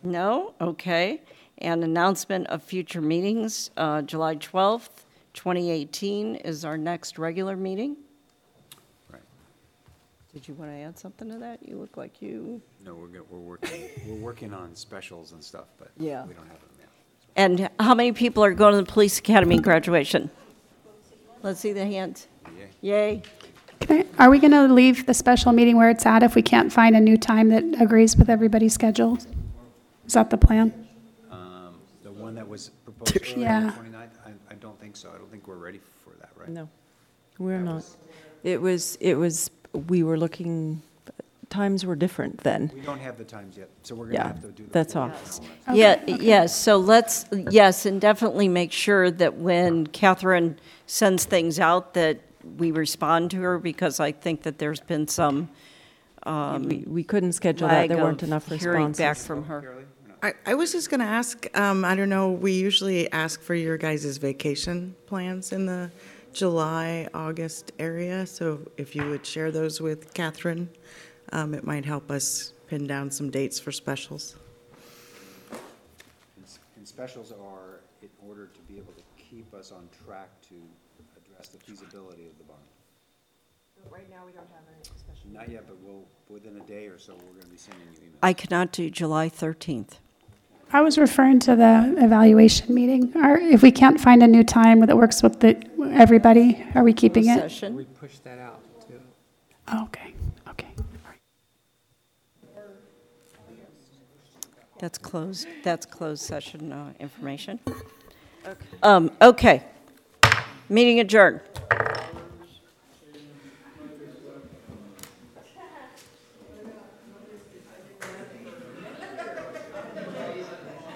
S1: No? Okay. And announcement of future meetings, uh, July 12th, 2018 is our next regular meeting.
S13: Right.
S1: Did you want to add something to that? You look like you,
S13: No, we're, go- we're working, we're working on specials and stuff, but we
S1: Yeah.
S13: don't have them yet.
S1: and how many people are going to the police academy graduation? Let's see the hands. Yay.
S5: Okay, Are we going to leave the special meeting where it's at if we can't find a new time that agrees with everybody's schedule? Is that the plan?
S13: Um, The one that was proposed earlier, the
S5: Yeah.
S13: 29th, I, I don't think so. I don't think we're ready for that, right?
S11: No, we're not. It was, it was, we were looking, times were different then.
S13: We don't have the times yet, so we're
S11: Yeah,
S13: gonna have to do the.
S11: that's
S13: floor
S11: all.
S13: and all that.
S1: Yeah, yes, so let's, yes, and definitely make sure that when Catherine sends things out, that we respond to her, because I think that there's been some
S11: We, we couldn't schedule that, there weren't
S1: of
S11: enough
S1: hearing
S11: responses.
S1: back from her.
S12: I, I was just going to ask, um, I don't know, we usually ask for your guys' vacation plans in the July, August area. So if you would share those with Catherine, um, it might help us pin down some dates for specials.
S13: And s- And specials are in order to be able to keep us on track to address the feasibility of the bond.
S7: Right now, we don't have any special.
S13: Not yet, but we'll, within a day or so, we're gonna be sending you emails.
S1: I cannot do July 13th.
S5: I was referring to the evaluation meeting. Or if we can't find a new time that works with the, everybody, are we keeping it?
S1: Session.
S6: We push that out too.
S5: Oh, Okay, okay.
S1: That's closed, that's closed session uh, information. Um, Okay. Meeting adjourned.